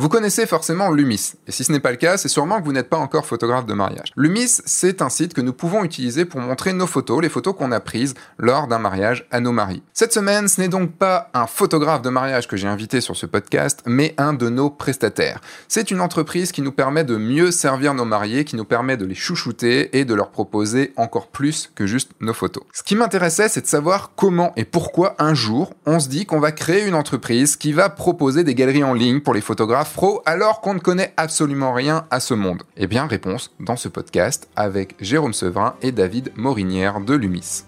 Vous connaissez forcément Lumis, et si ce n'est pas le cas, c'est sûrement que vous n'êtes pas encore photographe de mariage. Lumis, c'est un site que nous pouvons utiliser pour montrer nos photos, les photos qu'on a prises lors d'un mariage à nos maris. Cette semaine, ce n'est donc pas un photographe de mariage que j'ai invité sur ce podcast, mais un de nos prestataires. C'est une entreprise qui nous permet de mieux servir nos mariés, qui nous permet de les chouchouter et de leur proposer encore plus que juste nos photos. Ce qui m'intéressait, c'est de savoir comment et pourquoi un jour on se dit qu'on va créer une entreprise qui va proposer des galeries en ligne pour les photographes alors qu'on ne connaît absolument rien à ce monde Eh bien, réponse dans ce podcast avec Jérôme Sevrin et David Morinière de Lumis.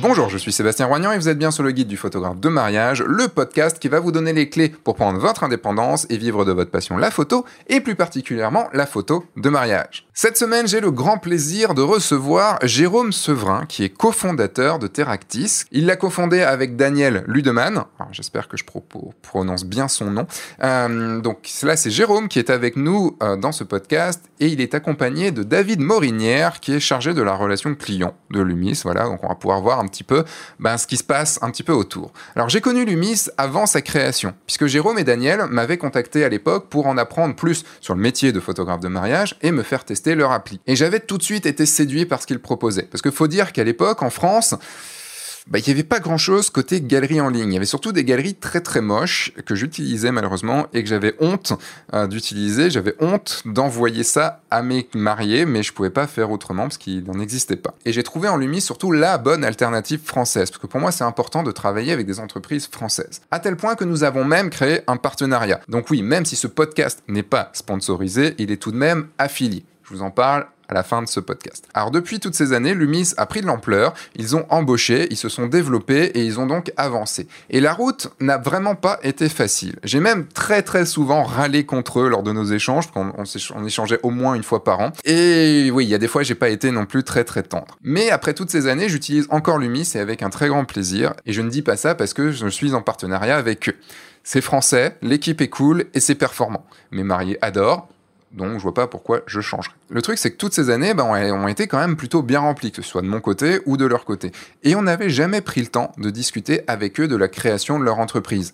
Bonjour, je suis Sébastien Roignan et vous êtes bien sur le guide du photographe de mariage, le podcast qui va vous donner les clés pour prendre votre indépendance et vivre de votre passion la photo, et plus particulièrement la photo de mariage. Cette semaine, j'ai le grand plaisir de recevoir Jérôme Sevrin, qui est cofondateur de Teractis. Il l'a cofondé avec Daniel Ludemann, j'espère que je prononce bien son nom. Euh, donc là, c'est Jérôme qui est avec nous euh, dans ce podcast, et il est accompagné de David Morinière, qui est chargé de la relation client de Lumis. Voilà, donc on va pouvoir voir un petit peu ben, ce qui se passe un petit peu autour. Alors j'ai connu Lumis avant sa création, puisque Jérôme et Daniel m'avaient contacté à l'époque pour en apprendre plus sur le métier de photographe de mariage et me faire tester leur appli. Et j'avais tout de suite été séduit par ce qu'ils proposaient. Parce qu'il faut dire qu'à l'époque, en France, bah, il n'y avait pas grand chose côté galerie en ligne. Il y avait surtout des galeries très très moches que j'utilisais malheureusement et que j'avais honte euh, d'utiliser. J'avais honte d'envoyer ça à mes mariés, mais je pouvais pas faire autrement parce qu'il n'en existait pas. Et j'ai trouvé en Lumi surtout la bonne alternative française, parce que pour moi c'est important de travailler avec des entreprises françaises. À tel point que nous avons même créé un partenariat. Donc oui, même si ce podcast n'est pas sponsorisé, il est tout de même affilié. Je vous en parle à la fin de ce podcast. Alors depuis toutes ces années, Lumis a pris de l'ampleur, ils ont embauché, ils se sont développés et ils ont donc avancé. Et la route n'a vraiment pas été facile. J'ai même très très souvent râlé contre eux lors de nos échanges, on, on, échangeait au moins une fois par an. Et oui, il y a des fois j'ai pas été non plus très très tendre. Mais après toutes ces années, j'utilise encore Lumis et avec un très grand plaisir. Et je ne dis pas ça parce que je suis en partenariat avec eux. C'est français, l'équipe est cool et c'est performant. Mes mariés adorent, donc je vois pas pourquoi je changerais. Le truc, c'est que toutes ces années ben, ont été quand même plutôt bien remplies, que ce soit de mon côté ou de leur côté. Et on n'avait jamais pris le temps de discuter avec eux de la création de leur entreprise.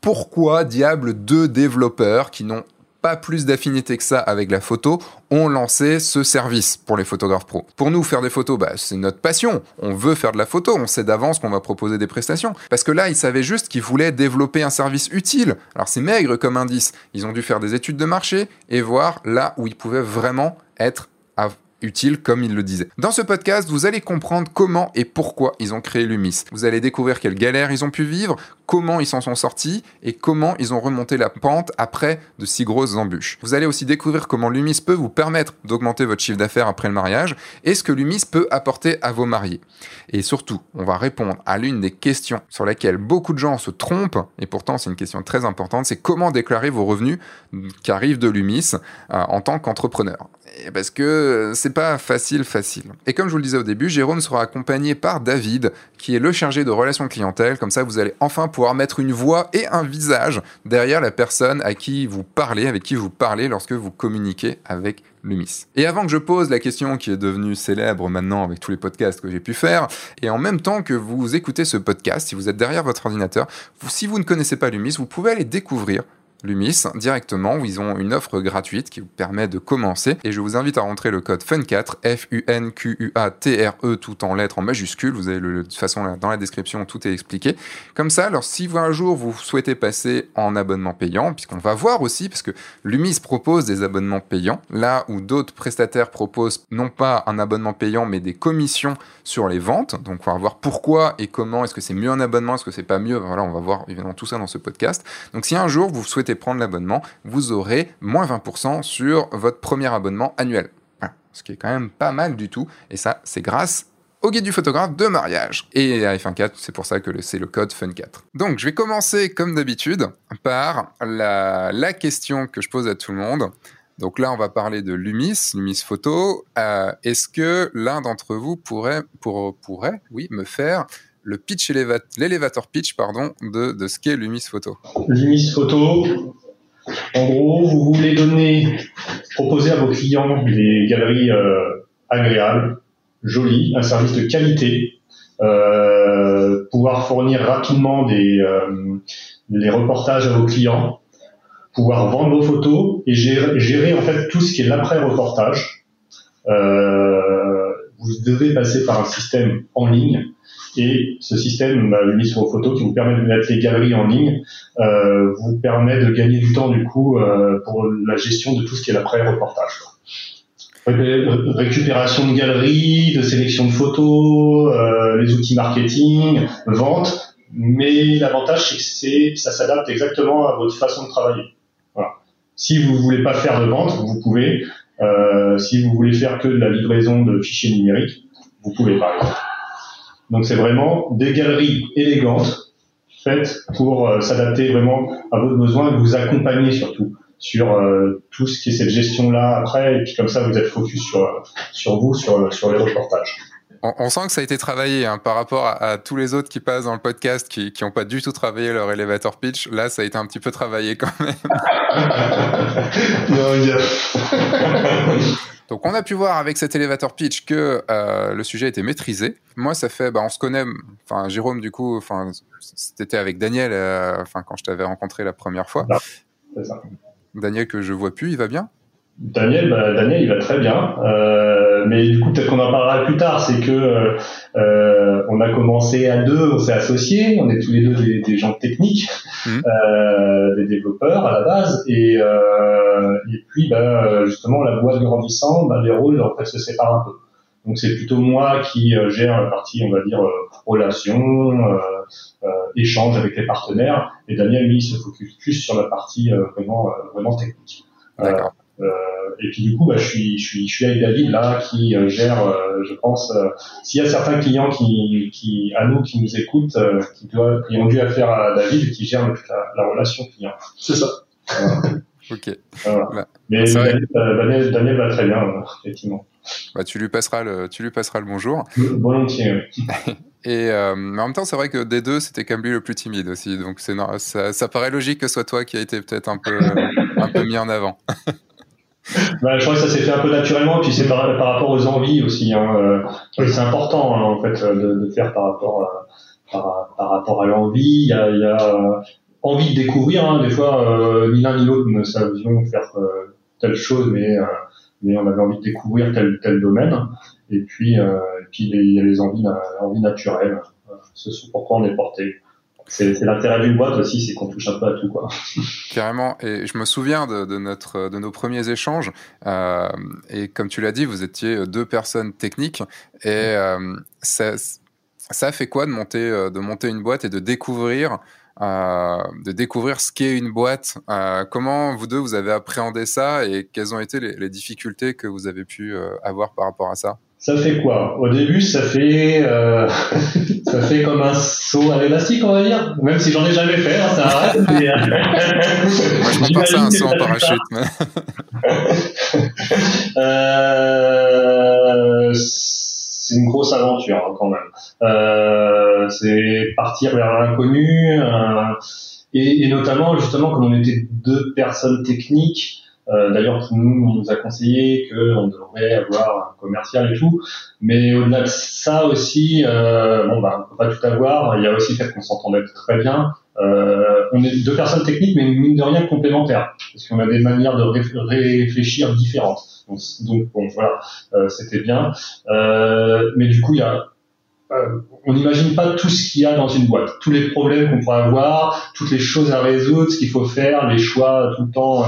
Pourquoi diable deux développeurs qui n'ont pas plus d'affinité que ça avec la photo, ont lancé ce service pour les photographes pros. Pour nous, faire des photos, bah, c'est notre passion. On veut faire de la photo, on sait d'avance qu'on va proposer des prestations. Parce que là, ils savaient juste qu'ils voulaient développer un service utile. Alors c'est maigre comme indice. Ils ont dû faire des études de marché et voir là où ils pouvaient vraiment être utile comme il le disait. Dans ce podcast, vous allez comprendre comment et pourquoi ils ont créé Lumis. Vous allez découvrir quelles galères ils ont pu vivre, comment ils s'en sont sortis et comment ils ont remonté la pente après de si grosses embûches. Vous allez aussi découvrir comment Lumis peut vous permettre d'augmenter votre chiffre d'affaires après le mariage et ce que Lumis peut apporter à vos mariés. Et surtout, on va répondre à l'une des questions sur laquelle beaucoup de gens se trompent et pourtant c'est une question très importante, c'est comment déclarer vos revenus qui arrivent de Lumis euh, en tant qu'entrepreneur. Parce que c'est pas facile, facile. Et comme je vous le disais au début, Jérôme sera accompagné par David, qui est le chargé de relations clientèle. Comme ça, vous allez enfin pouvoir mettre une voix et un visage derrière la personne à qui vous parlez, avec qui vous parlez lorsque vous communiquez avec Lumis. Et avant que je pose la question qui est devenue célèbre maintenant avec tous les podcasts que j'ai pu faire, et en même temps que vous écoutez ce podcast, si vous êtes derrière votre ordinateur, si vous ne connaissez pas Lumis, vous pouvez aller découvrir Lumis directement où ils ont une offre gratuite qui vous permet de commencer. Et je vous invite à rentrer le code FUN4 F U N Q U A T R E tout en lettres en majuscule vous avez le, de toute façon dans la description tout est expliqué. Comme ça alors si vous un jour vous souhaitez passer en abonnement payant puisqu'on va voir aussi parce que Lumis propose des abonnements payants là où d'autres prestataires proposent non pas un abonnement payant mais des commissions sur les ventes. Donc on va voir pourquoi et comment. Est-ce que c'est mieux un abonnement? Est-ce que c'est pas mieux? Voilà on va voir évidemment tout ça dans ce podcast. Donc si un jour vous souhaitez prendre l'abonnement, vous aurez moins 20% sur votre premier abonnement annuel. ce qui est quand même pas mal du tout. Et ça, c'est grâce au guide du photographe de mariage. Et à F1.4, c'est pour ça que c'est le code FUN4. Donc, je vais commencer comme d'habitude par la, question que je pose à tout le monde. Donc là, on va parler de Lumis, Lumis Photo. Euh, est-ce que l'un d'entre vous pourrait, pour, pourrait, oui, me faire le pitch l'élévateur pitch pardon de, de ce qu'est Lumis Photo. Lumis Photo, en gros, vous voulez donner, proposer à vos clients des galeries euh, agréable, joli, un service de qualité, euh, pouvoir fournir rapidement des les reportages à vos clients, pouvoir vendre vos photos et gérer, gérer en fait tout ce qui est l'après reportage. Vous devez passer par un système en ligne et ce système bah, mis sur vos photos qui vous permet de mettre les galeries en ligne euh, vous permet de gagner du temps du coup euh, pour la gestion de tout ce qui est l'après-reportage. Récupération de galeries, de sélection de photos, euh, les outils marketing, vente, mais l'avantage c'est que ça s'adapte exactement à votre façon de travailler. Voilà. Si vous voulez pas faire de vente, vous pouvez. Euh, si vous voulez faire que de la livraison de fichiers numériques, vous pouvez par exemple. Donc c'est vraiment des galeries élégantes faites pour euh, s'adapter vraiment à vos besoins et vous accompagner surtout sur euh, tout ce qui est cette gestion-là après. Et puis comme ça, vous êtes focus sur, sur vous, sur, sur les reportages. On, sent que ça a été travaillé hein, par rapport à, tous les autres qui passent dans le podcast qui n'ont pas du tout travaillé leur elevator pitch. Là, ça a été un petit peu travaillé quand même. non, Donc on a pu voir avec cet elevator pitch que euh, le sujet était maîtrisé. Moi, ça fait, bah, on se connaît. Enfin, Jérôme, du coup, enfin, c'était avec Daniel. Euh, enfin, quand je t'avais rencontré la première fois. ça. Daniel que je vois plus, il va bien? Daniel, bah, Daniel, il va très bien. Euh, mais du coup, peut-être qu'on en parlera plus tard. C'est que euh, euh, on a commencé à deux, on s'est associés. On est tous les deux des, des gens techniques, mmh. euh, des développeurs à la base. Et, euh, et puis, bah, justement, la boîte grandissant, bah, les rôles en fait se séparent un peu. Donc, c'est plutôt moi qui gère la partie, on va dire, relation, échange avec les partenaires. Et Daniel, lui, se focus plus sur la partie vraiment, vraiment technique. D'accord. Euh, et puis du coup, bah, je suis, je suis, je suis avec David là qui euh, gère, euh, je pense, s'il y a certains clients qui, qui, à nous, qui nous écoutent, qui doivent, qui ont dû affaire à David, qui gère la, la relation client. C'est ça. ok. Bah, Mais Daniel, Daniel, va très bien, effectivement. Bah, tu lui passeras le, tu lui passeras le bonjour. Volontiers. Et mais en même temps, c'est vrai que des deux, c'était quand même lui le plus timide aussi. Donc c'est ça, ça paraît logique que ce soit toi qui a été peut-être un peu, un peu mis en avant. Bah, je crois que ça s'est fait un peu naturellement, puis c'est par, par, rapport aux envies aussi. Hein. Euh, c'est important hein, en fait de, de, faire par rapport à, par, par rapport à l'envie. Il y a, y a envie de découvrir. Hein. Des fois, euh, ni l'un ni l'autre ne savions faire euh, telle chose, mais euh, mais on avait envie de découvrir tel tel domaine. Et puis et puis il y a les envies, envies naturelles. C'est pourquoi on est porté c'est l'intérêt d'une boîte aussi, c'est qu'on touche un peu à tout, quoi. Carrément. Et je me souviens de, notre, de nos premiers échanges. Euh, et comme tu l'as dit, vous étiez deux personnes techniques. Et euh, ça, ça fait quoi de monter, euh, de monter une boîte et de découvrir, de découvrir ce qu'est une boîte Comment vous deux vous avez appréhendé ça et quelles ont été les, difficultés que vous avez pu avoir par rapport à ça? Ça fait quoi? Au début, ça fait euh, ça fait comme un saut à l'élastique, on va dire. Même si j'en ai jamais fait, hein, ça arrête. Mais, euh... Moi, je pense un saut en parachute. Mais... euh, c'est une grosse aventure hein, quand même. Euh, c'est partir vers l'inconnu. Euh, et, et, notamment, justement, comme on était deux personnes techniques, euh, D'ailleurs, nous, on nous a conseillé qu'on devrait avoir un commercial et tout. Mais au-delà de ça aussi, euh, bon, bah, peut pas tout avoir. Il y a aussi le fait qu'on s'entendait très bien. Euh, on est deux personnes techniques, mais mine de rien complémentaires, parce qu'on a des manières de réfléchir différentes. Donc, bon, voilà, euh, c'était bien. Euh, mais du coup, il y a on n'imagine pas tout ce qu'il y a dans une boîte, tous les problèmes qu'on pourrait avoir, toutes les choses à résoudre, ce qu'il faut faire, les choix tout le temps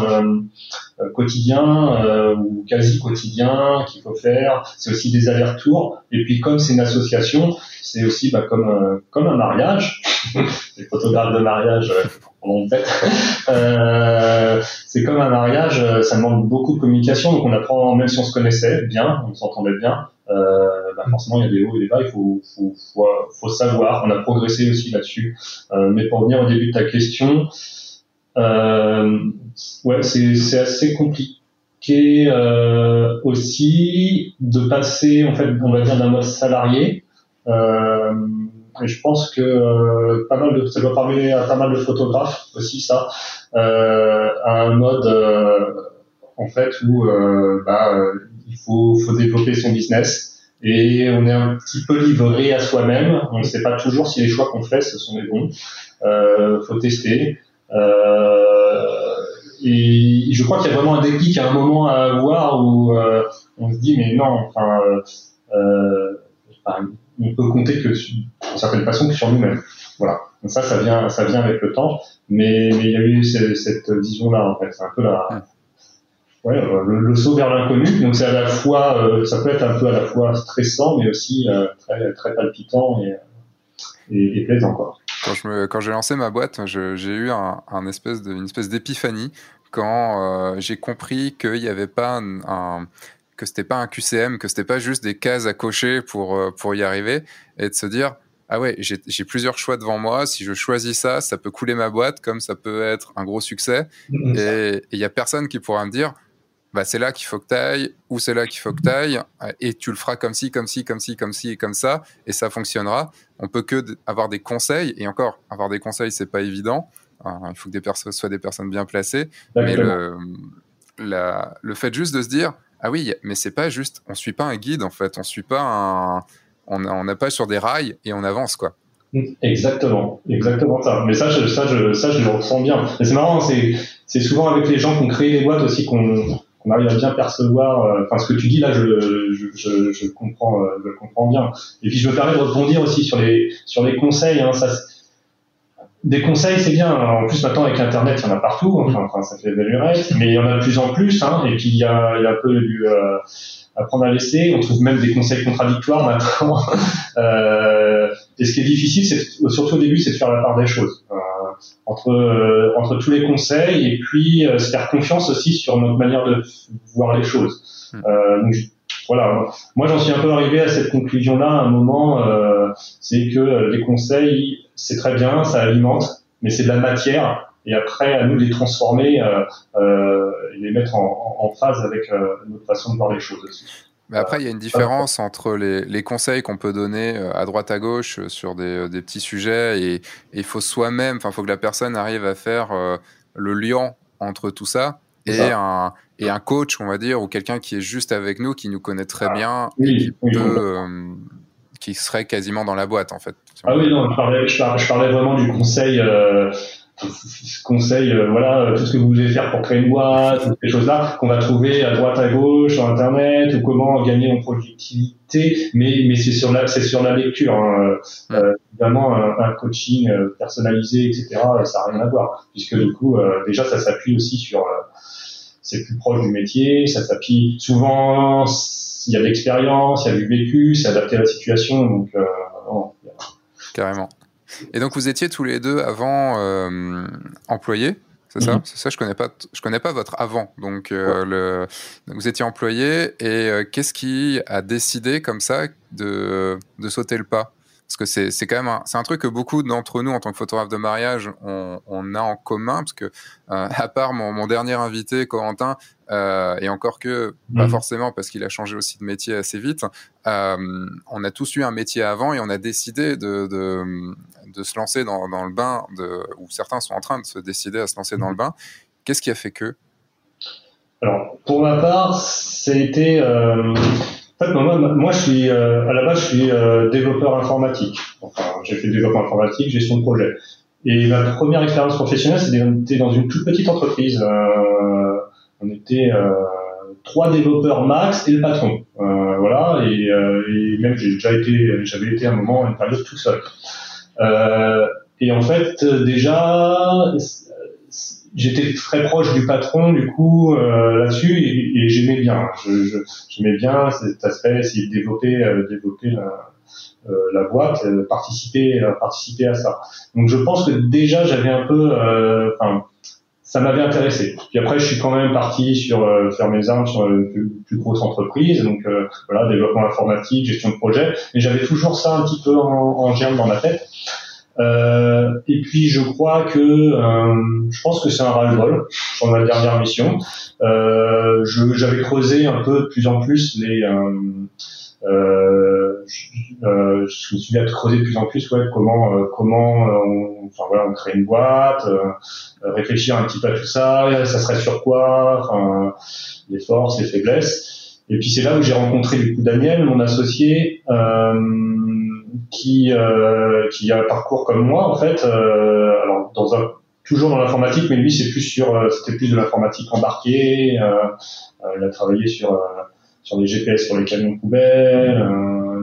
euh quotidiens euh, ou quasi quotidiens qu'il faut faire. C'est aussi des allers-retours. Et puis comme c'est une association, c'est aussi bah, comme comme un mariage. les photographes de mariage en euh, c'est comme un mariage, ça demande beaucoup de communication. Donc on apprend, même si on se connaissait bien, on s'entendait bien, euh, bah forcément il y a des hauts et des bas, il faut, faut, faut, faut savoir. On a progressé aussi là-dessus. Euh, mais pour venir au début de ta question, euh, ouais, c'est assez compliqué euh, aussi de passer, en fait, on va dire d'un mode salarié. Euh, et je pense que euh, pas mal ça doit parler à pas mal de photographes aussi ça, à un mode en fait où bah, il faut, faut développer son business et on est un petit peu livré à soi-même. On ne sait pas toujours si les choix qu'on fait ce sont les bons. Euh, faut tester. Euh, et je crois qu'il y a vraiment un déclic à un moment à avoir où euh, on se dit mais non, enfin, euh, on peut compter que d'une certaine façon que sur nous-mêmes. Voilà. Donc ça, ça vient, ça vient avec le temps. Mais, mais il y a eu cette, cette vision-là en fait. C'est un peu la, ouais, le, le, saut vers l'inconnu. Donc c'est à la fois, euh, ça peut être un peu à la fois stressant, mais aussi euh, très, très palpitant et, et, et plaisant quoi. Quand, je me, quand j'ai lancé ma boîte, j'ai eu un, un, espèce de, une espèce d'épiphanie quand euh, j'ai compris qu'il n'y avait pas un, un que c'était pas un QCM, que c'était pas juste des cases à cocher pour, euh, pour y arriver, et de se dire ah ouais, j'ai plusieurs choix devant moi. Si je choisis ça, ça peut couler ma boîte, comme ça peut être un gros succès. Mm-hmm. Et il y a personne qui pourra me dire bah, c'est là qu'il faut que tu ailles, ou c'est là qu'il faut que tu ailles, et tu le feras comme ci, comme ci, comme ci, comme ci, et comme ça, et ça fonctionnera. On peut que avoir des conseils, et encore, avoir des conseils, c'est pas évident. il faut que des personnes soient des personnes bien placées, mais le, le fait juste de se dire, ah oui, mais c'est pas juste, on suit pas un guide en fait, on suit pas un, on n'a pas sur des rails et on avance quoi. Exactement, exactement ça. Mais ça, je, ça, ça, je le ressens bien. C'est marrant, c'est, souvent avec les gens qui ont créé les boîtes aussi qu'on, on arrive à bien percevoir. Euh, enfin, ce que tu dis là, je, je, je, je comprends, euh, comprends bien. Et puis, je me permets de rebondir aussi sur les sur les conseils. Hein, des conseils, c'est bien. En plus, maintenant avec Internet, il y en a partout. Enfin, ça fait reste, mais il y en a de plus en plus. Hein, et puis, il y a, y a un peu du euh, apprendre à laisser. On trouve même des conseils contradictoires maintenant. euh, et ce qui est difficile, c'est surtout au début, c'est de faire la part des choses. Entre euh, entre tous les conseils et puis euh, se faire confiance aussi sur notre manière de voir les choses. Hmm. Euh, donc, voilà, moi j'en suis un peu arrivé à cette conclusion-là à un moment, c'est que les conseils c'est très bien, ça alimente, mais c'est de la matière et après à nous de les transformer euh, et les mettre en, en phase avec notre façon de voir les choses aussi. Mais après, il y a une différence entre les, les conseils qu'on peut donner euh, à droite à gauche euh, sur des, euh, des petits sujets et il faut soi-même, enfin, il faut que la personne arrive à faire le lien entre tout ça et un, et un coach, on va dire, ou quelqu'un qui est juste avec nous, qui nous connaît très ah, bien et qui, peut, qui serait quasiment dans la boîte, en fait. Ah oui, non, je parlais, je parlais, vraiment du conseil. Euh, conseil, euh, voilà, tout ce que vous voulez faire pour créer une boîte, toutes ces choses-là qu'on va trouver à droite à gauche sur Internet, ou comment gagner en productivité, mais, mais c'est sur la, c'est sur la lecture. Hein. Euh, évidemment, un, coaching euh, personnalisé, etc., ça n'a rien à voir, puisque du coup, euh, déjà, ça s'appuie aussi sur, c'est plus proche du métier, ça s'appuie souvent, il y a de l'expérience, il y a du vécu, c'est adapté à la situation, donc non, Carrément. Et donc vous étiez tous les deux avant euh, employés, c'est ça? C'est ça, je connais pas, je connais pas votre avant. Donc, euh, le, vous étiez employé et euh, qu'est-ce qui a décidé comme ça de, de sauter le pas? Parce que c'est quand même un, c'est un truc que beaucoup d'entre nous en tant que photographe de mariage on, on a en commun parce que à part mon, mon, dernier invité Corentin et encore que, pas mhm. forcément parce qu'il a changé aussi de métier assez vite, on a tous eu un métier avant et on a décidé de, de, de se lancer dans, le bain, de, ou certains sont en train de se décider à se lancer dans le bain. Qu'est-ce qui a fait que? Alors, pour ma part, c'était... Euh, en fait, moi, moi, je suis, euh, à la base, je suis euh, développeur informatique. Enfin, j'ai fait développement informatique, gestion de projet. Et ma première expérience professionnelle, c'était dans une toute petite entreprise. Euh, on était trois développeurs max et le patron. Voilà, et, et même j'ai déjà été, j'avais été à un moment une période tout seul. Et en fait, déjà, j'étais très proche du patron du coup euh, là-dessus et, et j'aimais bien. J'aimais bien cet aspect essayer de développer euh, développer la, euh, la boîte participer participer à ça. Donc je pense que déjà j'avais un peu enfin ça m'avait intéressé. Puis après, je suis quand même parti sur euh, faire mes armes sur une plus, grosse entreprise, donc euh, voilà, développement informatique, gestion de projet. Mais j'avais toujours ça un petit peu en, en germe dans ma tête. Euh, et puis je crois que euh, je pense que c'est un ras-le-bol sur ma dernière mission. Euh, j'avais creusé un peu de plus en plus les euh, je, euh, je, me suis mis à creuser de plus en plus ouais, comment euh, comment euh, on, enfin, voilà, on crée une boîte, réfléchir un petit peu à tout ça, ça serait sur quoi, enfin, les forces, les faiblesses. Et puis c'est là où j'ai rencontré du coup Daniel, mon associé, euh, qui euh, qui a un parcours comme moi en fait. Euh, alors dans un toujours dans l'informatique, mais lui c'est plus sur euh, c'était plus de l'informatique embarquée. Euh, euh, il a travaillé sur sur des GPS sur les camions poubelles,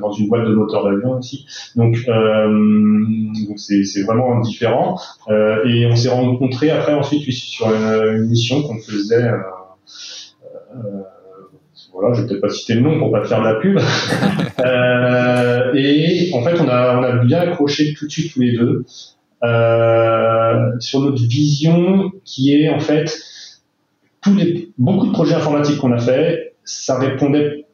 dans une boîte de moteur d'avion aussi. Donc donc c'est vraiment différent. et on s'est rencontré après ensuite sur une, une mission qu'on faisait. Euh, voilà, je vais peut-être pas citer le nom pour pas faire de la pub. euh, et en fait, on a, on a bien accroché tout de suite tous les deux euh, sur notre vision qui est en fait tous les beaucoup de projets informatiques qu'on a fait, ça répondait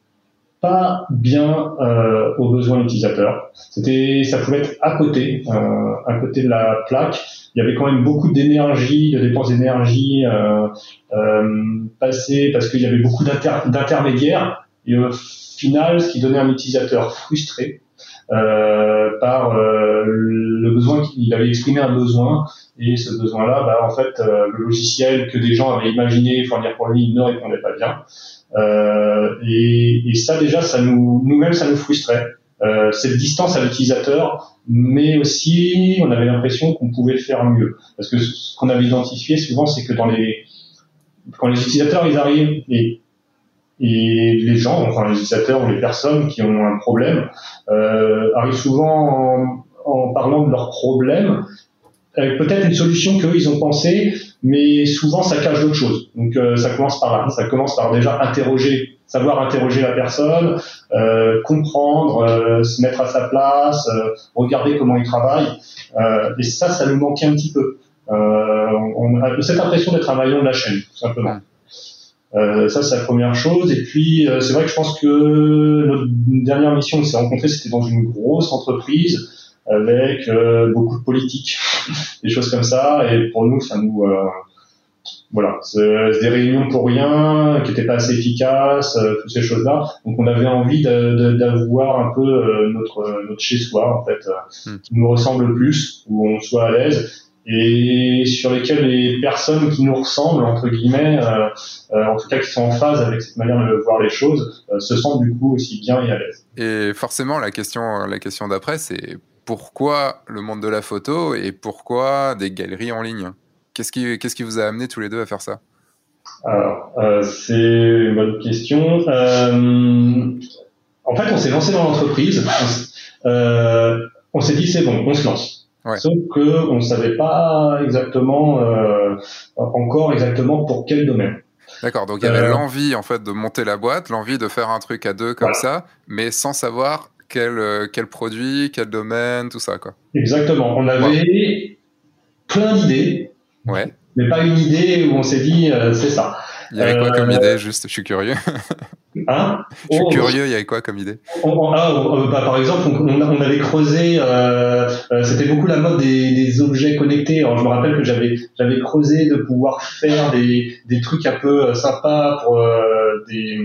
pas bien euh, aux besoins utilisateurs. C'était, ça pouvait être à côté, euh, à côté de la plaque. Il y avait quand même beaucoup d'énergie, de dépenses d'énergie euh, passées parce qu'il y avait beaucoup d'intermédiaires. Et au final, ce qui donnait un utilisateur frustré par le besoin qu'il avait exprimé un besoin et ce besoin-là, bah, en fait, euh, le logiciel que des gens avaient imaginé fournir pour lui ne répondait pas bien. Euh, et, ça déjà, ça nous, nous-mêmes, ça nous frustrait. Euh, cette distance à l'utilisateur, mais aussi on avait l'impression qu'on pouvait faire mieux. Parce que ce qu'on avait identifié souvent, c'est que dans les quand les utilisateurs ils arrivent et et les gens, enfin les utilisateurs ou les personnes qui ont un problème, arrivent souvent en, en, parlant de leurs problèmes, avec peut-être une solution qu'eux ils ont pensé, mais souvent ça cache d'autres choses. Donc euh, ça commence par là, ça commence par déjà interroger, savoir interroger la personne, euh, comprendre, euh, se mettre à sa place, regarder comment il travaille. Et ça, ça nous manquait un petit peu. on a cette impression d'être un maillon de la chaîne, tout simplement. ça, c'est la première chose. Et puis, c'est vrai que je pense que notre dernière mission, on s'est rencontrés, c'était dans une grosse entreprise avec euh, beaucoup de politique, des choses comme ça. Et pour nous, ça nous euh, voilà, c'est des réunions pour rien, qui n'étaient pas assez efficaces, euh, toutes ces choses-là. Donc on avait envie d'avoir un peu notre notre chez soi en fait, hmm. qui nous ressemble plus, où on soit à l'aise et sur lesquels les personnes qui nous ressemblent entre guillemets, en tout cas qui sont en phase avec cette manière de voir les choses, se sentent du coup aussi bien et à l'aise. Et forcément, la question la question d'après, c'est pourquoi le monde de la photo et pourquoi des galeries en ligne Qu'est-ce qui, qu'est-ce qui vous a amené tous les deux à faire ça? Alors, euh, c'est une bonne question. Euh, en fait, on s'est lancé dans l'entreprise. Euh, on s'est dit, c'est bon, on se lance. Sauf que on ne savait pas exactement, encore exactement pour quel domaine. D'accord, donc il y avait l'envie en fait de monter la boîte, l'envie de faire un truc à deux comme ça, mais sans savoir quel, euh, quel produit, quel domaine, tout ça, quoi. Exactement. On avait plein d'idées. Ouais. Mais pas une idée où on s'est dit, euh, c'est ça. Il y avait quoi comme euh, idée, juste? Je suis curieux. Hein? Je suis oh, curieux, il y avait quoi comme idée? Ah, bah, Par exemple, on, avait creusé, euh, c'était beaucoup la mode des, des, objets connectés. Alors, je me rappelle que j'avais j'avais creusé de pouvoir faire des, des trucs un peu sympas pour des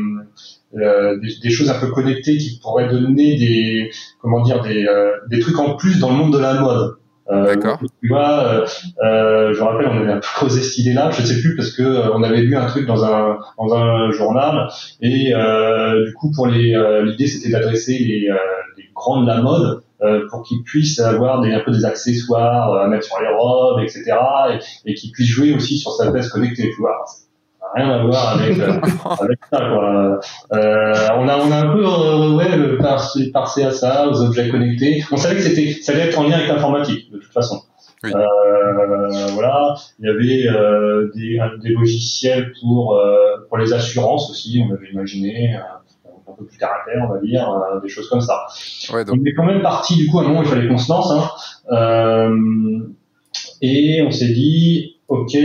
euh, des, des, choses un peu connectées qui pourraient donner des comment dire des, euh, des trucs en plus dans le monde de la mode. Euh, D'accord. Tu vois, euh, je me rappelle, on avait un peu creusé cette idée-là. Je ne sais plus parce que on avait lu un truc dans un dans un journal et du coup pour les l'idée c'était d'adresser les, les grands de la mode pour qu'ils puissent avoir des, un peu des accessoires à mettre sur les robes, etc. et, et qu'ils puissent jouer aussi sur sa veste connectée. Tu vois, rien à voir avec, euh, avec ça. Quoi. Euh, on, a, on a un peu euh, ouais, passé à ça, aux objets connectés. On savait que c'était, ça allait être en lien avec l'informatique, de toute façon. Oui. Euh, voilà, il y avait euh, des, des, logiciels pour euh, pour les assurances aussi. On avait imaginé un peu plus terre, on va dire, des choses comme ça. Ouais, donc... On est quand même parti du coup à un moment il fallait qu'on se lance. Hein, et on s'est dit ok,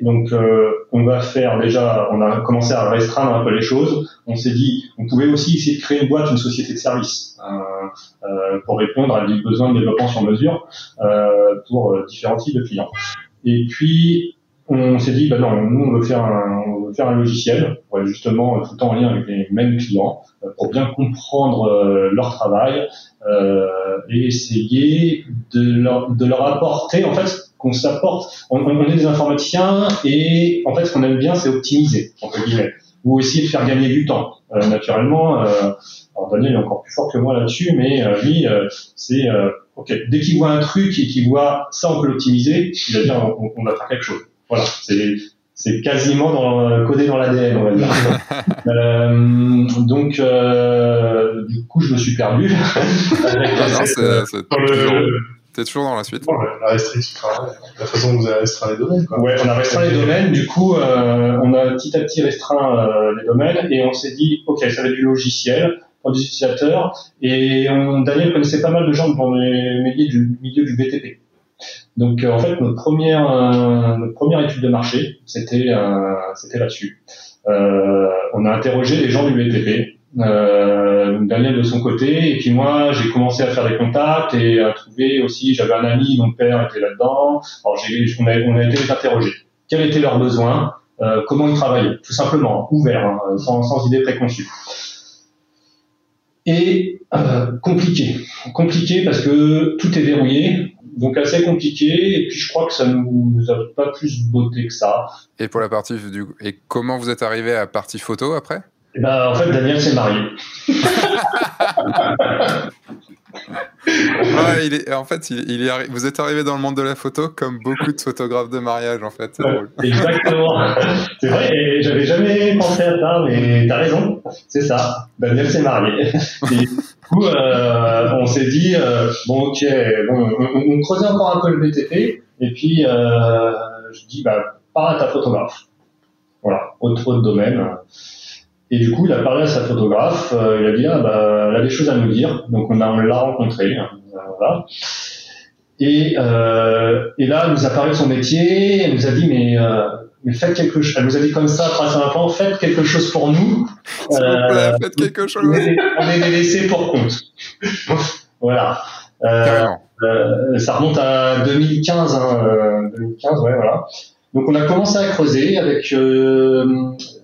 donc euh, on va faire déjà, on a commencé à restreindre un peu les choses. On s'est dit, on pouvait aussi essayer de créer une boîte, une société de service euh, euh, pour répondre à des besoins de développement sur mesure euh, pour euh, différents types de clients. Et puis on s'est dit, bah non, nous on veut faire un, on veut faire un logiciel pour être justement tout le temps en lien avec les mêmes clients pour bien comprendre leur travail et essayer de leur, de leur apporter en fait qu'on s'apporte. On, on, est des informaticiens et en fait, ce qu'on aime bien, c'est optimiser entre guillemets. ou essayer de faire gagner du temps. naturellement, alors Daniel est encore plus fort que moi là-dessus, mais lui, c'est ok, dès qu'il voit un truc et qu'il voit ça, on peut l'optimiser, il va dire on, on va faire quelque chose. Voilà, c'est c'est quasiment dans, codé dans l'ADN, on va dire. euh, donc, euh, du coup, je me suis perdu. Avec ah T'es toujours dans la suite. la restriction, la façon dont vous avez restreint les domaines. Quoi. Ouais, on a restreint les domaines. Du coup, euh, on a petit à petit restreint euh, les domaines et on s'est dit, ok, ça va être du logiciel pour des utilisateurs. Et on, Daniel connaissait pas mal de gens dans les milieux du milieu du BTP. Donc euh, en fait, notre première, euh, notre première étude de marché, c'était euh, c'était là-dessus. on a interrogé les gens du BTP, Daniel de son côté, et puis moi j'ai commencé à faire des contacts et à trouver aussi, j'avais un ami, mon père était là-dedans, alors j'ai, on, a, on a été les interroger. Quels étaient leurs besoins, comment ils travaillaient, tout simplement, ouvert, hein, sans, sans idée préconçue. Et compliqué, compliqué parce que tout est verrouillé, donc assez compliqué. Et puis je crois que ça nous, nous a pas plus beauté que ça. Et pour la partie du et comment vous êtes arrivé à partie photo après? Eh ben, en fait Daniel s'est marié. il est, en fait, il, il est, vous êtes arrivé dans le monde de la photo comme beaucoup de photographes de mariage, en fait. exactement. C'est vrai, j'avais jamais pensé à ça, mais t'as raison. C'est ça. Daniel s'est marié. du coup, euh, on s'est dit, euh, bon, ok, bon, on, creusait encore un peu le BTP, et puis euh, je dis, bah, parle à ta photographe. Voilà, autre, autre domaine. Et du coup, il a parlé à sa photographe, euh, il a dit, ah, bah, elle a des choses à nous dire. Donc, on, a, on l'a rencontré. Hein, voilà. Et, euh, et là, elle nous a parlé de son métier, elle nous a dit, mais, euh, mais faites quelque chose. Elle nous a dit comme ça, trace un plan, faites quelque chose pour nous. Euh, faites quelque chose. On est, on est pour compte. voilà. Euh, euh, ça remonte à 2015, hein, 2015, ouais, voilà. Donc on a commencé à creuser avec euh,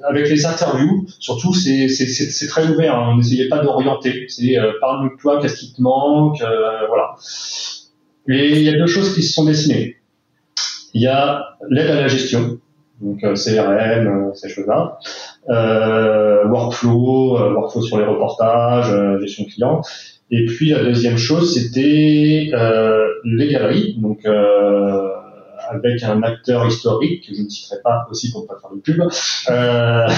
avec les interviews. Surtout c'est c'est très ouvert. Hein. On n'essayait pas d'orienter. C'est euh, parle-nous de toi, qu'est-ce qui te manque, euh, voilà. Et il y a deux choses qui se sont dessinées. Il y a l'aide à la gestion, donc euh, CRM, euh, ces choses-là, workflow, workflow sur les reportages, gestion client. Et puis la deuxième chose c'était les galeries, donc avec un acteur historique que je ne citerai pas aussi pour ne pas faire de pub, euh,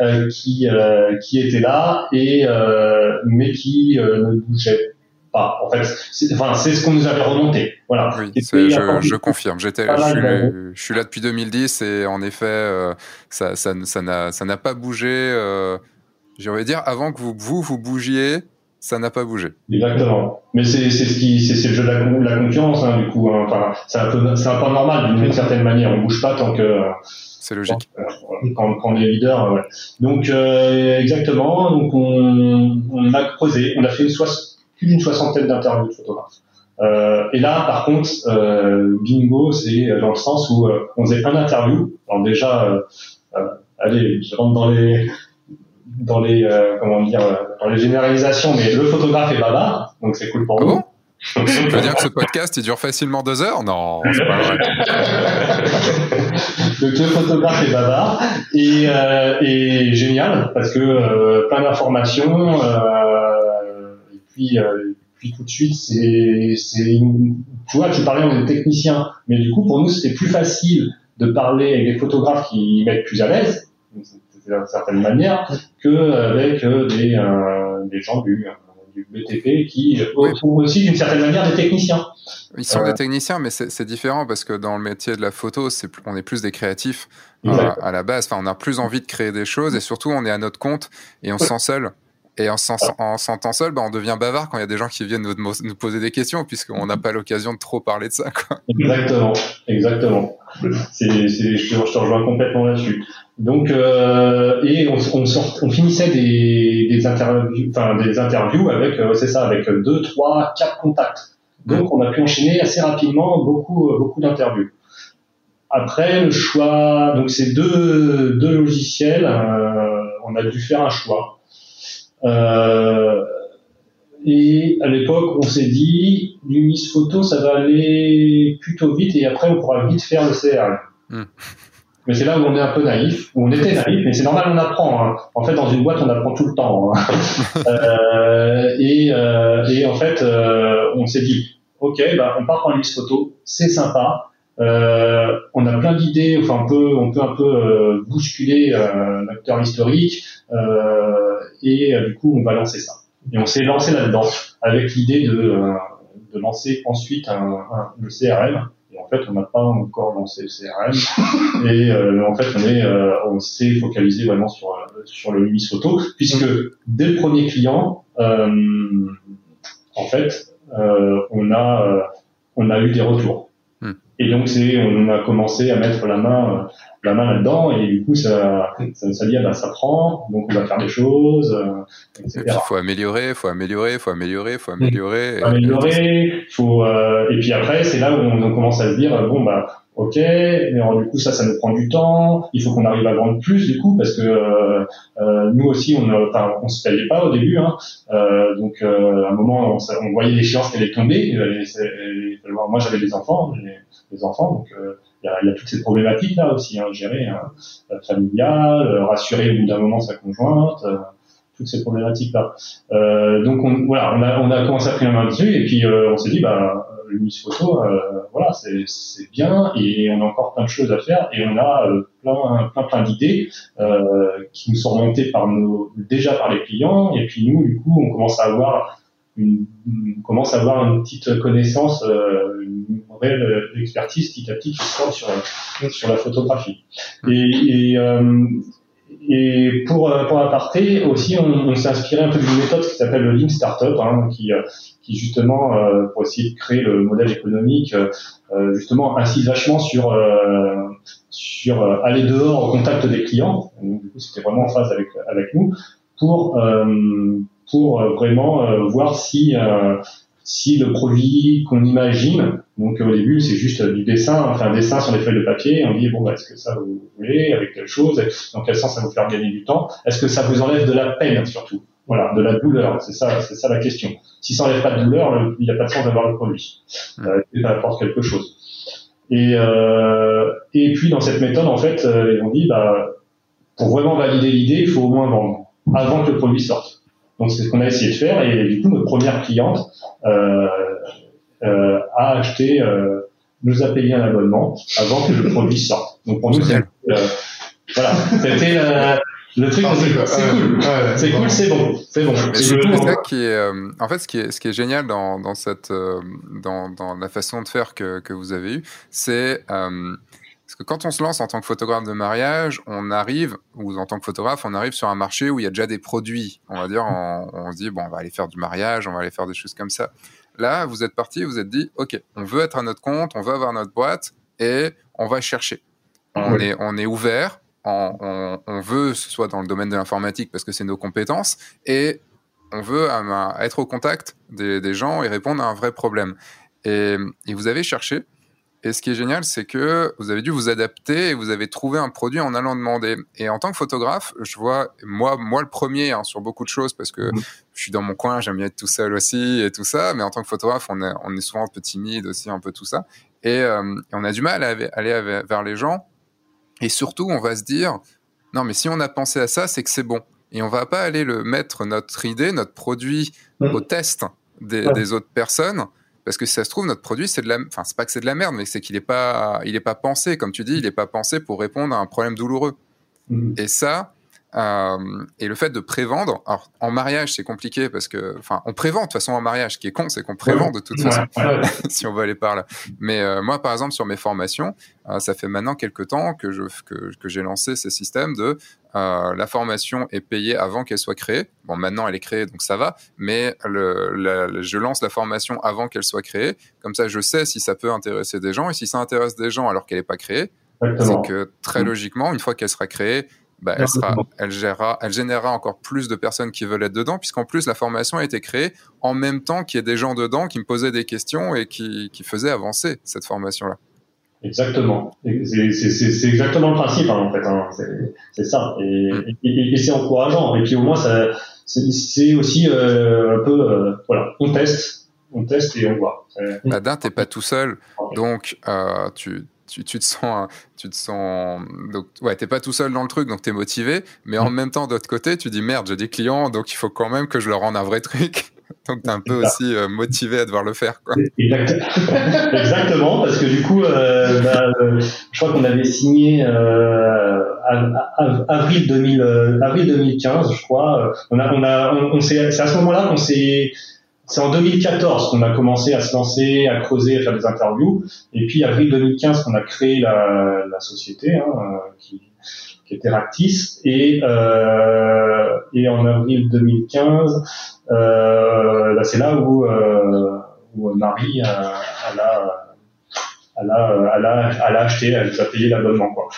euh qui euh, qui était là et mais qui ne bougeait pas. En fait, c'est enfin, ce qu'on nous avait remonté. Voilà. Oui, je, je, confirme. J'étais, je, je, suis là depuis 2010 et en effet, ça ça n'a ça n'a pas bougé. Euh, J'ai envie de dire avant que vous vous vous bougiez ça n'a pas bougé. Exactement. Mais c'est ce qui c'est le jeu de la, la concurrence hein, du coup. Hein. Enfin, c'est un peu c'est un peu normal d'une certaine manière. On bouge pas tant que c'est logique. Quand, quand, on est leader. Ouais. Donc euh, exactement. Donc on, on a creusé. On a fait une plus d'une soixantaine d'interviews de photographes. Euh, et là, par contre, euh, bingo, c'est dans le sens où euh, on faisait un interview. Alors déjà, euh, euh, allez, je rentre dans les dans les euh, comment dire euh, dans les généralisations, mais le photographe est bavard, donc c'est cool pour ah nous. Je veux dire que ce podcast, il dure facilement deux heures? Non, c'est pas vrai. Donc le photographe est bavard et, euh, et génial parce que euh, plein d'informations euh, et puis euh, puis tout de suite c'est c'est tu vois tu parlais on est technicien mais du coup pour nous c'était plus facile de parler avec des photographes qui mettent plus à l'aise d'une certaine manière, qu'avec euh, des, euh, des gens du, du BTP qui sont aussi d'une certaine manière des techniciens. Ils sont des euh, techniciens, mais c'est différent parce que dans le métier de la photo, est, on est plus des créatifs à la base. Enfin, on a plus envie de créer des choses et surtout, on est à notre compte et on se sent seul. Et en s'entend seul, bah, on devient bavard quand il y a des gens qui viennent nous, nous poser des questions, puisqu'on n'a pas l'occasion de trop parler de ça. Quoi. Exactement, exactement. C'est, je, te, rejoins complètement là-dessus. Donc, euh, et on, on, on, finissait des, des, interviews, enfin, des interviews avec, euh, c'est ça, avec deux, trois, quatre contacts. Donc, on a pu enchaîner assez rapidement beaucoup, beaucoup d'interviews. Après, le choix, donc ces deux, deux logiciels, euh, on a dû faire un choix. Euh, et à l'époque, on s'est dit, l'Unis Photo, ça va aller plutôt vite et après, on pourra vite faire le CRM. Hmm. mais c'est là où on est un peu naïf, où on était naïf, mais c'est normal, on apprend. Hein. En fait, dans une boîte, on apprend tout le temps. Hein. euh, et, euh, et, en fait, euh, on s'est dit, ok, bah, on part en liste photo, c'est sympa. Euh, on a plein d'idées, enfin on peut, on peut un peu euh, bousculer l'acteur historique, et du coup, on va lancer ça. Et on s'est lancé là-dedans avec l'idée de, de lancer ensuite un, un, le CRM en fait, on n'a pas encore lancé le CRM. et euh, en fait, on est, euh, on s'est focalisé vraiment sur euh, sur le Lumis Photo, puisque dès le premier client, en fait, on a on a eu des retours. Et donc c'est, on a commencé à mettre la main la main là-dedans et du coup ça ça, ça dit ah ben, ça prend donc on va faire des choses euh, etc. il faut améliorer faut améliorer faut améliorer faut améliorer faut améliorer faut euh, et puis après c'est là où on, commence à se dire bon bah ok mais du coup ça ça nous prend du temps. Il faut qu'on arrive à vendre plus du coup parce que euh, euh nous aussi on enfin on se payait pas au début hein, euh, donc euh, à un moment on, on voyait l'échéance qu'elle est tombée moi j'avais des enfants des enfants donc il y, a, il y a toutes ces problématiques là aussi, hein, gérer hein, familial, euh, rassurer au bout d'un moment sa conjointe, euh, toutes ces problématiques là. Euh, donc on, voilà, on a, on a commencé à prendre la main dessus et puis euh, on s'est dit bah le Miss Photo, euh, voilà, c'est bien et on a encore plein de choses à faire et on a plein plein plein d'idées qui nous sont remontées par nos déjà par les clients et puis nous du coup on commence à avoir une, commence à avoir une petite connaissance, une réelle euh, expertise petit à petit qui se sur, sur la photographie. Et, euh, et pour, euh, pour aparté aussi, on, on s'est inspiré un peu d'une méthode qui s'appelle le Lean Startup, hein, qui, qui justement, pour essayer de créer le modèle économique, justement insiste vachement sur, sur aller dehors au contact des clients. Donc, du coup, c'était vraiment en phase avec, avec nous pour, pour vraiment voir si si le produit qu'on imagine, donc au début c'est juste du dessin, on fait un dessin sur des feuilles de papier, on dit bon bah, est-ce que ça vous voulez, avec telle chose, dans quel sens ça va vous faire gagner du temps, est-ce que ça vous enlève de la peine surtout, voilà, de la douleur, c'est ça, c'est ça la question. Si ça enlève pas de douleur, il n'y a pas de sens d'avoir le produit, mmh. euh, ça apporte quelque chose. Et euh, et puis dans cette méthode en fait, euh, on dit bah pour vraiment valider l'idée, il faut au moins vendre avant que le produit sorte. Donc c'est ce qu'on a essayé de faire. Et du coup notre première cliente euh, euh, a acheté, euh, nous a payé un abonnement avant que le produit sorte. Donc pour nous c'est euh, voilà, c'était le truc, c'est cool, c'est cool, c'est bon, c'est bon. C'est ça qui est, euh, en fait, ce qui est, ce qui est génial dans, dans cette, dans, dans la façon de faire que, que vous avez eu, c'est parce que quand on se lance en tant que photographe de mariage, on arrive, ou en tant que photographe, on arrive sur un marché où il y a déjà des produits. On va dire, on, on se dit, bon, on va aller faire du mariage, on va aller faire des choses comme ça. Là, vous êtes parti, vous êtes dit, OK, on veut être à notre compte, on veut avoir notre boîte et on va chercher. On, est, on est ouvert, on, veut ce soit dans le domaine de l'informatique parce que c'est nos compétences et on veut euh, être au contact des, des, gens et répondre à un vrai problème. Et, et vous avez cherché et ce qui est génial, c'est que vous avez dû vous adapter et vous avez trouvé un produit en allant demander. Et en tant que photographe, je vois, moi, moi le premier hein, sur beaucoup de choses, parce que mmh. je suis dans mon coin, j'aime bien être tout seul aussi et tout ça. Mais en tant que photographe, on est, on est souvent un peu timide aussi, un peu tout ça. Et, euh, et on a du mal à aller vers les gens. Et surtout, on va se dire, non, mais si on a pensé à ça, c'est que c'est bon. Et on va pas aller le mettre notre idée, notre produit mmh. au test des, des autres personnes parce que si ça se trouve, notre produit, c'est de la, enfin, c'est pas que c'est de la merde, mais c'est qu'il n'est pas, il est pas pensé, comme tu dis, il n'est pas pensé pour répondre à un problème douloureux. Mmh. Et ça, euh, et le fait de prévendre, alors en mariage c'est compliqué parce que, enfin, on prévend de toute façon en mariage. Ce qui est con, c'est qu'on prévend de toute façon, si on veut aller par là. Mais euh, moi, par exemple, sur mes formations, euh, ça fait maintenant quelques temps que je que, que j'ai lancé ces systèmes de la formation est payée avant qu'elle soit créée. Bon, maintenant elle est créée, donc ça va. Mais le, la, je lance la formation avant qu'elle soit créée. Comme ça, je sais si ça peut intéresser des gens et si ça intéresse des gens alors qu'elle n'est pas créée. C'est que très mmh. logiquement, une fois qu'elle sera créée, bah, elle, sera, elle, gérera, elle générera encore plus de personnes qui veulent être dedans, puisqu'en plus, la formation a été créée en même temps qu'il y ait des gens dedans qui me posaient des questions et qui, qui faisaient avancer cette formation-là. Exactement. C'est exactement le principe, hein, en fait. Hein. C'est ça. Et, mm. et, et c'est encourageant. Et puis au moins, c'est aussi euh, un peu, euh, voilà, on teste, on teste et on voit. Adin, t'es pas tout seul, donc euh, tu tu, te sens, tu te sens, donc ouais, t'es pas tout seul dans le truc, donc tu es motivé, mais en même temps, d'autre côté, tu dis merde, j'ai des clients, donc il faut quand même que je leur rende un vrai truc. Donc, tu es un peu aussi euh, motivé à devoir le faire. Quoi. Exactement, parce que du coup, euh, bah, euh, je crois qu'on avait signé euh, avril, 2000, avril 2015, je crois. On a, on a, on, c'est à ce moment-là qu'on s'est c'est en 2014 qu'on a commencé à se lancer, à creuser, à faire des interviews. Et puis avril 2015 qu'on a créé la, la société hein, qui, qui était Ractis. Et, euh, et en avril 2015, euh, bah, c'est là où, euh, où Marie euh, elle a, elle a, elle a, acheté, elle a payé l'abonnement. Quoi.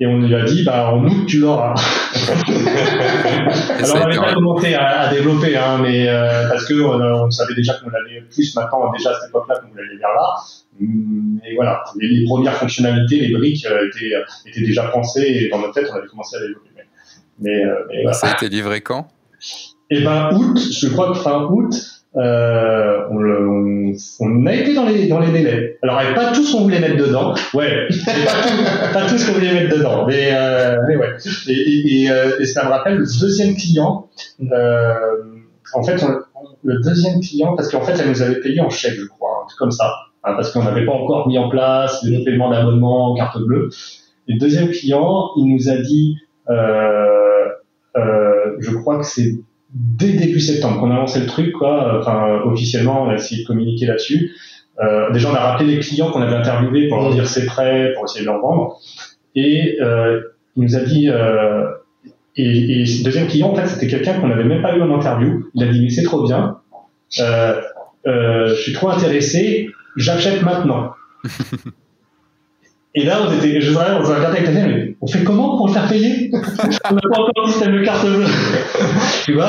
Et on lui a dit, bah, en août, tu l'auras. Alors, on n'avait pas commencé à, à, développer, hein, mais euh, parce que on, on, savait déjà qu'on allait plus maintenant, déjà à cette époque-là, qu'on voulait aller vers là. Mais voilà, les, les, premières fonctionnalités, les briques euh, étaient, étaient déjà pensées et dans notre tête, on avait commencé à développer. Mais, euh, mais voilà. Ça a été livré quand? Et eh ben août, je crois que fin août, euh, on, on, on, a été dans les dans les délais. Alors il pas tout ce qu'on voulait mettre dedans, ouais, pas tout, pas tout ce qu'on voulait mettre dedans, mais euh, mais ouais. Et, et, et, euh, et, ça me rappelle le deuxième client. Euh, en fait, on, le deuxième client, parce qu'en fait, elle nous avait payé en chèque, je crois, un truc comme ça, hein, parce qu'on n'avait pas encore mis en place le paiement d'abonnement carte bleue. Et le deuxième client, il nous a dit, euh, euh, je crois que c'est dès début septembre qu'on a lancé le truc, quoi. Enfin, officiellement, on a essayé de communiquer là-dessus. Euh, déjà, on a rappelé les clients qu'on avait interviewés pour leur dire c'est prêt, pour essayer de leur vendre. Et euh, il nous a dit. Euh, et, et ce deuxième client, en fait, c'était quelqu'un qu'on n'avait même pas eu en interview. Il a dit mais c'est trop bien. Euh, euh, je suis trop intéressé. J'achète maintenant. Et là, on était, je dirais, on regardé avec la mais on fait comment pour le faire payer? On n'a pas encore le système de carte bleue. tu vois?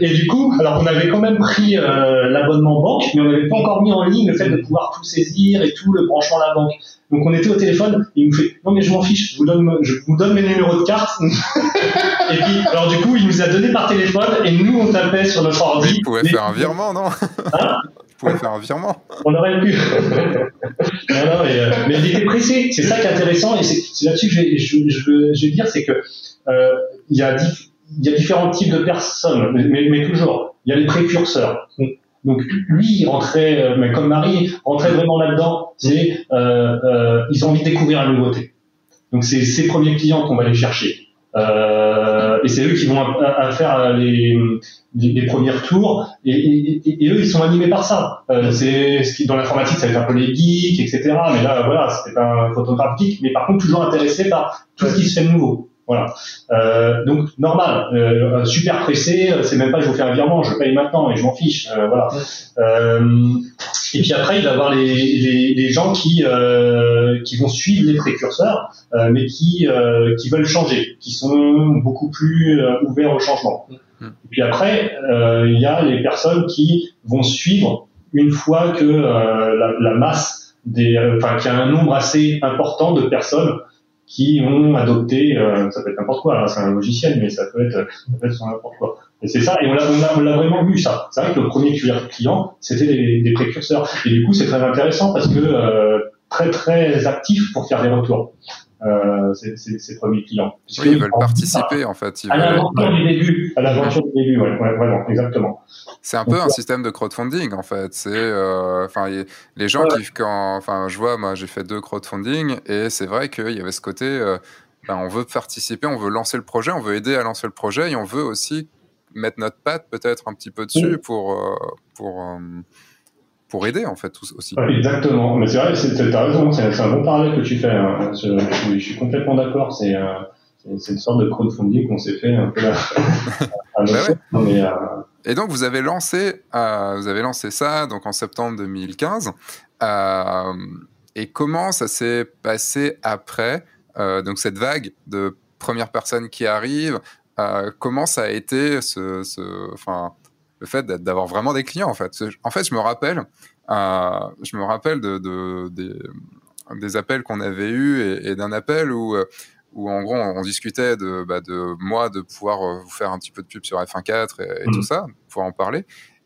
Et du coup, alors on avait quand même pris euh, l'abonnement banque, mais on n'avait pas encore mis en ligne le fait de pouvoir tout saisir et tout, le branchement à la banque. Donc on était au téléphone, et il nous fait, non mais je m'en fiche, je vous donne, je vous donne mes numéros de carte. et puis, alors du coup, il nous a donné par téléphone, et nous on tapait sur notre ordi. Vous pouvez faire un virement, non? Hein? On aurait pu. mais, euh, mais, il était pressé. C'est ça qui est intéressant et c'est là-dessus que je je, je, vais dire, c'est que euh, il y a il y a différents types de personnes, mais, toujours. Il y a les précurseurs. Donc lui, rentrait, euh, mais comme Marie, rentrait vraiment là-dedans. Euh, euh, ils ont envie de découvrir la nouveauté. Donc c'est ces premiers clients qu'on va aller chercher. Euh, et c'est eux qui vont à, faire les, les, premiers tours et, et, et, eux ils sont animés par ça. Euh, c'est ce qui dans l'informatique ça va être un peu les geeks etc. Mais là voilà c'était un photographe geek mais par contre toujours intéressé par tout ce qui se fait de nouveau. Voilà. Euh, donc normal, euh, super pressé, c'est même pas je vous fais un virement, je paye maintenant et je m'en fiche. Euh, voilà. Euh, et puis après il va y avoir les, les, les gens qui euh, qui vont suivre les précurseurs, euh, mais qui qui veulent changer, qui sont beaucoup plus ouverts au changement. Et puis après il y a les personnes qui vont suivre une fois que la, la, masse des, enfin qu'il y a un nombre assez important de personnes qui ont adopté, euh, ça peut être n'importe quoi, hein, c'est un logiciel, mais ça peut être, ça peut être n'importe quoi. Et c'est ça, et on l'a, on l'a, vraiment vu ça. C'est vrai que le premier client, c'était des, des, précurseurs. Et du coup, c'est très intéressant parce que euh, très très actif pour faire des retours euh, ces, premiers clients. Oui, ils veulent participer en fait. Ils à l'aventure du début, à l'aventure du début, ouais, ouais, vraiment, exactement. C'est un peu un système de crowdfunding en fait. C'est, euh, enfin, les gens qui, quand, enfin, je vois, moi, j'ai fait deux crowdfunding et c'est vrai qu'il y avait ce côté, euh, ben, on veut participer, on veut lancer le projet, on veut aider à lancer le projet et on veut aussi mettre notre patte peut-être un petit peu dessus pour, euh, pour pour aider en fait aussi. Exactement, mais c'est vrai, as raison, c'est un bon parallèle que tu fais. Hein. Je, je, suis complètement d'accord. C'est euh, c'est une sorte de crowdfunding qu'on s'est fait un peu là. Mais, euh... Et donc vous avez lancé, euh, vous avez lancé ça donc en septembre 2015. Euh, et comment ça s'est passé après donc cette vague de premières personnes qui arrivent Comment ça a été ce, ce enfin le fait d'avoir vraiment des clients en fait. En fait, je me rappelle, euh, je me rappelle de, de des, des, appels qu'on avait eus et, d'un appel où euh, où en gros on, discutait de, bah, de moi de pouvoir euh, vous faire un petit peu de pub sur F1.4 et, et tout mmh. ça, pouvoir en parler.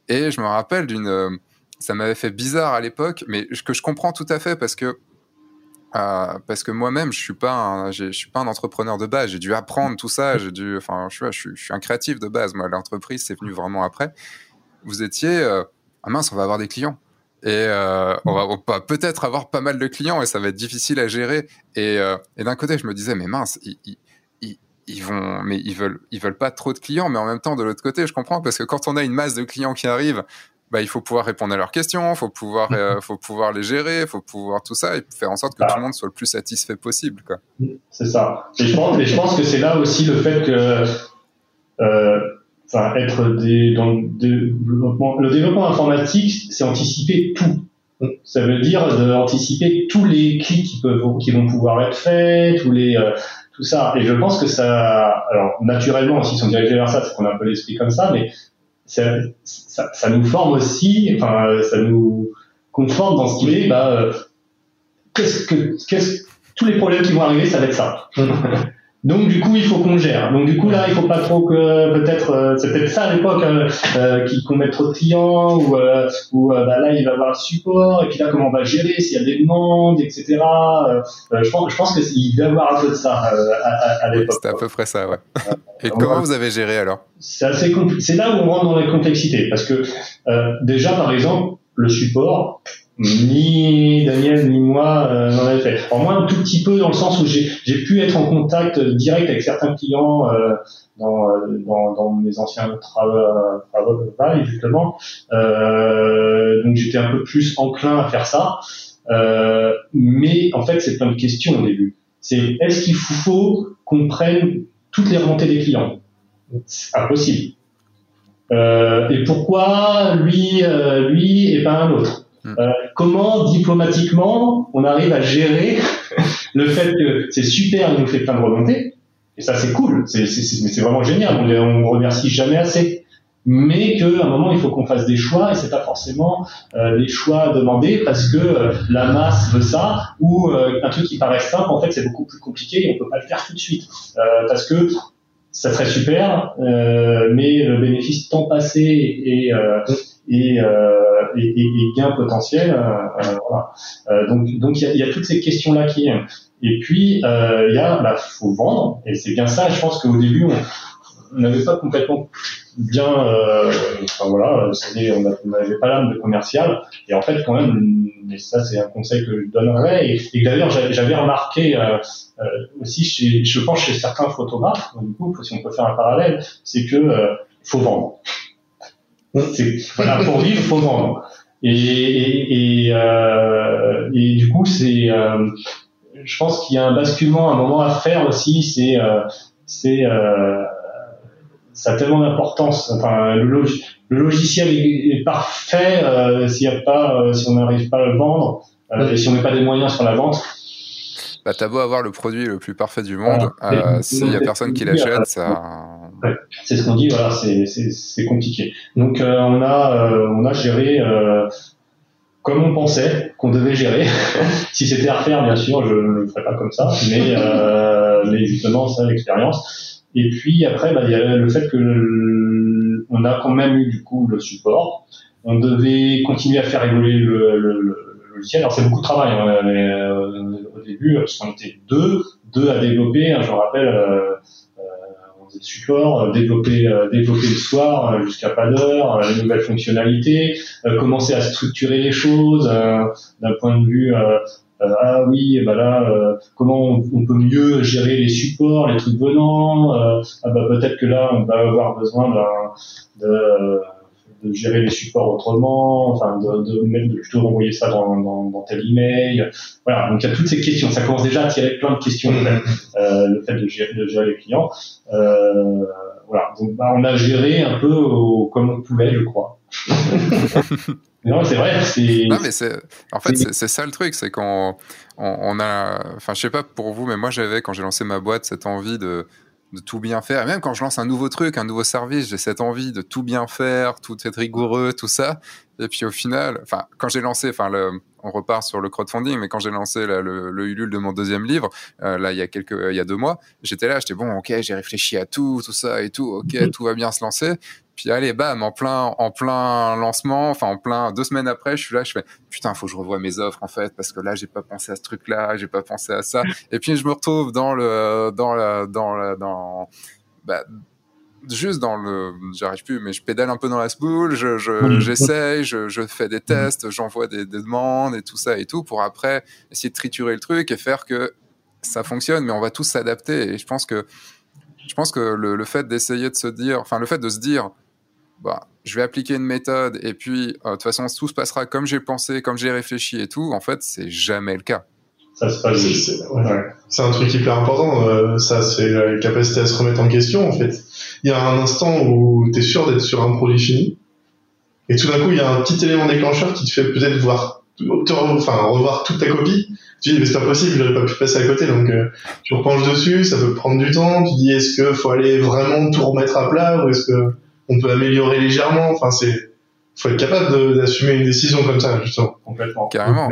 Et je me rappelle d'une ça m'avait fait bizarre à l'époque, mais que je comprends tout à fait parce que euh, parce que moi-même, je suis pas, un, je suis pas un entrepreneur de base. J'ai dû apprendre tout ça. J'ai dû, enfin, je, je, je, suis un créatif de base. Moi, l'entreprise, c'est venu vraiment après. Vous étiez, euh, ah mince, on va avoir des clients et euh, on va, peut-être avoir pas mal de clients et ça va être difficile à gérer. Et, d'un côté, je me disais, mais mince, ils, ils, ils, vont, mais ils veulent, ils veulent pas trop de clients. Mais en même temps, de l'autre côté, je comprends parce que quand on a une masse de clients qui arrivent, bah, il faut pouvoir répondre à leurs questions, faut pouvoir, mm-hmm. euh, faut pouvoir les gérer, faut pouvoir tout ça et faire en sorte que tout le monde soit le plus satisfait possible. C'est ça. Et je pense, et je pense que c'est là aussi le fait que, euh, enfin, être des, dans le développement, le développement informatique, c'est anticiper tout. Ça veut dire anticiper tous les clics qui peuvent, qui vont pouvoir être faits, tous les, euh, tout ça. Et je pense que ça, alors naturellement si on dirige vers ça, c'est qu'on a un peu l'esprit comme ça, mais ça, nous forme aussi, enfin, ça nous conforme dans ce qu'il est, bah, euh, qu'est-ce que, qu'est-ce, tous les problèmes qui vont arriver, ça va être ça. Donc du coup, il faut qu'on gère. Donc du coup là, il faut pas trop que peut-être euh, c'est peut-être ça à l'époque euh, euh qu'on mette trop de clients ou euh, ou bah, là il va avoir le support et puis là comment on va gérer s'il y a des demandes, etc. je pense je pense qu'il y avoir un peu de ça à, à, l'époque. C'était à peu près ça, ouais. et comment vous avez géré alors? C'est assez C'est là où on rentre dans les complexités parce que déjà par exemple le support, ni Daniel ni moi euh, n'en avait fait. En moi un tout petit peu dans le sens où j'ai pu être en contact direct avec certains clients euh, dans, dans, dans, mes anciens travaux justement. Euh, donc j'étais un peu plus enclin à faire ça. Euh, mais en fait c'est plein de questions au début. C'est est-ce qu'il faut qu'on prenne toutes les remontées des clients? C'est impossible. Euh, et pourquoi lui, lui et pas un autre? Hmm. Euh, comment diplomatiquement on arrive à gérer le fait que c'est super, il nous fait plein de remontées, et ça c'est cool, c'est vraiment génial, on, on remercie jamais assez. Mais qu'à un moment il faut qu'on fasse des choix et c'est pas forcément euh, les choix demandés parce que euh, la masse veut ça ou euh, un truc qui paraît simple en fait c'est beaucoup plus compliqué et on peut pas le faire tout de suite parce que ça serait super mais le bénéfice temps passé et et, euh, et, et, et gains potentiels. Euh, euh, voilà. donc donc il y a, y a, toutes ces questions là qui et puis il y a bah faut vendre et c'est bien ça. Je pense qu'au début on n'avait pas complètement bien, euh, enfin voilà, on n'avait pas l'âme de commercial. Et en fait, quand même, mais ça c'est un conseil que je donnerais. Et, et d'ailleurs, j'avais remarqué euh, euh, aussi, chez, je pense chez certains photographes, du coup, si on peut faire un parallèle, c'est que euh, faut vendre. Voilà, pour vivre, il faut vendre. Et, et, et, euh, et du coup, c'est, euh, je pense qu'il y a un basculement, un moment à faire aussi. C'est, euh, c'est, euh, ça a tellement d'importance. Enfin, le, le, logiciel est, parfait euh, s'il y a pas, euh, si on n'arrive pas à le vendre et si on met pas des moyens sur la vente. Bah, t'as beau avoir le produit le plus parfait du monde, s'il y a personne qui l'achète, ça c'est ce qu'on dit, voilà, c'est compliqué. Donc euh, on a euh, on a géré euh, comme on pensait qu'on devait gérer. si c'était à refaire, bien sûr, je ne le ferais pas comme ça, mais mais justement ça l'expérience. Et puis après, bah, il y a le fait que on a quand même eu du coup le support. On devait continuer à faire évoluer le, le, le logiciel. Alors c'est beaucoup de travail hein, au début, parce qu'on était deux, deux à développer. Hein, je me rappelle, des supports, euh, développer, euh, développer le soir euh, jusqu'à pas d'heure, les nouvelles fonctionnalités, commencer à structurer les choses d'un point de vue ah oui, bah là, comment on, peut mieux gérer les supports, les trucs venants. ah bah peut-être que là, on va avoir besoin d'un de, de gérer les supports autrement, enfin de, de même de plutôt envoyer ça dans, dans, dans, tel email. Voilà, donc il y a toutes ces questions. Ça commence déjà à tirer plein de questions. Euh, le fait de gérer, de gérer les clients. Euh, voilà, donc bah, on a géré un peu au, comme on pouvait, je crois. non, c'est vrai. C'est... Non, mais c'est en fait c'est, ça le truc, c'est qu'on on, on a, enfin je sais pas pour vous, mais moi j'avais quand j'ai lancé ma boîte cette envie de de tout bien faire. Et même quand je lance un nouveau truc, un nouveau service, j'ai cette envie de tout bien faire, tout être rigoureux, tout ça. Et puis au final, enfin, quand j'ai lancé, enfin, le, on repart sur le crowdfunding, mais quand j'ai lancé le, le, Ulule de mon deuxième livre, euh, là, il y a quelques, il y a deux mois, j'étais là, j'étais bon, ok, j'ai réfléchi à tout, tout ça et tout, ok, mm-hmm. tout va bien se lancer. Puis allez, bam, en plein, en plein lancement, enfin en plein deux semaines après, je suis là, je fais putain, faut que je revoie mes offres en fait, parce que là, j'ai pas pensé à ce truc-là, j'ai pas pensé à ça. Et puis je me retrouve dans le, dans la, dans la, dans, bah, juste dans le, j'arrive plus, mais je pédale un peu dans la spoule, je, je j'essaye, je, je, fais des tests, j'envoie des, des, demandes et tout ça et tout pour après essayer de triturer le truc et faire que ça fonctionne, mais on va tous s'adapter. Et je pense que, je pense que le, le fait d'essayer de se dire, enfin le fait de se dire, bah, je vais appliquer une méthode et puis euh, de toute façon tout se passera comme j'ai pensé, comme j'ai réfléchi et tout, en fait c'est jamais le cas. Ça se passe. C'est un truc hyper important. Euh, ça, c'est la capacité à se remettre en question en fait. Il y a un instant où tu es sûr d'être sur un produit fini et tout d'un coup il y a un petit élément déclencheur qui te fait peut-être voir, enfin revoir toute ta copie. Tu dis mais c'est pas possible, j'aurais pas pu passer à côté donc euh, tu repenches dessus, ça peut prendre du temps. Tu dis est-ce que faut aller vraiment tout remettre à plat ou est-ce que on peut améliorer légèrement. Enfin, c'est faut être capable d'assumer une décision comme ça, justement, complètement. Carrément.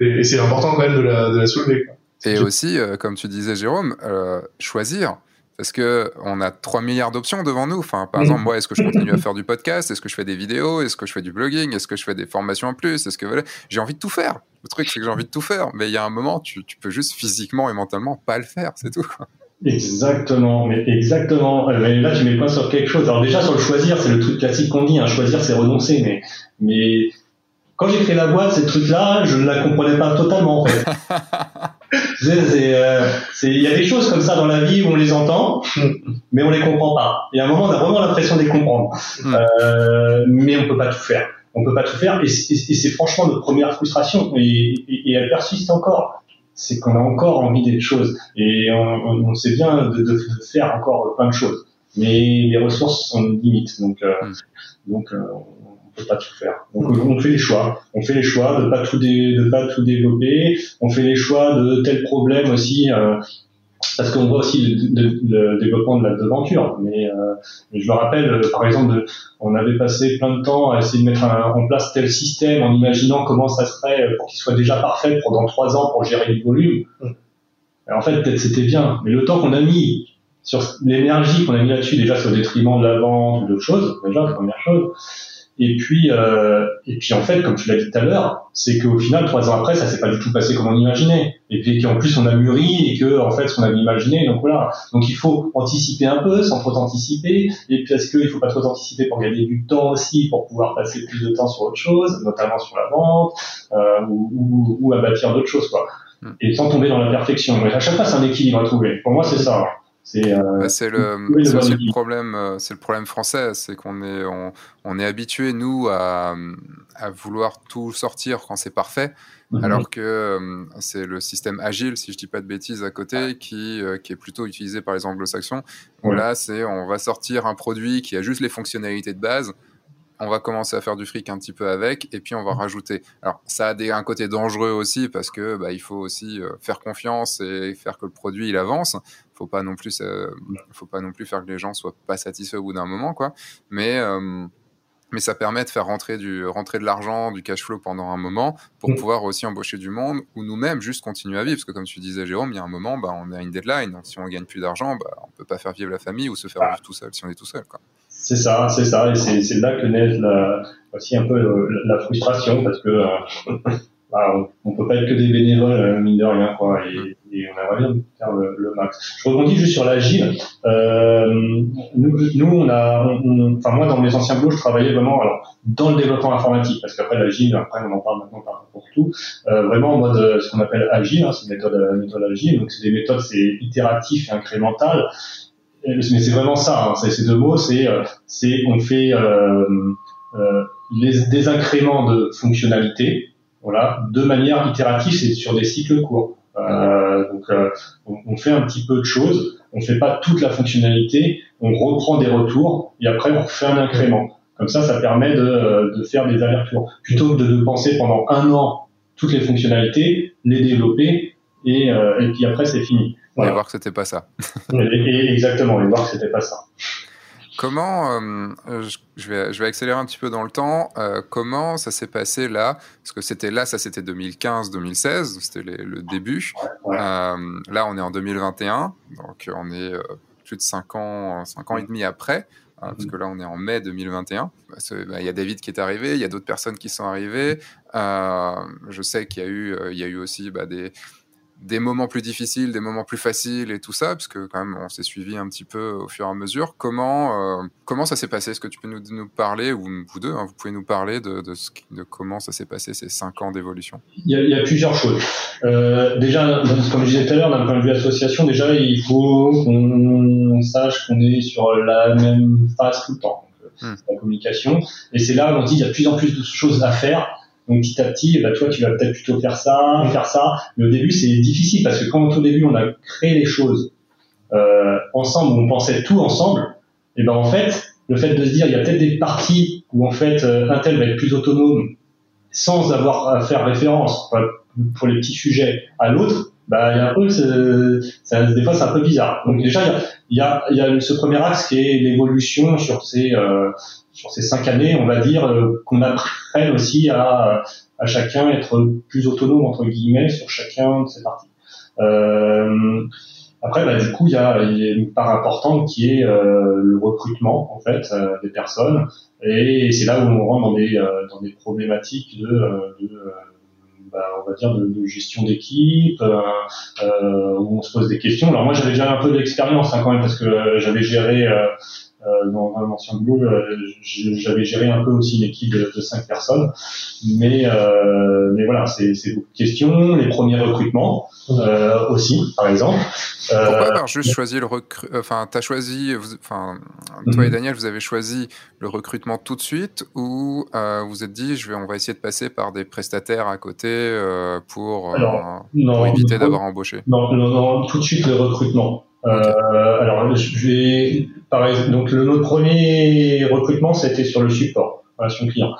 Et, c'est important quand même de la, de la soulever. Et aussi, euh, comme tu disais, Jérôme, euh, choisir. Parce que on a 3 milliards d'options devant nous. Enfin, par mm. exemple, moi, est-ce que je continue à faire du podcast? Est-ce que je fais des vidéos? Est-ce que je fais du blogging? Est-ce que je fais des formations en plus? Est-ce que voilà, j'ai envie de tout faire Le truc, c'est que j'ai envie de tout faire, mais il y a un moment, tu, tu peux juste physiquement et mentalement pas le faire, c'est tout. Quoi. Exactement, mais exactement. Euh, là, tu mets le point sur quelque chose. Alors déjà sur le choisir, c'est le truc classique qu'on dit. Hein. Choisir, c'est renoncer. Mais, mais quand j'ai créé la boîte, ces trucs-là, je ne la comprenais pas totalement en fait. Euh, il y a des choses comme ça dans la vie où on les entend, mais on les comprend pas. Et à un moment, on a vraiment l'impression de les comprendre, hmm. euh, mais on peut pas tout faire. On peut pas tout faire, et c'est franchement notre première frustration, et, et elle persiste encore c'est qu'on a encore envie des choses et on, on sait bien de, de, faire encore plein de choses, mais les ressources sont limites, donc euh, mm. donc euh, on peut pas tout faire. Donc mm. on fait les choix, on fait les choix de pas tout de pas tout développer, on fait les choix de tel problème aussi. Euh, parce qu'on voit aussi le, développement de la devanture. Mais, euh, je me rappelle, euh, par exemple, on avait passé plein de temps à essayer de mettre en place tel système en imaginant comment ça serait pour qu'il soit déjà parfait pendant trois ans pour gérer du volume. en fait, peut-être c'était bien, mais le temps qu'on a mis sur l'énergie qu'on a mis là-dessus, déjà sur le détriment de la vente ou d'autres choses, déjà, première chose, et puis, euh, et puis en fait, comme tu l'as dit tout à l'heure, c'est qu'au final, trois ans après, ça s'est pas du tout passé comme on imaginait. Et puis qu'en plus, on a mûri et que en fait, ce qu'on avait imaginé, donc voilà. Donc il faut anticiper un peu, sans trop anticiper. Et puis est-ce qu'il faut pas trop anticiper pour gagner du temps aussi, pour pouvoir passer plus de temps sur autre chose, notamment sur la vente euh, ou, ou, ou, à bâtir d'autres choses, quoi. Hmm. Et sans tomber dans la perfection. Mais à chaque fois, c'est un équilibre à trouver. Pour moi, c'est ça. C'est euh, bah, le, aussi le problème, euh, c'est le problème français, c'est qu'on est, on, on est habitué nous à, à, vouloir tout sortir quand c'est parfait, mhm. alors que euh, c'est le système agile, si je dis pas de bêtises à côté, qui, qui est plutôt utilisé par les anglo-saxons. Où là, c'est on va sortir un produit qui a juste les fonctionnalités de base on va commencer à faire du fric un petit peu avec, et puis on va mmh. rajouter. Alors, ça a des, un côté dangereux aussi parce que bah, il faut aussi euh, faire confiance et faire que le produit il avance. Faut pas non plus, euh, faut pas non plus faire que les gens soient pas satisfaits au bout d'un moment, quoi. Mais euh, mais ça permet de faire rentrer du rentrer de l'argent, du cash flow pendant un moment pour mmh. pouvoir aussi embaucher du monde ou nous-mêmes juste continuer à vivre parce que comme tu disais Jérôme, il y a un moment bah, on a une deadline si on gagne plus d'argent, bah, on peut pas faire vivre la famille ou se faire vivre tout seul si on est tout seul quoi. C'est ça, c'est ça, et c'est là que naît aussi un peu la frustration parce que euh, bah, on peut pas être que des bénévoles euh, mine de rien quoi, et, et on aimerait bien faire le, le, max. Je rebondis juste sur l'agile. Euh, nous, on a, moi dans mes anciens boulots, je travaillais vraiment dans le développement informatique parce qu'après l'agile, après on en parle maintenant pour tout, euh, vraiment en mode ce qu'on appelle agile, hein, c'est une méthode, méthode agile, donc c'est des méthodes c'est itératif et incrémental mais c'est vraiment ça, hein, ces deux mots, c'est euh, c'est on fait les, des incréments de fonctionnalités, voilà, de manière itérative, c'est sur des cycles courts. Euh, donc on, on, fait un petit peu de choses, on fait pas toute la fonctionnalité, on reprend des retours et après on fait un incrément. Comme ça, ça permet de, de faire des allers-retours plutôt que de, penser pendant un an toutes les fonctionnalités, les développer et, et puis après c'est fini. Et voir que c'était pas ça. exactement, et voir que c'était pas ça. Comment, euh, je, vais, je vais accélérer un petit peu dans le temps, euh, comment ça s'est passé là? Parce que c'était là, ça c'était 2015-2016, c'était le début. Euh, là, on est en 2021, donc on est plus de 5 ans, 5 ans et demi après. hein, parce que là on est en mai 2021. Bah, il y a David qui est arrivé, il y a d'autres personnes qui sont arrivées. je sais qu'il y a eu, il y a eu aussi bah, des des moments plus difficiles, des moments plus faciles et tout ça, parce que quand même on s'est suivi un petit peu au fur et à mesure. Comment, euh, comment ça s'est passé? Est-ce que tu peux nous, nous, parler, ou vous deux, hein, vous pouvez nous parler de, de, ce, de comment ça s'est passé ces cinq ans d'évolution? Il, il, y a plusieurs choses. Euh, déjà, comme je disais tout à l'heure, d'un point de vue association, déjà il faut qu'on sache qu'on est sur la même phase tout le temps. Donc, hmm. La communication. Et c'est là où on dit il y a de plus en plus de choses à faire donc petit à petit, bah, toi, tu vas peut-être plutôt faire ça, faire ça. Mais au début, c'est difficile parce que quand au début, on a créé les choses euh, ensemble, on pensait tout ensemble, et ben en fait, le fait de se dire, il y a peut-être des parties où en fait, euh, un tel va être plus autonome sans avoir à faire référence pour les petits sujets à l'autre, bah, il y a un peu, ça, des fois, c'est un peu bizarre. Donc déjà, il y a, il y a, il y a ce premier axe qui est l'évolution sur ces, euh, sur ces cinq années, on va dire, euh, qu'on apprenne aussi à, chacun être plus autonome entre guillemets sur chacun de ces parties. Euh, après, bah, du coup, il y, a, une part importante qui est euh, le recrutement en fait des personnes, et c'est là où on rentre dans des problématiques de, bah, on va dire de gestion d'équipe, où on se pose des questions. Alors moi, j'avais déjà un peu d'expérience hein, quand même parce que j'avais géré euh, dans un ancien boulot, euh, j'avais géré un peu aussi une équipe de, de cinq personnes, mais euh, mais voilà, c'est beaucoup de questions, les premiers recrutements euh, aussi, par exemple. Pourquoi avoir juste choisi le recrutement Enfin, t'as choisi, enfin, toi et mhm. Daniel, vous avez choisi le recrutement tout de suite, ou vous vous êtes dit, je vais, on va essayer de passer par des prestataires à côté pour, pour éviter d'avoir embauché non, non, non, tout de suite le recrutement. Euh, alors, je vais, donc le, notre premier recrutement, c'était sur le support, relation client.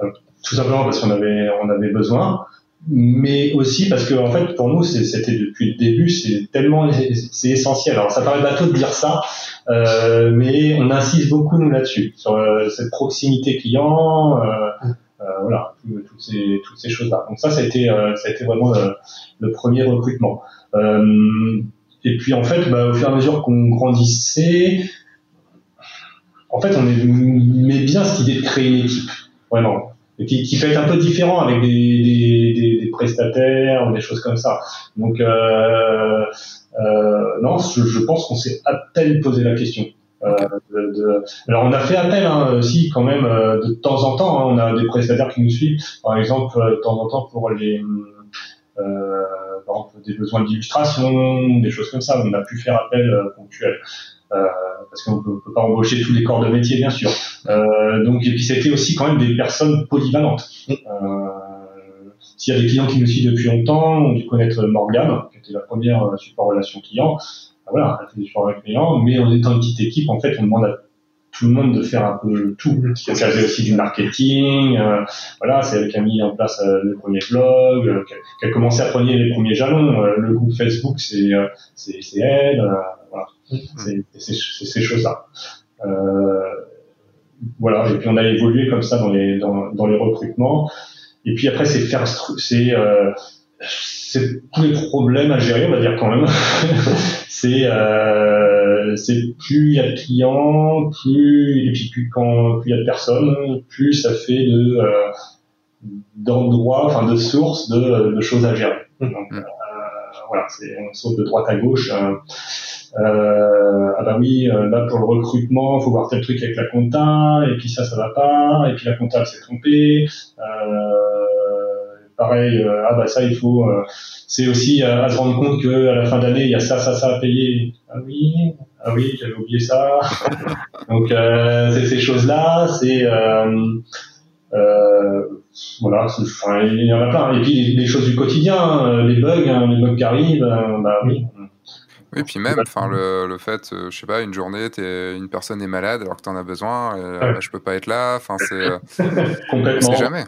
Euh, tout simplement parce qu'on avait, on avait besoin, mais aussi parce que, en fait, pour nous, c'était depuis le début, c'est tellement, c'est essentiel. Alors, ça paraît bateau de dire ça, euh, mais on insiste beaucoup nous là-dessus, sur euh, cette proximité client. Euh, voilà, toutes ces, toutes ces choses-là. Donc ça, ça a été, ça a été vraiment le, premier recrutement. Et puis en fait, bah, au fur et à mesure qu'on grandissait, en fait, on aimait bien cette idée de créer une équipe, vraiment. Et qui, qui peut être un peu différent avec des, des, des, prestataires ou des choses comme ça. Donc, euh, euh, non, je, je pense qu'on s'est à peine posé la question. Euh, de, alors on a fait appel hein, aussi quand même euh, de temps en temps. Hein, on a des prestataires qui nous suivent, par exemple euh, de temps en temps pour les euh, par exemple des besoins d'illustration, des choses comme ça, on a pu faire appel euh, ponctuel. Euh, parce qu'on peut, peut pas embaucher tous les corps de métier, bien sûr. Euh, donc, et puis c'était aussi quand même des personnes polyvalentes. Euh, S'il y a des clients qui nous suivent depuis longtemps, on dû connaître Morgane, qui était la première support relation client. voilà, elle fait des supports clients, mais en étant une petite équipe, en fait, on demande à tout le monde de faire un peu tout. Elle faisait aussi du marketing. Euh, voilà, c'est elle qui a mis en place euh, le premier blog, euh, qui, a, commencé à prendre les premiers jalons. Euh, le groupe Facebook, c'est c'est elle. voilà, c'est ces choses-là. voilà, et puis on a évolué comme ça dans les dans, dans les recrutements. Et puis après, c'est faire c'est c'est tous les problèmes à gérer, on va dire quand même. c'est euh, c'est plus il y a de clients, plus et puis plus quand plus il y a de personnes, plus ça fait de euh, d'endroits, enfin de sources de, de choses à gérer. Mmh. Donc, euh, voilà, c'est on saute de droite à gauche. Euh, euh ah bah oui, euh, là pour le recrutement, faut voir tel truc avec la compta, et puis ça, ça va pas, et puis la compta s'est trompée. Euh, pareil, euh, ah bah ça il faut, euh, c'est aussi à, se rendre compte que à la fin d'année il y a ça, ça, ça à payer. Ah oui, ah oui, j'avais oublié ça. Donc euh, c'est ces choses-là, c'est voilà, enfin, il y en a plein. Et puis les, choses du quotidien, les bugs, hein, les bugs qui arrivent, bah oui. Oui, puis même, enfin, le, le fait, je sais pas, une journée, es, une personne est malade alors que tu en as besoin, et, bah, je peux pas être là, enfin, c'est. Complètement. jamais.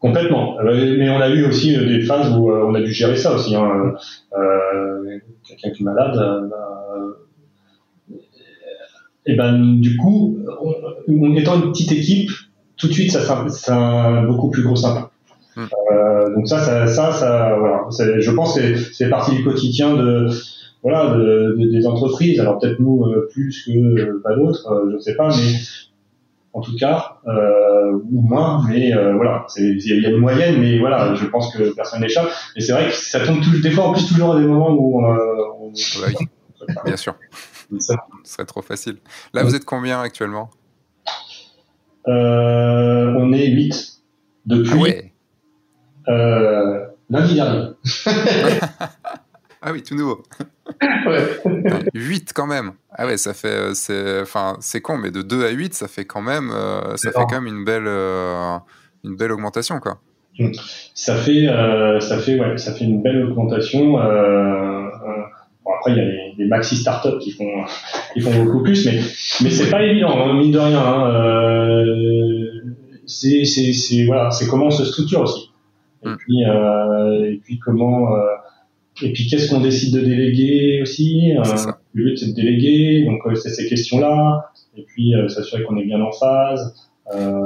Complètement. Mais on a eu aussi euh, des phases où euh, on a dû gérer ça aussi. Hein. Euh, Quelqu'un qui est malade, et ben du coup, en étant une petite équipe, tout de suite, ça c'est un beaucoup plus gros impact. Hmm. Euh, donc ça, ça, ça, ça voilà. Je pense que c'est partie du quotidien de voilà, des entreprises. Alors peut-être nous plus que pas d'autres, je ne sais pas, mais en tout cas, ou moins, mais voilà, il y a une moyenne, mais voilà, je pense que personne n'échappe. Et c'est vrai que ça tombe tout, des fois en plus toujours à des moments où on, Bien sûr. Ce serait trop facile. Là, vous êtes combien actuellement? Euh, On est 8 depuis ah euh, lundi dernier. ah oui, tout nouveau. 8 quand même. Ah ouais, ça fait, euh, c'est, enfin, c'est con, mais de 2 à 8, ça fait quand même, ça fait quand même une belle, une belle augmentation, quoi. Ça fait, ça fait, ouais, ça fait une belle augmentation. Bon, après, il y a les, les maxi startups qui font, qui font beaucoup plus, mais, mais c'est pas évident, hein, mine de rien. Hein, euh, c'est, c'est, c'est, voilà, c'est comment on se structure aussi. Et mm. puis, euh, et puis comment, euh, et puis qu'est-ce qu'on décide de déléguer aussi. Euh, le but c'est de déléguer, donc euh, c'est ces questions-là. Et puis s'assurer qu'on est bien en phase.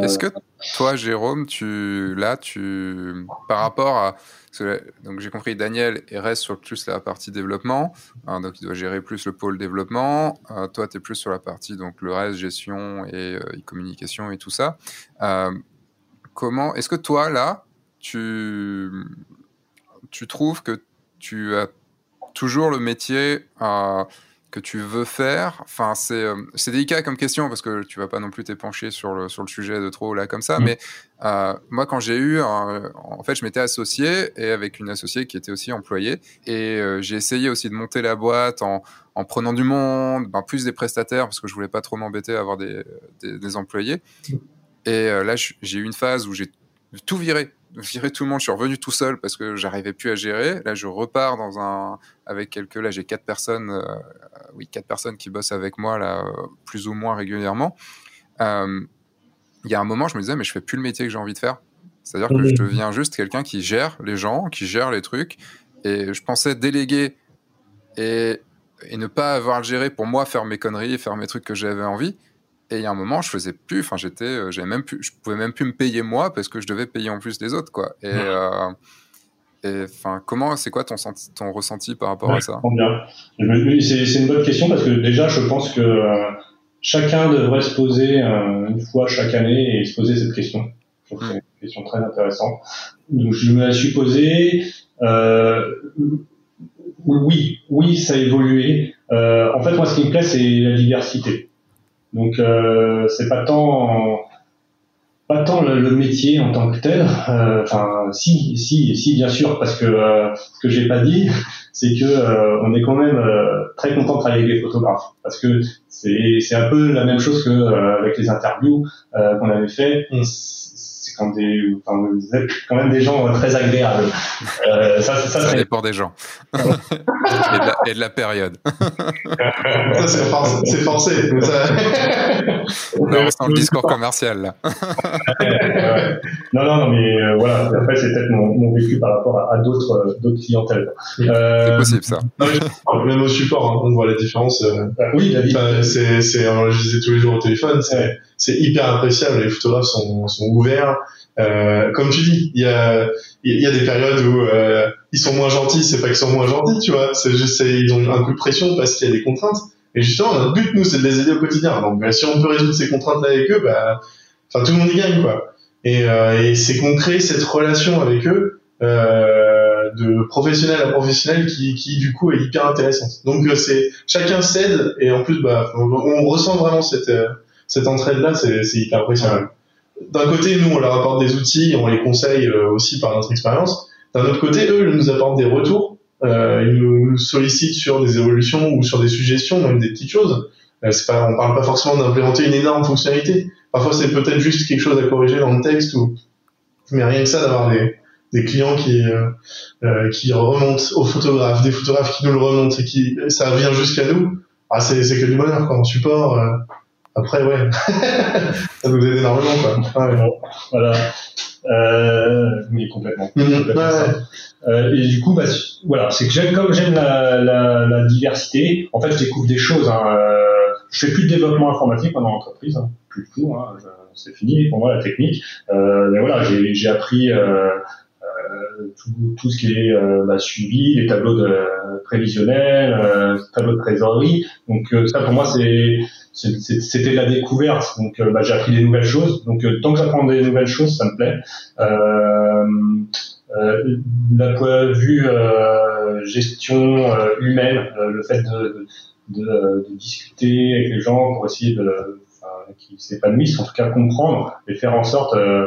Est-ce que toi, Jérôme, tu, là, tu, par rapport à, donc j'ai compris, Daniel reste sur plus la partie développement, hein, donc il doit gérer plus le pôle développement. Euh, toi, tu es plus sur la partie donc le reste gestion et euh, communication et tout ça. Euh, comment est-ce que toi là, tu tu trouves que tu as toujours le métier que tu veux faire Enfin, euh, c'est délicat comme question parce que tu vas pas non plus t'épancher sur le, sur le sujet de trop là comme ça. Mm. Mais euh, moi, quand j'ai eu, en fait, je m'étais associé et avec une associée qui était aussi employée. Et euh, j'ai essayé aussi de monter la boîte en, en prenant du monde, ben, plus des prestataires parce que je voulais pas trop m'embêter à avoir des, des, employés. Mm. Et là, j'ai eu une phase où j'ai tout viré virer tout le monde. Je suis revenu tout seul parce que j'arrivais plus à gérer. Là, je repars dans un avec quelques. Là, j'ai quatre personnes. Euh, oui, quatre personnes qui bossent avec moi là, plus ou moins régulièrement. Euh, il y a un moment, je me disais, mais je fais plus le métier que j'ai envie de faire. C'est-à-dire que je deviens juste quelqu'un qui gère les gens, qui gère les trucs. Et je pensais déléguer et, et ne pas avoir à le gérer pour moi, faire mes conneries, faire mes trucs que j'avais envie. Et il y a un moment, je faisais plus. Enfin, j'étais, euh, j'avais même plus, je pouvais même plus me payer moi parce que je devais payer en plus les autres, quoi. Et, euh, et enfin, comment, c'est quoi ton, ton ressenti par rapport à ça? C'est une bonne question parce que déjà, je pense que euh, chacun devrait se poser une fois chaque année et se poser cette question. Je trouve que c'est une question très intéressante. Donc, je me la suis posée. oui, oui, ça a évolué. en fait, moi, ce qui me plaît, c'est la diversité. Donc euh, c'est pas tant pas tant le, métier en tant que tel. Euh, enfin, si, si, si, bien sûr, parce que euh, ce que j'ai pas dit, c'est que euh, on est quand même très content de travailler avec les photographes, parce que c'est c'est un peu la même chose que avec les interviews qu'on avait fait. Mm des, enfin, vous êtes quand même des gens très agréables. Euh, ça, ça, ça dépend des gens et, de la, et, de la, période. c'est forcé. Non, on sent le discours commercial là. non, non, non, mais euh, voilà. Après, c'est peut-être mon, mon, vécu par rapport à, d'autres, euh, d'autres clientèles. Euh, c'est possible ça. même au support, hein, on voit la différence. Euh, bah oui, la vie. c'est, c'est, je disais tous les jours au téléphone, c'est, c'est hyper appréciable. Les photographes sont, sont ouverts. Euh, comme tu dis, il y a, il y a des périodes où euh, ils sont moins gentils. C'est pas qu'ils sont moins gentils, tu vois. C'est juste, ils ont un coup de pression parce qu'il y a des contraintes. Et justement, notre but, nous, c'est de les aider au quotidien. Donc, bah, si on peut résoudre ces contraintes-là avec eux, bah, enfin, tout le monde y gagne, quoi. Et, euh, et c'est qu'on crée cette relation avec eux, euh, de professionnel à professionnel, qui, qui du coup est hyper intéressante. Donc, euh, c'est chacun cède et en plus, bah, on, on ressent vraiment cette euh, cette entraide-là, c'est hyper impressionnant. D'un côté, nous, on leur apporte des outils, on les conseille euh, aussi par notre expérience. D'un autre côté, eux, ils nous apportent des retours. Euh, ils nous sollicitent sur des évolutions ou sur des suggestions, même des petites choses. Euh, c'est pas, on parle pas forcément d'implémenter une énorme fonctionnalité. Parfois, c'est peut-être juste quelque chose à corriger dans le texte ou, mais rien que ça, d'avoir des, des clients qui euh, euh qui remontent aux photographes, des photographes qui nous le remontent et qui ça vient jusqu'à nous. Ah, c'est c'est que du bonheur quand on support. Euh, après, ouais, ça nous aide énormément, quoi. Ouais. Voilà. Euh, mais complètement. Mhm. Euh, et du coup, bah, voilà, c'est que j'aime comme j'aime la, la, la, diversité. En fait, je découvre des choses. Hein. Euh, je fais plus de développement informatique pendant l'entreprise, hein. plus du tout. Hein. C'est fini pour moi la technique. Euh, mais voilà, j'ai appris. Euh, tout, tout, ce qui est bah, suivi, les tableaux de prévisionnels, tableaux de trésorerie. Donc ça pour moi c'était la découverte. Donc bah, j'ai appris des nouvelles choses. Donc tant que j'apprends des nouvelles choses, ça me plaît. Euh, d'un point de vue gestion humaine, le fait de, de, de, discuter avec les gens pour essayer de qui s'épanouissent, en tout cas comprendre et faire en sorte euh,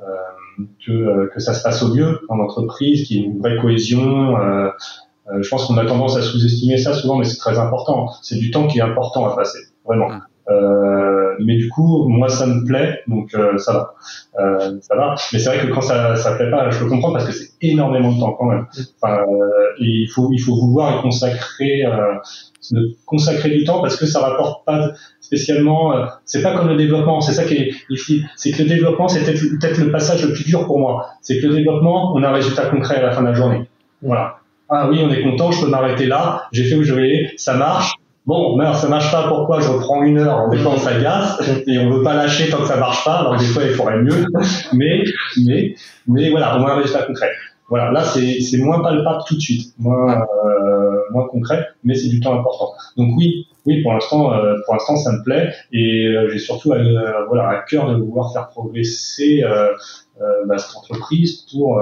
euh, que, euh, que ça se passe au mieux en entreprise, qu'il y ait une vraie cohésion. je pense qu'on a tendance à sous-estimer ça souvent, mais c'est très important. C'est du temps qui est important à passer, vraiment. Euh, mais du coup, moi, ça me plaît, donc euh, ça va, euh, ça va. Mais c'est vrai que quand ça, ça plaît pas, je le comprends parce que c'est énormément de temps quand même. Enfin, et il faut, il faut vouloir consacrer, consacrer du temps parce que ça rapporte pas spécialement. Euh, c'est pas comme le développement. C'est ça qui est ici. C'est que le développement, c'est peut-être le passage le plus dur pour moi. C'est que le développement, on a un résultat concret à la fin de la journée. Voilà. Ah oui, on est content, je peux m'arrêter là. J'ai fait où je vais, ça marche. Bon, mais ça marche pas. Pourquoi Je reprends une heure. Des fois, on s'agace et on veut pas lâcher tant que ça marche pas. Alors des fois, il faudrait mieux. Mais, mais, mais voilà, on a un résultat concret. Voilà, là c'est moins palpable tout de suite, moins euh, moins concret, mais c'est du temps important. Donc oui, oui pour l'instant euh, pour l'instant ça me plaît et euh, j'ai surtout voilà à cœur de vouloir faire progresser bah, cette entreprise pour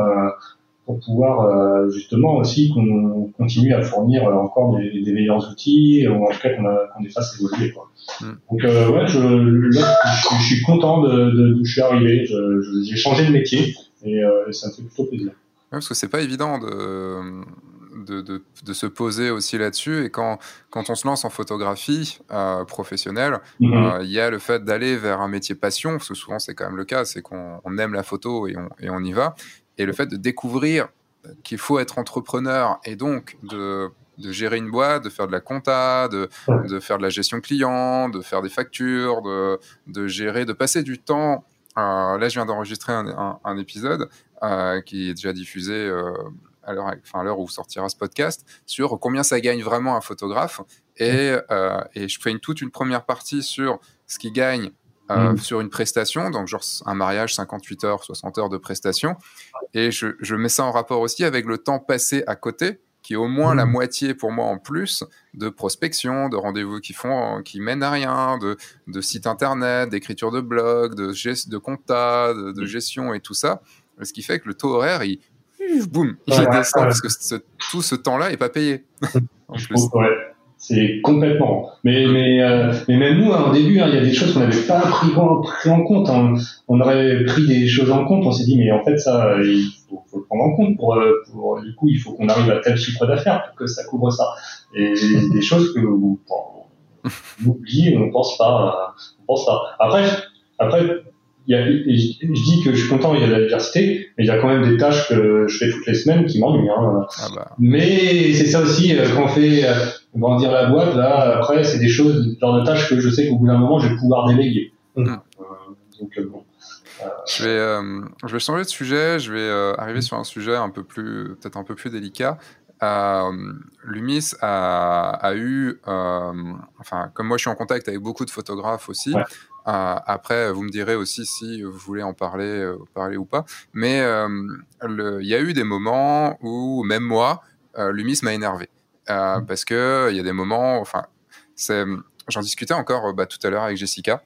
pour pouvoir justement aussi qu'on continue à fournir encore des, des, meilleurs outils ou en tout cas qu'on qu'on les fasse évoluer quoi. Mm. Donc ouais, je, là, je, suis content de, de, d'où je suis arrivé. j'ai changé de métier et, et ça me fait plutôt plaisir parce que c'est pas évident de, de, de, se poser aussi là-dessus. Et quand, quand on se lance en photographie euh, professionnelle, mhm. euh, il y a le fait d'aller vers un métier passion, parce que souvent c'est quand même le cas, c'est qu'on aime la photo et on, et on y va. Et le fait de découvrir qu'il faut être entrepreneur et donc de, de gérer une boîte, de faire de la compta, de, de, faire de la gestion client, de faire des factures, de, de gérer, de passer du temps. Euh, là, je viens d'enregistrer un, un, épisode euh, qui est déjà diffusé euh, à l'heure enfin, où sortira ce podcast, sur combien ça gagne vraiment un photographe. Et, et je fais une, toute une première partie sur ce qu'il gagne mmh. sur une prestation, donc genre un mariage, 58 heures, 60 heures de prestation. Et je, je, mets ça en rapport aussi avec le temps passé à côté, qui est au moins la mmh. moitié pour moi en plus de prospection, de rendez-vous qui font, qui mènent à rien, de, de sites internet, d'écriture de blog, de, de compta, de, de, mmh. gestion et tout ça. Ce qui fait que le taux horaire, il, boum, il descend parce que tout ce temps-là n'est pas payé. en plus. C'est complètement. Mais, mais, euh, mais même nous, hein, au début, hein, il y a des choses qu'on n'avait pas pris, pris, en compte. Hein. On aurait pris des choses en compte. On s'est dit, mais en fait, ça, il faut, faut le prendre en compte. Pour, euh, pour, du coup, il faut qu'on arrive à tel chiffre d'affaires pour que ça couvre ça. Et des choses que vous, on oublie, on pense pas, on pense pas. Après, après, je dis que je suis content, il y a de la diversité, mais il y a quand même des tâches que je fais toutes les semaines qui m'ennuient. Hein. Ah bah. Mais c'est ça aussi, euh, quand on fait euh, grandir la boîte, là, après, c'est des choses, genre de tâches que je sais qu'au bout d'un moment, je vais pouvoir déléguer. Mmh. Euh, donc, bon. Je vais, je vais changer de sujet. Je vais arriver sur un sujet un peu plus, peut-être un peu plus délicat. Lumis a, a eu, enfin, comme moi je suis en contact avec beaucoup de photographes aussi, euh, après, vous me direz aussi si vous voulez en parler, euh, parler ou pas. Mais euh, il y a eu des moments où, même moi, Lumis m'a énervé. Mmh. Parce qu'il y a des moments, enfin, j'en discutais encore bah, tout à l'heure avec Jessica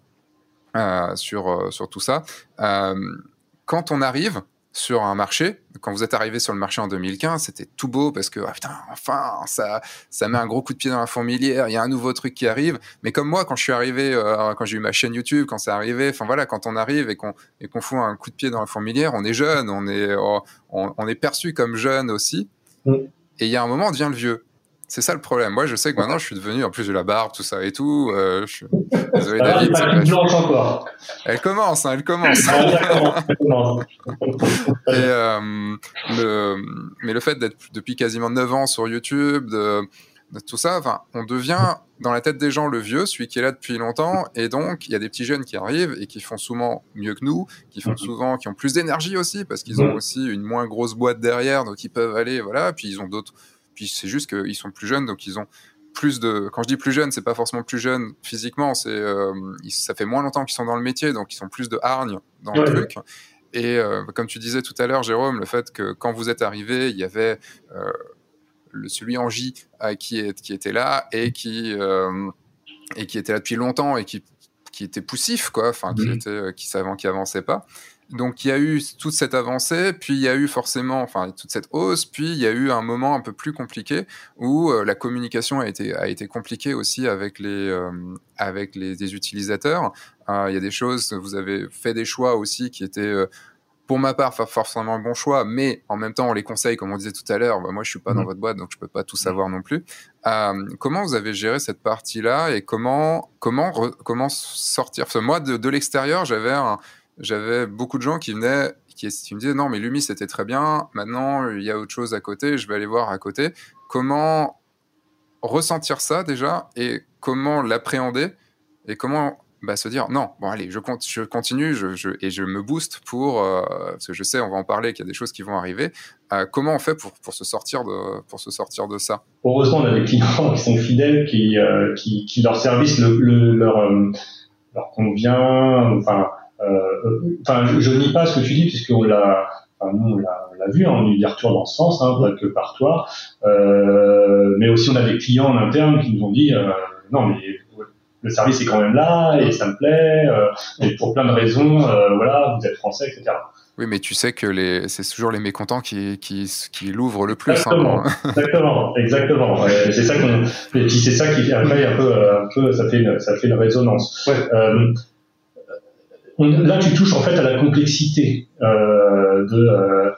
sur, sur tout ça. quand on arrive, sur un marché. Quand vous êtes arrivé sur le marché en 2015, c'était tout beau parce que ah, putain, enfin, ça, ça met un gros coup de pied dans la fourmilière. Il y a un nouveau truc qui arrive. Mais comme moi, quand je suis arrivé, euh, quand j'ai eu ma chaîne YouTube, quand c'est arrivé, enfin voilà, quand on arrive et qu'on et qu'on fout un coup de pied dans la fourmilière, on est jeune, on est oh, on, est perçu comme jeune aussi. Mm. Et il y a un moment, on devient le vieux. C'est ça le problème. Moi, je sais que maintenant, je suis devenu, en plus de la barbe, tout ça et tout. Euh, je suis... Désolé, David. encore. Elle commence, hein, elle commence. et, euh, Mais le fait d'être depuis quasiment 9 ans sur YouTube, de, tout ça, on devient dans la tête des gens le vieux, celui qui est là depuis longtemps, et donc il y a des petits jeunes qui arrivent et qui font souvent mieux que nous, qui font mhm. souvent, qui ont plus d'énergie aussi parce qu'ils ont mhm. aussi une moins grosse boîte derrière, donc ils peuvent aller, voilà, puis ils ont d'autres puis c'est juste qu'ils sont plus jeunes, donc ils ont plus de. Quand je dis plus jeunes, c'est pas forcément plus jeunes physiquement, c'est euh, ça fait moins longtemps qu'ils sont dans le métier, donc ils sont plus de hargne dans le truc. et comme tu disais tout à l'heure, Jérôme, le fait que quand vous êtes arrivé, il y avait le, celui en J qui, est, qui était là et qui, et qui était là depuis longtemps et qui, qui était poussif, quoi, enfin, qui, mhm. était, qui, qui avançait pas donc il y a eu toute cette avancée, puis il y a eu forcément, enfin toute cette hausse, puis il y a eu un moment un peu plus compliqué où euh, la communication a été a été compliquée aussi avec les euh, avec les, utilisateurs. Euh, il y a des choses, vous avez fait des choix aussi qui étaient pour ma part, forcément un bon choix, mais en même temps, on les conseille, comme on disait tout à l'heure. Bah, moi, je suis pas dans mmh. votre boîte, donc je peux pas tout mmh. savoir non plus. comment vous avez géré cette partie-là et comment comment comment sortir? Parce que moi, de, de l'extérieur, j'avais un, j'avais beaucoup de gens qui venaient, qui, me disaient non, mais Lumi c'était très bien, maintenant il y a autre chose à côté, je vais aller voir à côté. Comment ressentir ça déjà et comment l'appréhender et comment bah, se dire non, bon allez, je, continue et je me booste pour, euh, parce que je sais, on va en parler, qu'il y a des choses qui vont arriver. Euh, comment on fait pour, pour, se sortir de, pour se sortir de ça Heureusement, on a des clients qui sont fidèles, qui, euh, qui, leur service le, leur, leur convient, enfin, euh, enfin, je, je, nie pas ce que tu dis puisqu'on l'a, enfin, nous on l'a vu, hein, on a eu des retours dans ce sens, hein, pas que par toi, euh, mais aussi on a des clients en interne qui nous ont dit euh, non mais le service est quand même là et ça me plaît et pour plein de raisons, voilà, vous êtes français, etc. Oui, mais tu sais que les... c'est toujours les mécontents qui, qui, qui l'ouvrent le plus. Hein. Exactement, exactement, c'est ça qu'on, et puis c'est ça qui après un peu, un peu, ça fait une, ça fait une résonance. Ouais. Euh, là, tu touches en fait à la complexité euh, de, euh,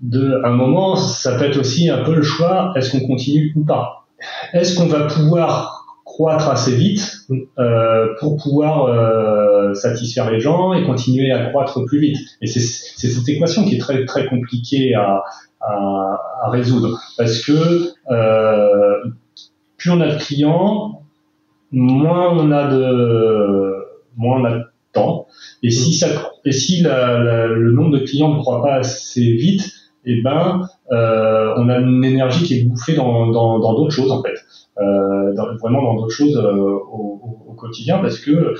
de. un moment, ça peut être aussi un peu le choix est-ce qu'on continue ou pas? Est-ce qu'on va pouvoir croître assez vite euh, pour pouvoir euh, satisfaire les gens et continuer à croître plus vite? Et c'est cette équation qui est très très compliquée à, à, à résoudre parce que euh, plus on a de clients, moins on a de moins on a temps. Et si ça, et si la, le nombre de clients ne croît pas assez vite, eh ben, euh, on a une énergie qui est bouffée dans dans d'autres choses en fait, euh, dans, vraiment dans d'autres choses euh, au, au, quotidien, parce que,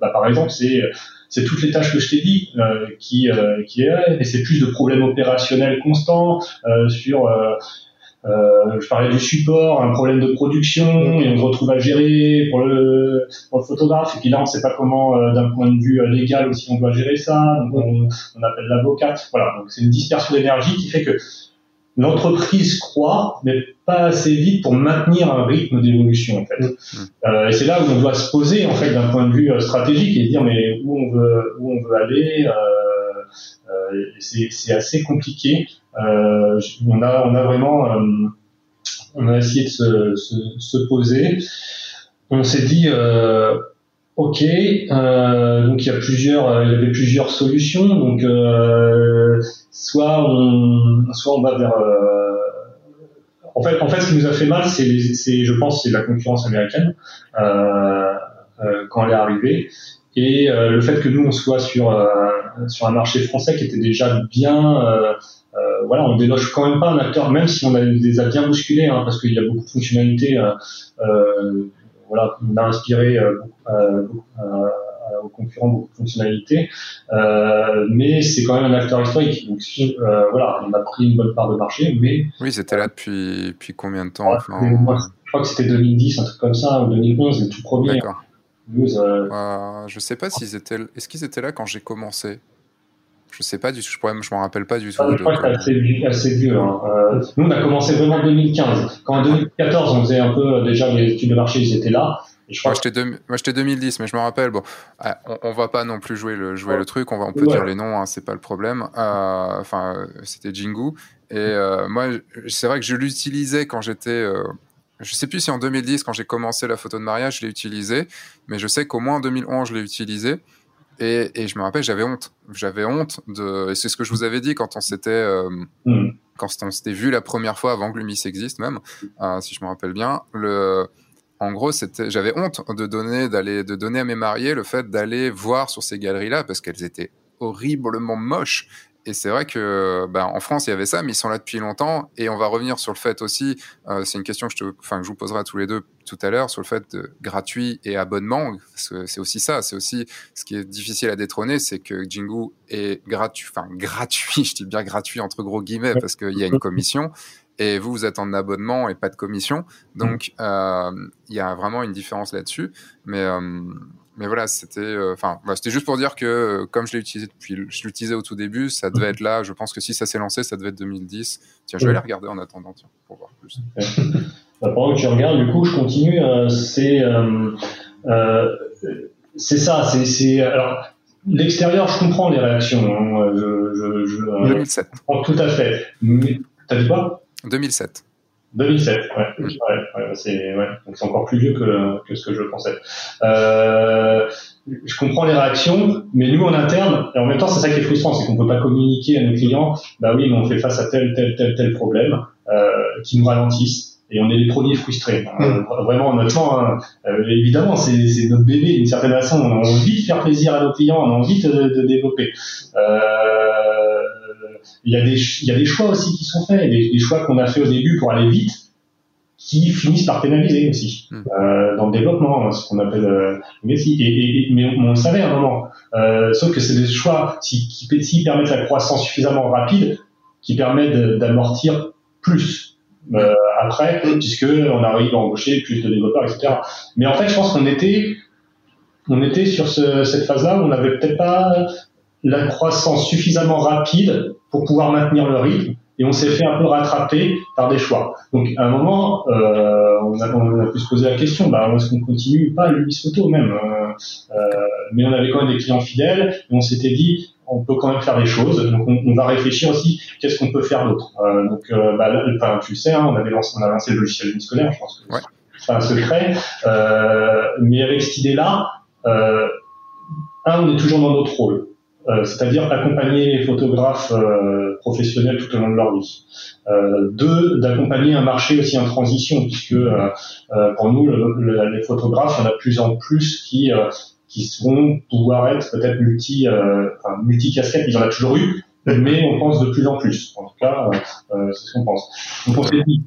bah, par exemple, c'est c'est toutes les tâches que je t'ai dit qui qui est, et c'est plus de problèmes opérationnels constants sur euh, je parlais du support, un problème de production, et on se retrouve à gérer pour le, pour le photographe, et puis là on ne sait pas comment, euh, d'un point de vue euh, légal aussi, on doit gérer ça, donc on, on appelle l'avocat. Voilà, donc c'est une dispersion d'énergie qui fait que l'entreprise croît, mais pas assez vite pour maintenir un rythme d'évolution en fait. Mmh. Euh, et c'est là où on doit se poser en fait d'un point de vue stratégique et dire mais où on veut où on veut aller. Euh, euh, c'est assez compliqué. Euh, on a, on a vraiment, euh, on a essayé de se, se, se poser. On s'est dit, Ok, euh, donc il y a plusieurs, il y avait plusieurs solutions. Donc soit on, soit on va vers. En fait, en fait, ce qui nous a fait mal, c'est, c'est je pense, c'est la concurrence américaine quand elle est arrivée et le fait que nous on soit sur sur un marché français qui était déjà bien euh, euh, voilà, on déloge quand même pas un acteur, même si on a, les a bien bousculés, hein, parce qu'il y a beaucoup de fonctionnalités. Euh, voilà, on a inspiré aux concurrents beaucoup de fonctionnalités, mais c'est quand même un acteur historique. Donc voilà, on a pris une bonne part de marché, mais oui, c'était là depuis, depuis combien de temps Je crois que c'était 2010, un truc comme ça, ou 2011, le tout premier. D'accord. Euh, je sais pas s'ils étaient. Est-ce qu'ils étaient là quand j'ai commencé? Je sais pas du tout. Je, je m'en rappelle pas du tout. Ah, je crois que c'est assez, vieux. Hein. Euh, nous, on a commencé vraiment en 2015. Quand en 2014, on faisait un peu euh, déjà les études de marché, ils étaient là. je moi, j'étais 2010, mais je me rappelle. Bon, ah, on, va pas non plus jouer le, jouer le truc. On, va, on peut dire les noms, hein, c'est pas le problème. Enfin, c'était Jingu. Et moi, c'est vrai que je l'utilisais quand j'étais je sais plus si en 2010, quand j'ai commencé la photo de mariage, je l'ai utilisé, mais je sais qu'au moins en 2011, je l'ai utilisé. Et, et, je me rappelle, j'avais honte. J'avais honte de. Et c'est ce que je vous avais dit quand on s'était euh, mm. quand on s'était vu la première fois avant que Lumis existe même, euh, si je me rappelle bien. Le, en gros, c'était, j'avais honte de donner d'aller de donner à mes mariés le fait d'aller voir sur ces galeries-là parce qu'elles étaient horriblement moches et c'est vrai que bah, en France, il y avait ça, mais ils sont là depuis longtemps. Et on va revenir sur le fait aussi, euh, c'est une question que je, vous poserai à tous les deux tout à l'heure, sur le fait de gratuit et abonnement. C'est aussi ça, c'est aussi ce qui est difficile à détrôner, c'est que Jingu est gratuit, enfin gratuit, je dis bien gratuit entre gros guillemets, parce qu'il y a une commission. Et vous, vous êtes en abonnement et pas de commission. Donc, euh, il y a vraiment une différence là-dessus. Mais, euh, mais voilà, c'était, euh, enfin, bah, c'était juste pour dire que euh, comme je l'ai utilisé depuis, je l'utilisais au tout début, ça devait être là. Je pense que si ça s'est lancé, ça devait être 2010. Tiens, je vais aller regarder en attendant, tiens, pour voir plus. Bah, pendant que tu regardes, du coup, je continue. Euh, c'est, c'est ça. C'est, c'est alors. L'extérieur, je comprends les réactions. Hein, je, je, je, 2007. tout à fait. Mais, t'as dit quoi? 2007. 2007, ouais. ouais, ouais c'est ouais. Encore plus vieux que, que ce que je pensais. Euh, je comprends les réactions, mais nous en interne, et en même temps c'est ça qui est frustrant, c'est qu'on peut pas communiquer à nos clients. Bah oui, mais on fait face à tel tel tel tel problème euh, qui nous ralentissent. Et on est les premiers frustrés. Hein. Mm. Vraiment, honnêtement, hein, euh, évidemment, c'est notre bébé d'une certaine façon. On a envie de faire plaisir à nos clients, on a envie de, de développer. Euh, il y, a des, il y a des choix aussi qui sont faits, des, des choix qu'on a fait au début pour aller vite, qui finissent par pénaliser aussi hmm. euh, dans le développement, hein, ce qu'on appelle euh, mais, et, et, mais on, le savait à un moment. Euh, sauf que c'est des choix qui, qui, qui, permettent la croissance suffisamment rapide, qui permettent d'amortir plus euh, après, puisque on arrive à embaucher plus de développeurs, etc. Mais en fait, je pense qu'on était on était sur ce, cette phase-là où on n'avait peut-être pas la croissance suffisamment rapide pour pouvoir maintenir le rythme et on s'est fait un peu rattraper par des choix. Donc à un moment, euh, on, a, pu se poser la question, bah, est-ce qu'on continue pas l'Ulysse Photo même euh, euh, Mais on avait quand même des clients fidèles et on s'était dit, on peut quand même faire des choses. Donc on, on va réfléchir aussi, qu'est-ce qu'on peut faire d'autre? Euh, Donc euh, bah, enfin, tu le sais, hein, on avait lancé, on a lancé le logiciel de scolaire, je pense que ouais. c'est un secret. Euh, mais avec cette idée-là, un, on est toujours dans notre rôle. C'est-à-dire accompagner les photographes professionnels tout au long de leur vie. Deux, d'accompagner un marché aussi en transition, puisque pour nous, le, les photographes, il y en a de plus en plus qui qui vont pouvoir être peut-être multi, enfin, multi casquettes. Ils en ont toujours eu, mais on pense de plus en plus. En tout cas, c'est ce qu'on pense. Donc on s'est dit,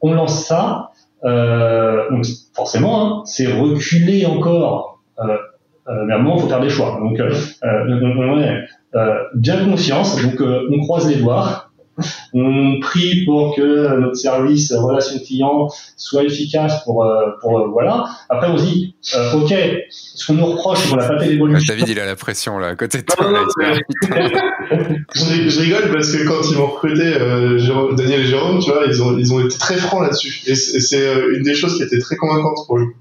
on lance ça. donc forcément, hein, c'est reculer encore euh, mais à un moment, il faut faire des choix. Donc, euh, euh, on est bien conscience. Donc, on croise les doigts. On prie pour que notre service relation client soit efficace pour, pour voilà. Après, on se dit, ok, ce qu'on nous reproche, qu'on n'a pas fait l'évolution. David, il a la pression là à côté de toi. je, rigole parce que quand ils m'ont recruté, Daniel et Jérôme, tu vois, ils ont, ils ont été très francs là-dessus. Et c'est une des choses qui était très convaincante pour eux.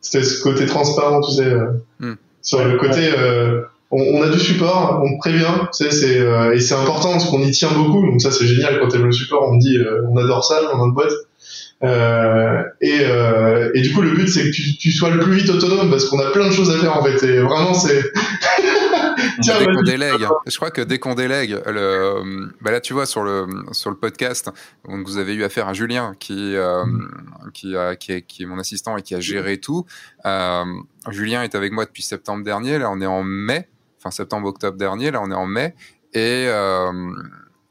C'était ce côté transparent, tu sais. Hmm sur le côté euh, on, on, a du support, on prévient, c'est, c'est euh, et c'est important parce qu'on y tient beaucoup. Donc ça c'est génial quand t'aimes le support, on me dit euh, on adore ça dans notre boîte. Euh, et, euh, et, du coup, le but, c'est que tu, tu, sois le plus vite autonome parce qu'on a plein de choses à faire en fait. Et vraiment, c'est. Tiens, dès qu'on délègue, je crois que dès qu'on délègue, le, bah là, tu vois, sur le, sur le podcast, donc vous avez eu affaire à Julien qui, euh, qui, a, qui, est, qui, est, mon assistant et qui a géré tout. Euh, Julien est avec moi depuis septembre dernier. Là, on est en mai, enfin septembre-octobre dernier. Là, on est en mai. Et. Euh,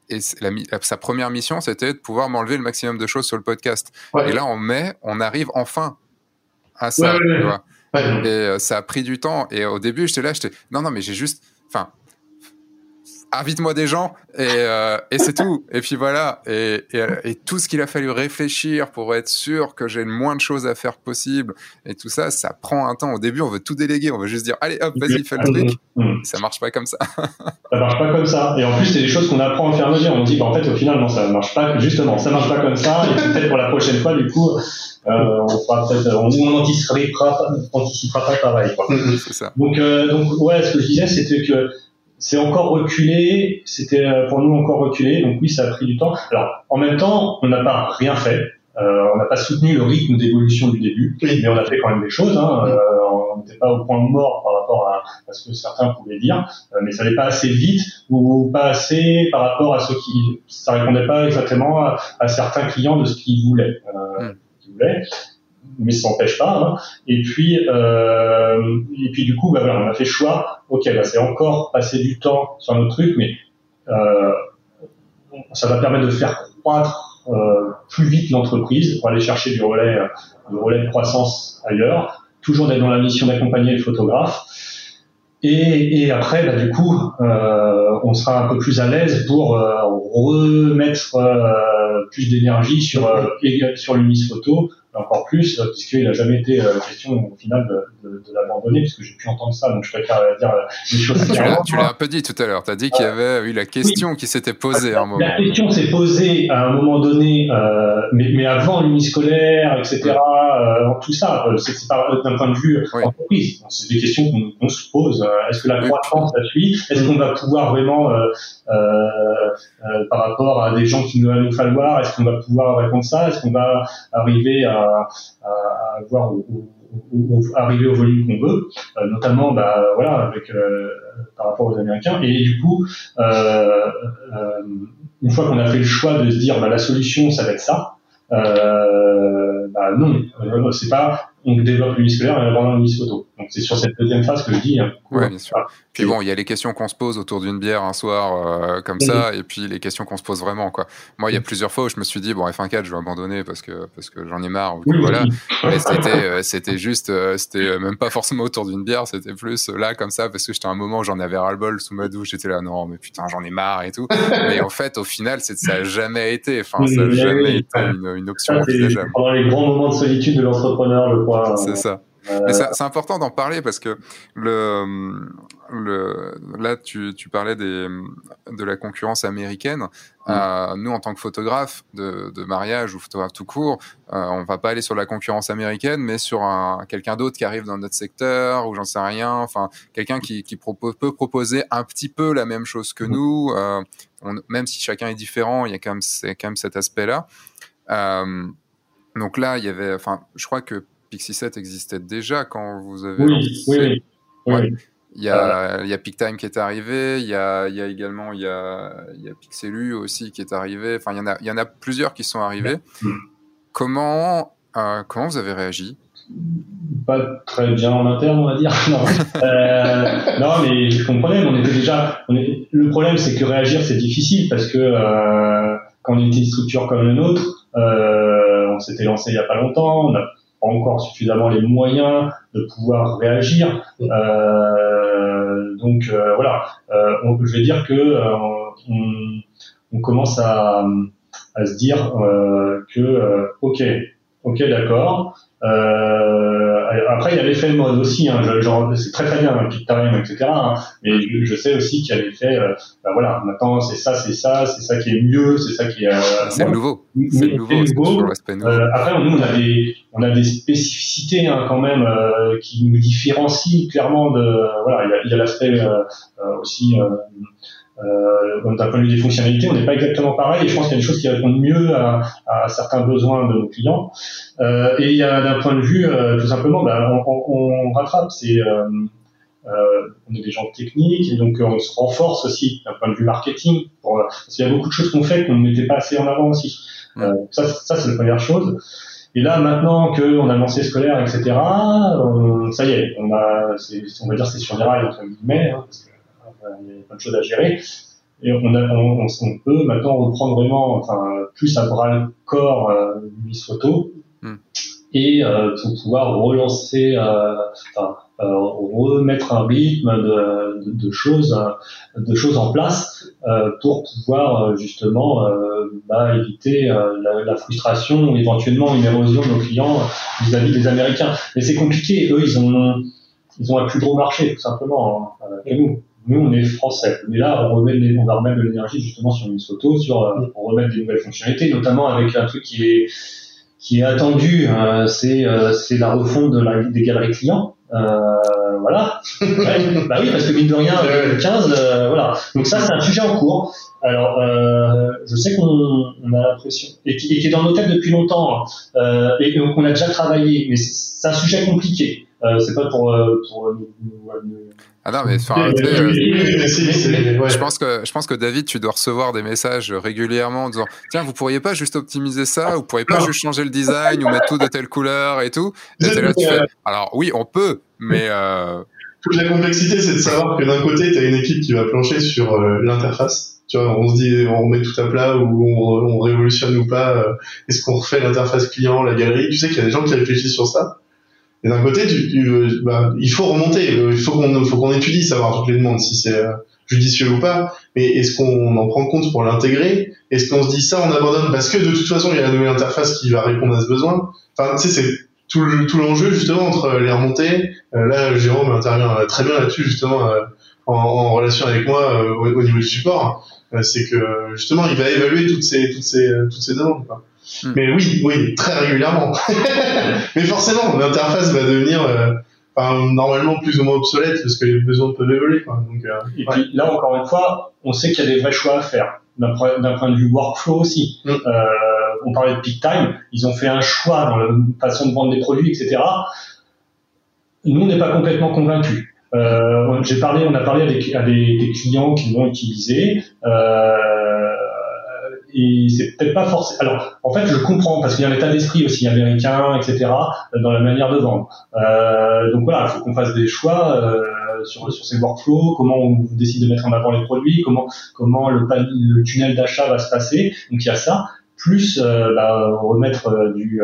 et la, sa première mission, c'était de pouvoir m'enlever le maximum de choses sur le podcast. Et là, en mai, on arrive enfin à ça. tu vois. Et euh, ça a pris du temps. Et au début, j'étais là, j'étais non, non, mais j'ai juste, enfin, invite-moi des gens et, euh, et c'est tout. Et puis voilà. Et, et, et tout ce qu'il a fallu réfléchir pour être sûr que j'ai le moins de choses à faire possible et tout ça, ça prend un temps. Au début, on veut tout déléguer. On veut juste dire, allez, hop, vas-y, fais le truc. Mm. Ça marche pas comme ça. ça marche pas comme ça. Et en plus, c'est des choses qu'on apprend à faire mesure. On dit, bah, en fait, au final, non, ça marche pas. Justement, ça marche pas comme ça. Et peut-être pour la prochaine fois, du coup, euh, on fera peut-être, on, on anticipera, anticipera pas pareil. Quoi. Mm, c'est ça. Donc, euh, donc, ouais, ce que je disais, c'était que c'est encore reculé, c'était euh, pour nous encore reculé, donc oui, ça a pris du temps. Alors, en même temps, on n'a pas rien fait, euh, on n'a pas soutenu le rythme d'évolution du début, mais on a fait quand même des choses. Hein. Euh, on n'était pas au point mort par rapport à, à ce que certains pouvaient dire, euh, mais ça n'allait pas assez vite ou pas assez par rapport à ce qui, ça répondait pas exactement à, à certains clients de ce qu'ils voulaient. Euh, mm. qu'ils voulaient mais ça n'empêche pas. Hein. Et puis, euh, et puis du coup, bah, voilà, on a fait choix. Ok, bah, c'est encore passer du temps sur notre truc, mais ça va permettre de faire croître plus vite l'entreprise pour aller chercher du relais, du relais de croissance ailleurs, toujours d'être dans la mission d'accompagner les photographes. Et, et, après, bah, du coup, euh, on sera un peu plus à l'aise pour euh, remettre euh, plus d'énergie sur, euh, sur l'UNIS photo, encore plus, euh, puisqu'il n'a jamais été euh, question au final de, de, de l'abandonner, puisque j'ai pu entendre ça, donc je préfère dire les choses. Tu l'as un peu dit tout à l'heure, tu as dit qu'il y avait eu la question oui. qui s'était posée à un moment. La question s'est posée à un moment donné, euh, mais, mais avant l'uniscolaire, etc., euh, tout ça, c'est pas d'un point de vue oui. entreprise, c'est des questions qu'on qu se pose. Est-ce que la croissance la suit? Est-ce qu'on va pouvoir vraiment, par rapport à des gens qui nous va nous falloir, est-ce qu'on va pouvoir répondre ça? Est-ce qu'on va arriver à à, au, arriver au volume qu'on veut, euh, notamment bah, voilà avec euh, par rapport aux Américains. Et du coup, euh, une fois qu'on a fait le choix de se dire bah, la solution ça va être ça, bah, non, c'est pas on développe l'uniscolaire et on l'unis photo. Donc c'est sur cette deuxième phase que je dis. Hein, ouais, bien sûr. Puis bon, il y a les questions qu'on se pose autour d'une bière un soir euh, comme ça, et puis les questions qu'on se pose vraiment. Quoi. Moi, il y a plusieurs fois où je me suis dit bon F1.4, je vais abandonner parce que parce que j'en ai marre. Ou que, oui, voilà. Oui. Mais c'était euh, c'était juste euh, c'était même pas forcément autour d'une bière, c'était plus là comme ça parce que j'étais un moment où j'en avais ras le bol sous ma douche. J'étais là non mais putain j'en ai marre et tout. mais en fait au final c'est ça a jamais été. Enfin ça a jamais été une, une option envisageable. Pendant les grands moments de solitude de l'entrepreneur, je crois. C'est ça. Mais c'est important d'en parler parce que le, le, là, tu, tu parlais des, de la concurrence américaine. Mmh. Euh, nous, en tant que photographe de, de mariage ou photographe tout court, euh, on va pas aller sur la concurrence américaine, mais sur un, quelqu'un d'autre qui arrive dans notre secteur ou j'en sais rien. Enfin, quelqu'un qui, qui propose, peut proposer un petit peu la même chose que mmh. nous. Euh, on, même si chacun est différent, il y a quand même, quand même cet aspect-là. Euh, donc là, il y avait, enfin, je crois que Pixie 7 existait déjà quand vous avez oui, lancé. Oui, oui, ouais. Il y, a, euh... il y a PicTime qui est arrivé, il y a, il y a également il y a, il y a Pixelu aussi qui est arrivé. Enfin, il y en a, il y en a plusieurs qui sont arrivés. Mmh. Comment, euh, comment vous avez réagi? Pas très bien en interne, on va dire. non, euh, non mais je comprenais, on était déjà. On est... Le problème, c'est que réagir, c'est difficile parce que euh, quand on était une structure comme la nôtre, on s'était lancé il y a pas longtemps, on a encore suffisamment les moyens de pouvoir réagir. Euh, donc euh, voilà, euh, on, je vais dire que euh, on, on, commence à, à, se dire que ok, ok d'accord. Après il y a l'effet de mode aussi, hein, c'est très très bien le peak time, etc. Hein, mais je, je, sais aussi qu'il y a l'effet, ben voilà, maintenant c'est ça, c'est ça, c'est ça qui est mieux, c'est ça qui est. c'est le nouveau. C'est nouveau. nouveau. nouveau. après nous on a des on a des spécificités hein, quand même euh, qui nous différencient clairement de voilà il y a, l'aspect euh, aussi euh, d'un point de vue des fonctionnalités on n'est pas exactement pareil et je pense qu'il y a des choses qui répondent mieux à, à certains besoins de nos clients. Et il y a d'un point de vue tout simplement bah, on, on, on, rattrape c'est on est des gens techniques et donc on se renforce aussi d'un point de vue marketing pour, parce qu'il y a beaucoup de choses qu'on fait qu'on ne mettait pas assez en avant aussi. Ça, ça c'est la première chose. Et là, maintenant qu'on a lancé scolaire, etc., on, ça y est, on a, on va dire, c'est sur les rails entre guillemets, hein, parce qu'il y a plein de choses à gérer. Et on, a, on, on, peut maintenant reprendre vraiment, enfin, plus à bras le corps euh, Miss Photo mm. et euh, pour pouvoir relancer, euh, enfin, euh, remettre un rythme de, de, de, choses, de choses en place euh, pour pouvoir euh, justement bah, éviter la, la, frustration ou éventuellement une érosion de nos clients vis-à-vis -vis des Américains. Mais c'est compliqué. Eux, ils ont, ils ont un plus gros marché, tout simplement, hein, que nous. Nous, on est français. Mais là, on, remet on va remettre de l'énergie justement sur une photo, sur pour remettre des nouvelles fonctionnalités, notamment avec un truc qui est qui est attendu, euh, c'est euh, c'est la refonte de des galeries clients. Euh, voilà. Bah oui, parce que mine de rien, 15, euh, voilà. Donc ça, c'est un sujet en cours. Alors, euh, je sais qu'on on a l'impression, et qui, est dans nos têtes depuis longtemps, et qu'on a déjà travaillé, mais c'est un sujet compliqué. C'est pas pour, pour nous, nous, ah non, mais enfin, euh, je pense que je pense que David, tu dois recevoir des messages régulièrement en disant tiens, vous pourriez pas juste optimiser ça, vous pourriez pas juste changer le design ou mettre tout de telle couleur et tout. Et là, tu fais, alors oui, on peut, mais euh... toute la complexité, c'est de savoir que d'un côté, tu as une équipe qui va plancher sur euh, l'interface Tu vois, on se dit, on remet tout à plat ou on, on révolutionne ou pas. euh, Est-ce qu'on refait l'interface client, la galerie? Tu sais qu'il y a des gens qui réfléchissent sur ça. D'un côté, tu, tu, bah, il faut remonter, euh, il faut qu'on faut étudie, savoir toutes les demandes, si c'est euh, judicieux ou pas. Mais est-ce qu'on en prend compte pour l'intégrer? Est-ce qu'on se dit ça, on abandonne parce que de toute façon, il y a la nouvelle interface qui va répondre à ce besoin? Enfin, tu sais, c'est tout le- tout l'enjeu justement entre les remontées. Euh, là, Jérôme intervient très bien là-dessus justement en, en relation avec moi au, au niveau du support. C'est que justement, il va évaluer toutes ces toutes ces toutes ces demandes. Quoi. Hmm. Mais oui, oui, très régulièrement. Mais forcément, l'interface va devenir euh, enfin, normalement plus ou moins obsolète parce que les besoins peuvent évoluer. Quoi. Donc, euh, Et ouais. puis là, encore une fois, on sait qu'il y a des vrais choix à faire. D'un point, de vue workflow aussi. Mm. Euh, on parlait de peak time. Ils ont fait un choix dans la façon de vendre des produits, etc. Nous, on n'est pas complètement convaincus. Euh, j'ai parlé, on a parlé à des, à des, des clients qui l'ont utilisé. Euh, et c'est peut-être pas forcément. Alors, en fait, je comprends parce qu'il y a un état d'esprit aussi américain, etc. Dans la manière de vendre. Euh, donc voilà, il faut qu'on fasse des choix euh, sur, sur ces workflows, comment on décide de mettre en avant les produits, comment comment le, le tunnel d'achat va se passer. Donc il y a ça, plus euh, bah, remettre euh, du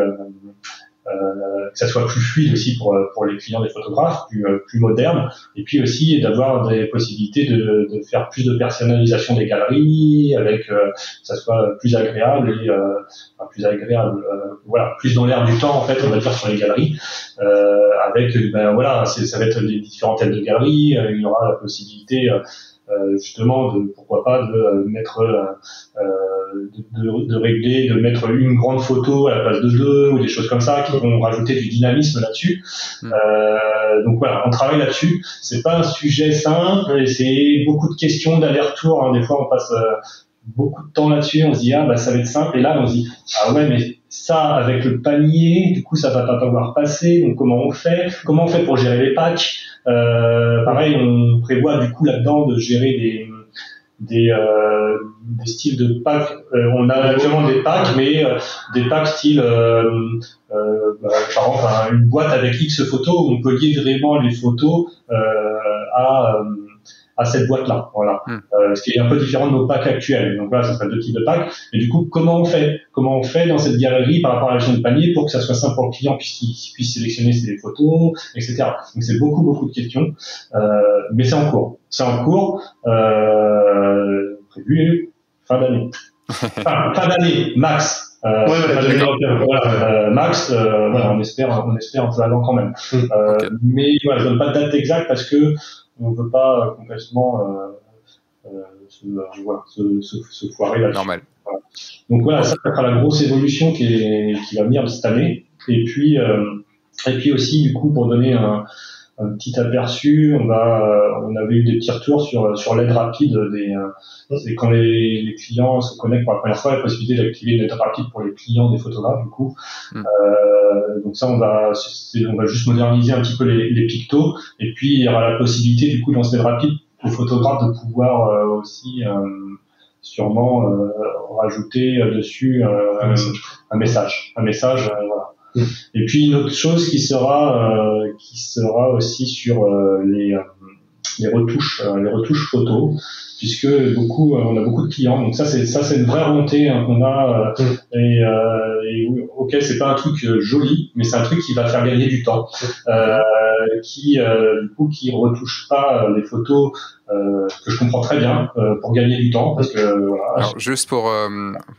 euh, que ça soit plus fluide aussi pour euh, pour les clients des photographes, plus euh, plus moderne, et puis aussi d'avoir des possibilités de, de faire plus de personnalisation des galeries, avec euh, que ça soit plus agréable et euh, enfin, plus agréable, voilà, plus dans l'air du temps en fait, on va dire sur les galeries, avec ben voilà, ça va être des différents thèmes de galeries, il y aura la possibilité euh, justement de pourquoi pas de mettre euh, de, régler de mettre une grande photo à la place de deux ou des choses comme ça qui vont rajouter du dynamisme là-dessus. Mm. Euh, donc voilà on travaille là-dessus. C'est pas un sujet simple et c'est beaucoup de questions d'aller-retour hein. des fois on passe euh, beaucoup de temps là-dessus on se dit ah bah ça va être simple. Et là on se dit ah ouais mais ça avec le panier du coup ça va pas pouvoir passer. Donc comment on fait? Comment on fait pour gérer les packs? Euh, pareil, on prévoit du coup là-dedans de gérer des des, euh, des styles de packs. Euh, on a actuellement des packs, mais euh, des packs style, euh, euh, bah, par exemple, un- une boîte avec X photos où on peut lier vraiment les photos euh, à euh, à cette boîte-là, voilà. Hmm. Euh, ce qui est un peu différent de nos packs actuels. Donc voilà, ça serait deux types de packs. Et du coup, comment on fait? Comment on fait dans cette galerie par rapport à la gestion de panier pour que ça soit simple pour le client puisqu'il puisse sélectionner ses photos, etc. Donc c'est beaucoup beaucoup de questions, euh, mais c'est en cours. C'est en cours, euh, prévu fin d'année. Enfin, fin d'année, max. Euh, Ouais, ouais, voilà, euh, max, euh, voilà, on espère, on espère peu avant quand même. Euh, Ok. Mais voilà, je donne pas de date exacte parce que on veut pas euh, complètement euh, euh, se, voilà, se, se, se foirer là-dessus. Normal. Donc voilà, ça, ça sera la grosse évolution qui, est, qui va venir cette année. Et puis, euh, et puis aussi, du coup, pour donner un, un petit aperçu, on va, euh, on avait eu des petits retours sur sur l'aide rapide des, euh, c'est quand les, les clients se connectent pour la première fois, la possibilité d'activer une aide rapide pour les clients des photographes, du coup. Mm. Euh, donc ça, on va, c'est- on va juste moderniser un petit peu les, les pictos. Et puis, il y aura la possibilité, du coup, dans cette aide rapide, aux photographes de pouvoir euh, aussi euh, sûrement euh, rajouter euh, dessus euh, Un message. un message, un message, euh, voilà. Et puis une autre chose qui sera euh, qui sera aussi sur euh, les euh, les retouches les retouches photos puisque beaucoup on a beaucoup de clients. Donc ça c'est ça c'est une vraie remontée hein, qu'on a et, ok c'est pas un truc joli mais c'est un truc qui va faire gagner du temps qui du coup qui retouche pas les photos euh, que je comprends très bien euh, pour gagner du temps parce que euh, voilà Alors, juste pour,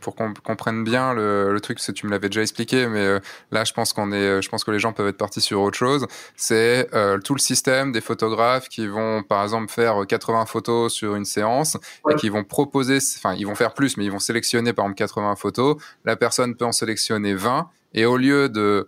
pour qu'on comprenne bien le, le truc, parce que tu me l'avais déjà expliqué, mais là, je pense, qu'on est, je pense que les gens peuvent être partis sur autre chose. C'est tout le système des photographes qui vont, par exemple, faire 80 photos sur une séance Ouais. et qui vont proposer, enfin, ils vont faire plus, mais ils vont sélectionner, par exemple, 80 photos. La personne peut en sélectionner 20 et au lieu de,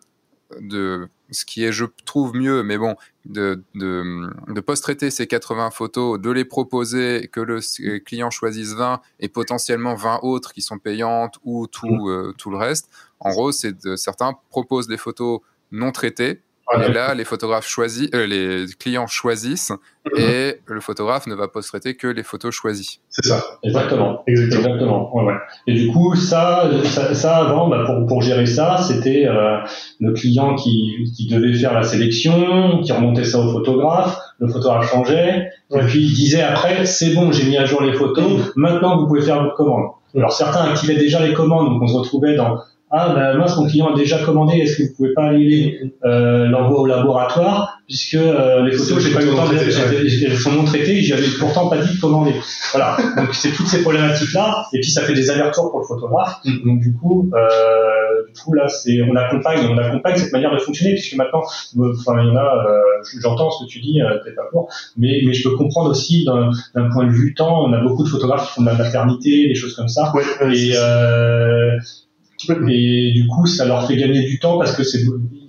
de ce qui est, je trouve, mieux, mais bon, de, de, de post-traiter ces 80 photos, de les proposer, que le s- client choisisse 20 et potentiellement 20 autres qui sont payantes ou tout, euh, tout le reste. En gros, c'est certains proposent des photos non traitées et là, les photographes choisissent, euh, les clients choisissent mhm. et le photographe ne va post-traiter que les photos choisies. C'est ça. Exactement. Exactement. Ouais, ouais. Et du coup, ça, ça, avant, bah, pour, pour gérer ça, c'était euh, le client qui, qui devait faire la sélection, qui remontait ça au photographe, le photographe changeait, et puis il disait après, c'est bon, j'ai mis à jour les photos, maintenant vous pouvez faire votre commande. Alors certains activaient déjà les commandes, donc on se retrouvait dans ah ben mince mon client a déjà commandé est-ce que vous pouvez pas annuler euh, l'envoi au laboratoire puisque euh, les photos j'ai pas eu le temps elles sont non traitées j'y avais pourtant pas dit de commander. Voilà. Donc c'est toutes ces problématiques là et puis ça fait des allers-retours pour le photographe. Donc du coup euh, du coup là c'est on accompagne on accompagne cette manière de fonctionner puisque maintenant enfin il y en a euh, j'entends ce que tu dis euh, peut-être pas pour mais mais je peux comprendre aussi d'un point de vue temps on a beaucoup de photographes qui font de la maternité des choses comme ça. Ouais, et euh, et du coup, ça leur fait gagner du temps parce que c'est,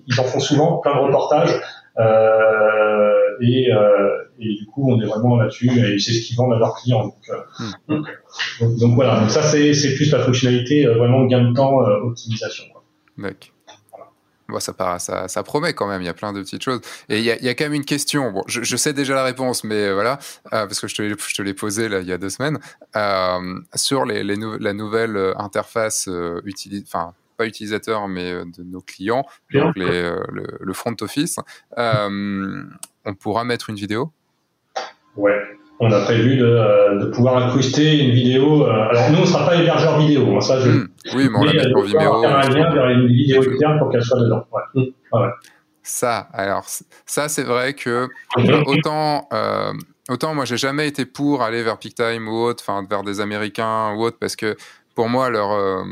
ils en font souvent plein de reportages. Euh, et, euh, et, du coup, on est vraiment là-dessus et c'est ce qu'ils vendent à leurs clients. Donc, euh, hmm. donc, voilà. Donc ça, c'est, c'est plus la fonctionnalité euh, vraiment gain de temps, euh, optimisation. D'accord ça, ça, promet quand même, il y a plein de petites choses. Et il y a, quand même une question, bon, je, sais déjà la réponse, mais euh, voilà, euh, parce que je te, je te l'ai posée là, il y a deux semaines, euh, sur les, la nouvelle interface, enfin, pas utilisateur, mais de nos clients, donc le, le, front office. on pourra mettre une vidéo? Ouais, on a prévu de, euh, de, pouvoir incruster une vidéo. Euh, alors nous, on ne sera pas hébergeur vidéo. Hein, ça, je, hmm. Oui, mais on la met pour Vimeo. faire un lien vers une vidéo externe pour qu'elle soit dedans. Ouais. Ouais. Ça, alors ça, c'est vrai que autant. Euh, autant moi j'ai jamais été pour aller vers PicTime ou autre, enfin vers des Américains ou autre, parce que pour moi, leur, euh,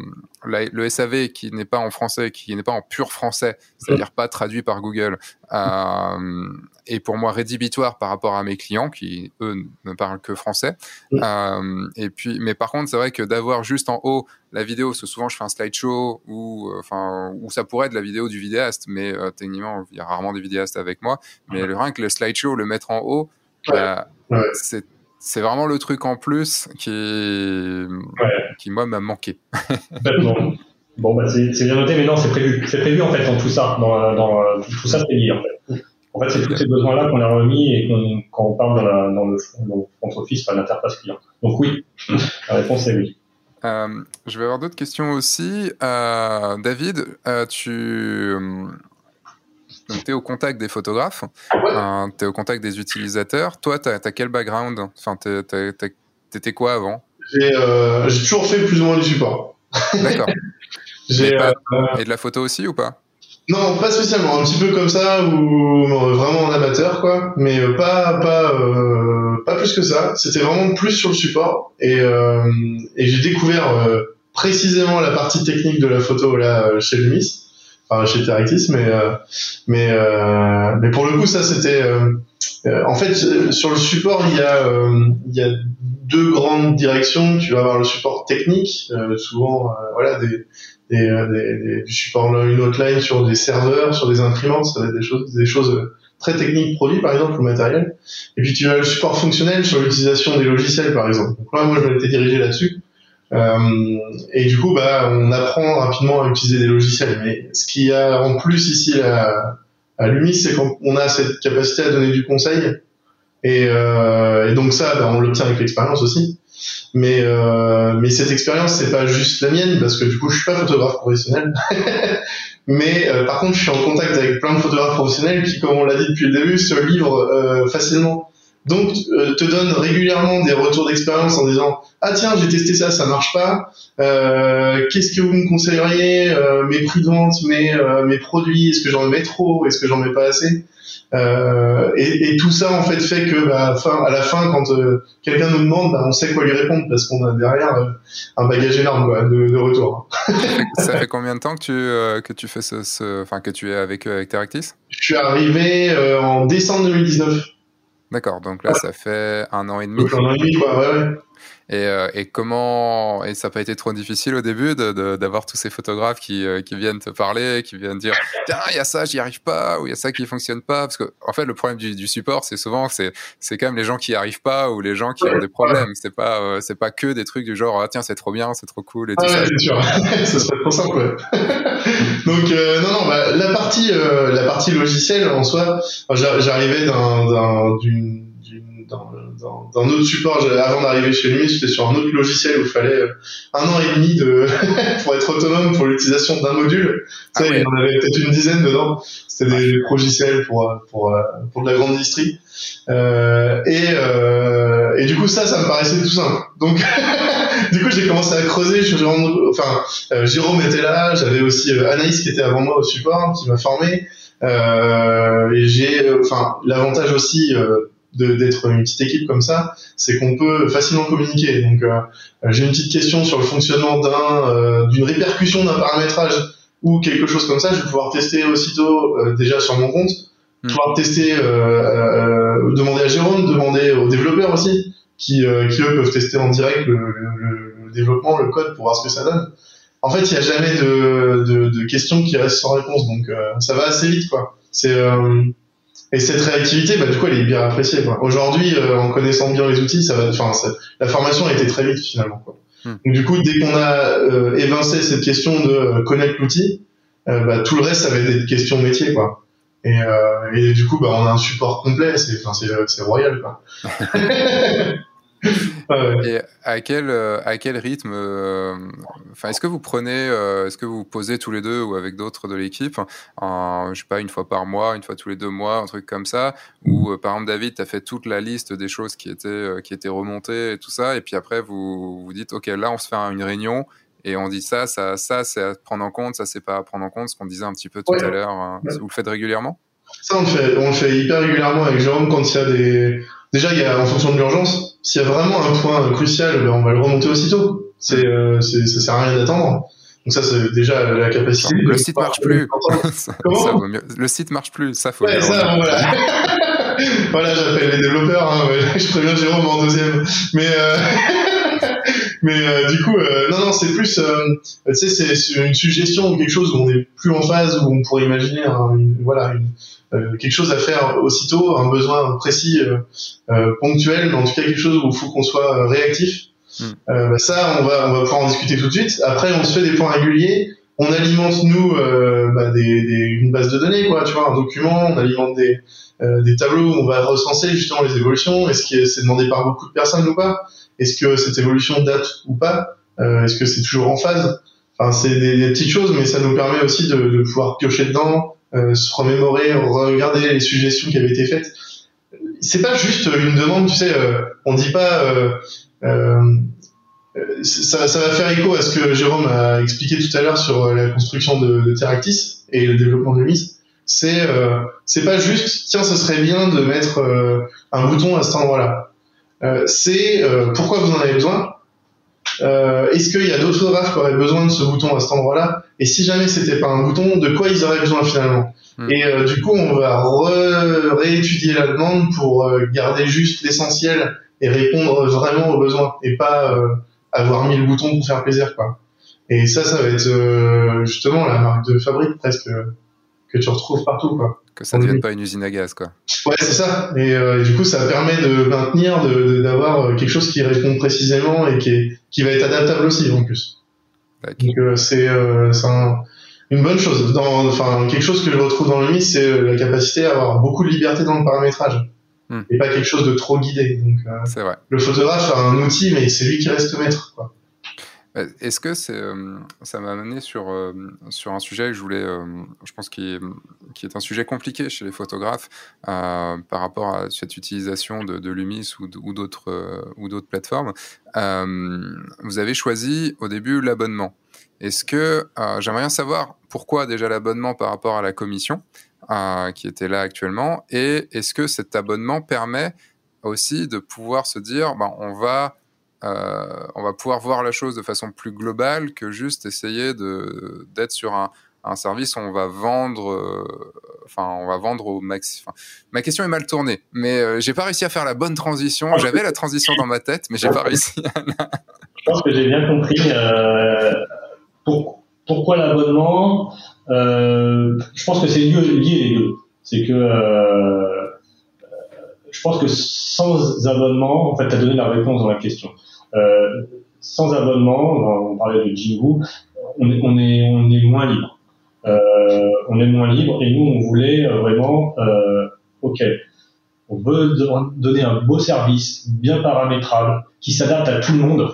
le SAV qui n'est pas en français, qui n'est pas en pur français, c'est-à-dire pas traduit par Google, euh, est pour moi rédhibitoire par rapport à mes clients qui, eux, ne parlent que français. Euh, et puis, mais par contre, c'est vrai que d'avoir juste en haut la vidéo, parce que souvent je fais un slideshow ou, enfin, où ça pourrait être la vidéo du vidéaste, mais techniquement, il y a rarement des vidéastes avec moi. Mais le, rien que le slideshow, le mettre en haut, bah, c'est c'est vraiment le truc en plus qui, qui moi, m'a manqué. bon, bah, c'est bien noté, mais non, c'est prévu. C'est prévu, en fait, dans tout ça. Dans, dans tout ça, c'est lié, en fait. En fait, c'est tous ces besoins-là qu'on a remis et qu'on, quand on parle dans, la, dans le front office, pas l'interface client. Donc oui, la réponse est oui. Euh, je vais avoir d'autres questions aussi. Euh, David, euh, tu donc, tu es au contact des photographes, ah tu es au contact des utilisateurs. Toi, tu as, quel background? Enfin, T'étais quoi avant? Euh, J'ai toujours fait plus ou moins du support. D'accord. Euh, et de la photo aussi ou pas? Non, pas spécialement. Un petit peu comme ça ou vraiment en amateur, quoi. Mais euh, pas pas pas plus que ça. C'était vraiment plus sur le support et, et j'ai découvert précisément la partie technique de la photo là chez Lumis enfin chez Terrectis, mais euh, mais euh, mais pour le coup ça c'était euh, en fait sur le support il y a il y a deux grandes directions. Tu vas avoir le support technique, souvent voilà des des, des, du support une hotline sur des serveurs, sur des imprimantes, ça va être des choses, des choses très techniques produits par exemple ou matériel. Et puis tu as le support fonctionnel sur l'utilisation des logiciels par exemple. Donc là moi je m'étais dirigé là-dessus. Euh, et du coup, bah, on apprend rapidement à utiliser des logiciels. Mais ce qu'il y a en plus ici à, à Lumis, c'est qu'on a cette capacité à donner du conseil. Et, euh, et donc ça, bah, on l'obtient avec l'expérience aussi. Mais, euh, mais cette expérience, c'est pas juste la mienne, parce que du coup, je suis pas photographe professionnel. mais euh, par contre, je suis en contact avec plein de photographes professionnels qui, comme on l'a dit depuis le début, se livrent euh, facilement donc euh, te donne régulièrement des retours d'expérience en disant ah tiens j'ai testé ça ça marche pas. Euh, qu'est-ce que vous me conseilleriez euh, mes prix de vente mes mes produits est-ce que j'en mets trop est-ce que j'en mets pas assez? Et, et, tout ça en fait fait que bah, fin, à la fin quand quelqu'un nous demande bah, on sait quoi lui répondre parce qu'on a derrière un bagage énorme quoi, de, de retour ça fait combien de temps que tu que tu fais ce enfin que tu es avec avec Teractis? Je suis arrivé en décembre 2019 D'accord, donc là, ça fait un an et demi. un an et demi, quoi, ouais, ouais. Et, euh, et, comment et ça n'a pas été trop difficile au début d'avoir tous ces photographes qui, euh, qui, viennent te parler, qui viennent dire tiens il y a ça j'y arrive pas ou il y a ça qui fonctionne pas parce que en fait le problème du, du support c'est souvent c'est c'est quand même les gens qui y arrivent pas ou les gens qui ont des problèmes. C'est pas euh, c'est pas que des trucs du genre ah, tiens c'est trop bien c'est trop cool et tout ah ouais, c'est sûr. Ça serait trop simple donc non non bah, la partie la partie logicielle en soi j'arrivais d'une dans, dans, dans, autre support. Avant d'arriver chez lui, j'étais sur un autre logiciel où il fallait euh, un an et demi de pour être autonome pour l'utilisation d'un module. Ah il y en avait peut-être une dizaine dedans. C'était des, des logiciels pour pour euh, pour de la grande industrie. Euh, et euh, et du coup ça, ça me paraissait tout simple. Donc du coup j'ai commencé à creuser. Je, enfin euh, Jérôme était là, j'avais aussi Anaïs qui était avant moi au support, qui m'a formé. et j'ai, enfin l'avantage aussi d'être une petite équipe comme ça, c'est qu'on peut facilement communiquer. Donc, euh, j'ai une petite question sur le fonctionnement d'un, euh, d'une répercussion d'un paramétrage ou quelque chose comme ça, je vais pouvoir tester aussitôt euh, déjà sur mon compte, hmm. pouvoir tester, demander à Jérôme, demander aux développeurs aussi, qui, qui eux peuvent tester en direct le, le, développement, le code pour voir ce que ça donne. En fait, il n'y a jamais de, de, de, questions qui restent sans réponse, donc ça va assez vite, quoi. C'est et cette réactivité, bah, du coup, elle est bien appréciée. Aujourd'hui, euh, en connaissant bien les outils, ça va. Enfin, la formation a été très vite finalement. Quoi. Hmm. Donc, du coup, dès qu'on a euh, évincé cette question de euh, connaître l'outil, euh, bah, tout le reste, ça va être des questions métiers, quoi. Et, et du coup, bah, on a un support complet. C'est, enfin, c'est, royal, quoi. Et à quel, euh, à quel rythme euh, enfin, Est-ce que vous prenez, euh, est-ce que vous posez tous les deux ou avec d'autres de l'équipe, je sais pas, une fois par mois, une fois tous les deux mois, un truc comme ça Ou par exemple, David, tu as fait toute la liste des choses qui étaient, qui étaient remontées et tout ça, et puis après, vous vous dites, OK, là, on se fait une réunion et on dit ça, ça, ça, c'est à prendre en compte, ça, c'est pas à prendre en compte, ce qu'on disait un petit peu tout à l'heure. Hein. Vous le faites régulièrement? Ça, on le fait, on le fait hyper régulièrement avec Jérôme quand il y a des déjà, il y a, en fonction de l'urgence, s'il y a vraiment un point crucial, ben, on va le remonter aussitôt. C'est, euh, c'est, ça sert à rien d'attendre. Donc ça, c'est déjà la capacité. Le site marche plus. Comment Le site marche plus. Ça, faut. Ouais, ça, voilà. voilà, j'appelle les développeurs. Hein, ouais. Je préviens Jérôme en deuxième. Mais euh... mais euh, du coup, euh, non, non, c'est plus, euh, tu sais, c'est une suggestion ou quelque chose où on est plus en phase, où on pourrait imaginer, une, voilà, une, euh, quelque chose à faire aussitôt, un besoin précis, euh, euh, ponctuel, mais en tout cas quelque chose où il faut qu'on soit réactif. Bah ça, on va, on va pouvoir en discuter tout de suite. Après, on se fait des points réguliers. On alimente nous bah, des, des, une base de données, quoi. Tu vois, un document. On alimente des, des tableaux où on va recenser justement les évolutions. Est-ce que c'est demandé par beaucoup de personnes ou pas? Est-ce que cette évolution date ou pas? Est-ce que c'est toujours en phase? Enfin, c'est des, des, petites choses, mais ça nous permet aussi de, de pouvoir piocher dedans, euh, se remémorer, regarder les suggestions qui avaient été faites. C'est pas juste une demande, tu sais, euh, on dit pas. Euh, ça, ça, va faire écho à ce que Jérôme a expliqué tout à l'heure sur la construction de, de Teractis et le développement de MIS. C'est c'est pas juste tiens ce serait bien de mettre un bouton à cet endroit-là. c'est pourquoi vous en avez besoin? Euh, Est-ce qu'il y a d'autres photographes qui auraient besoin de ce bouton à cet endroit-là? Et si jamais c'était pas un bouton, de quoi ils auraient besoin finalement? Hmm. Et euh, du coup, on va réétudier la demande pour euh, garder juste l'essentiel et répondre vraiment aux besoins et pas euh, avoir mis le bouton pour faire plaisir quoi. Et ça, ça va être justement la marque de fabrique presque que tu retrouves partout quoi. Que ça ne devienne pas une usine à gaz, quoi. Ouais, c'est ça. Et euh, du coup, ça permet de maintenir, d'avoir euh, quelque chose qui répond précisément et qui, est, qui va être adaptable aussi, en plus. Donc, euh, c'est euh, une bonne chose. Dans, enfin, quelque chose que je retrouve dans le MIS, c'est la capacité à avoir beaucoup de liberté dans le paramétrage. Hmm. Et pas quelque chose de trop guidé. Donc, vrai. Le photographe a un outil, mais c'est lui qui reste maître, quoi. Euh, est-ce que c'est, euh, ça m'a amené sur, euh, sur un sujet que je voulais, je pense qui qui est un sujet compliqué chez les photographes par rapport à cette utilisation de, Lumis ou, d'autres ou d'autres plateformes. vous avez choisi au début l'abonnement. Est-ce que j'aimerais bien savoir pourquoi déjà l'abonnement par rapport à la commission qui était là actuellement et est-ce que cet abonnement permet aussi de pouvoir se dire ben, on va euh, on va pouvoir voir la chose de façon plus globale que juste essayer d'être sur un, un service où on va vendre, enfin, on va vendre au max. ma question est mal tournée, mais j'ai pas réussi à faire la bonne transition. J'avais la transition dans ma tête, mais j'ai pas réussi. Je pense que j'ai bien compris pourquoi l'abonnement. je pense que c'est lié, lié les deux. C'est que je pense que sans abonnement, en fait, tu as donné la réponse dans la question. Euh, sans abonnement, on parlait de Jingu, on est, on est, on est moins libre. Euh, on est moins libre et nous, on voulait vraiment, euh, ok, on veut donner un beau service, bien paramétrable, qui s'adapte à tout le monde.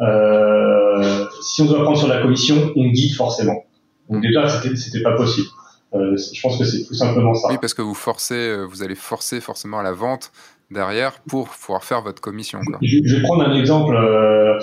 Euh, si on doit prendre sur la commission, on guide forcément. Donc déjà, c'était pas possible. Euh, je pense que c'est tout simplement ça. Oui, parce que vous forcez, euh, vous allez forcer forcément à la vente derrière pour pouvoir faire votre commission. Je, vais prendre un exemple euh,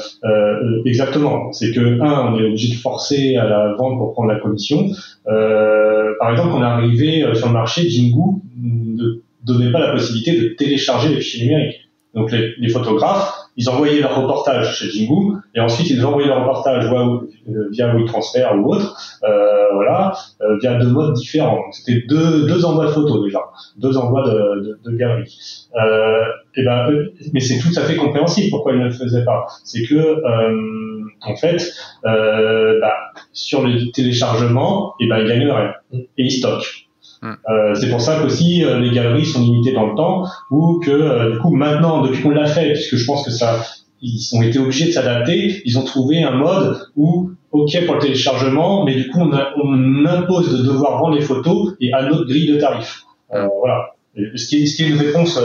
exactement. C'est que un, on est obligé de forcer à la vente pour prendre la commission. par exemple, on est arrivé sur le marché, Jingu ne donnait pas la possibilité de télécharger les fichiers numériques. Donc les, les photographes ils envoyaient leur reportage chez Jingu et ensuite ils envoyaient leur reportage euh, via WeTransfer ou autre, euh, voilà, euh, via deux modes différents. C'était deux, deux envois de photos déjà, deux envois de, de, de galeries. Euh, et ben, mais c'est tout à fait compréhensible pourquoi ils ne le faisaient pas. C'est que euh, en fait, euh, bah, sur le téléchargement, et ben ils gagnent rien et ils stockent. Mm. Euh, c'est pour ça qu'aussi euh, les galeries sont limitées dans le temps ou que euh, du coup maintenant depuis qu'on l'a fait puisque je pense que ça ils ont été obligés de s'adapter ils ont trouvé un mode où ok pour le téléchargement mais du coup on, on impose de devoir vendre les photos et à notre grille de tarifs euh, voilà ce qui, est, ce qui est une réponse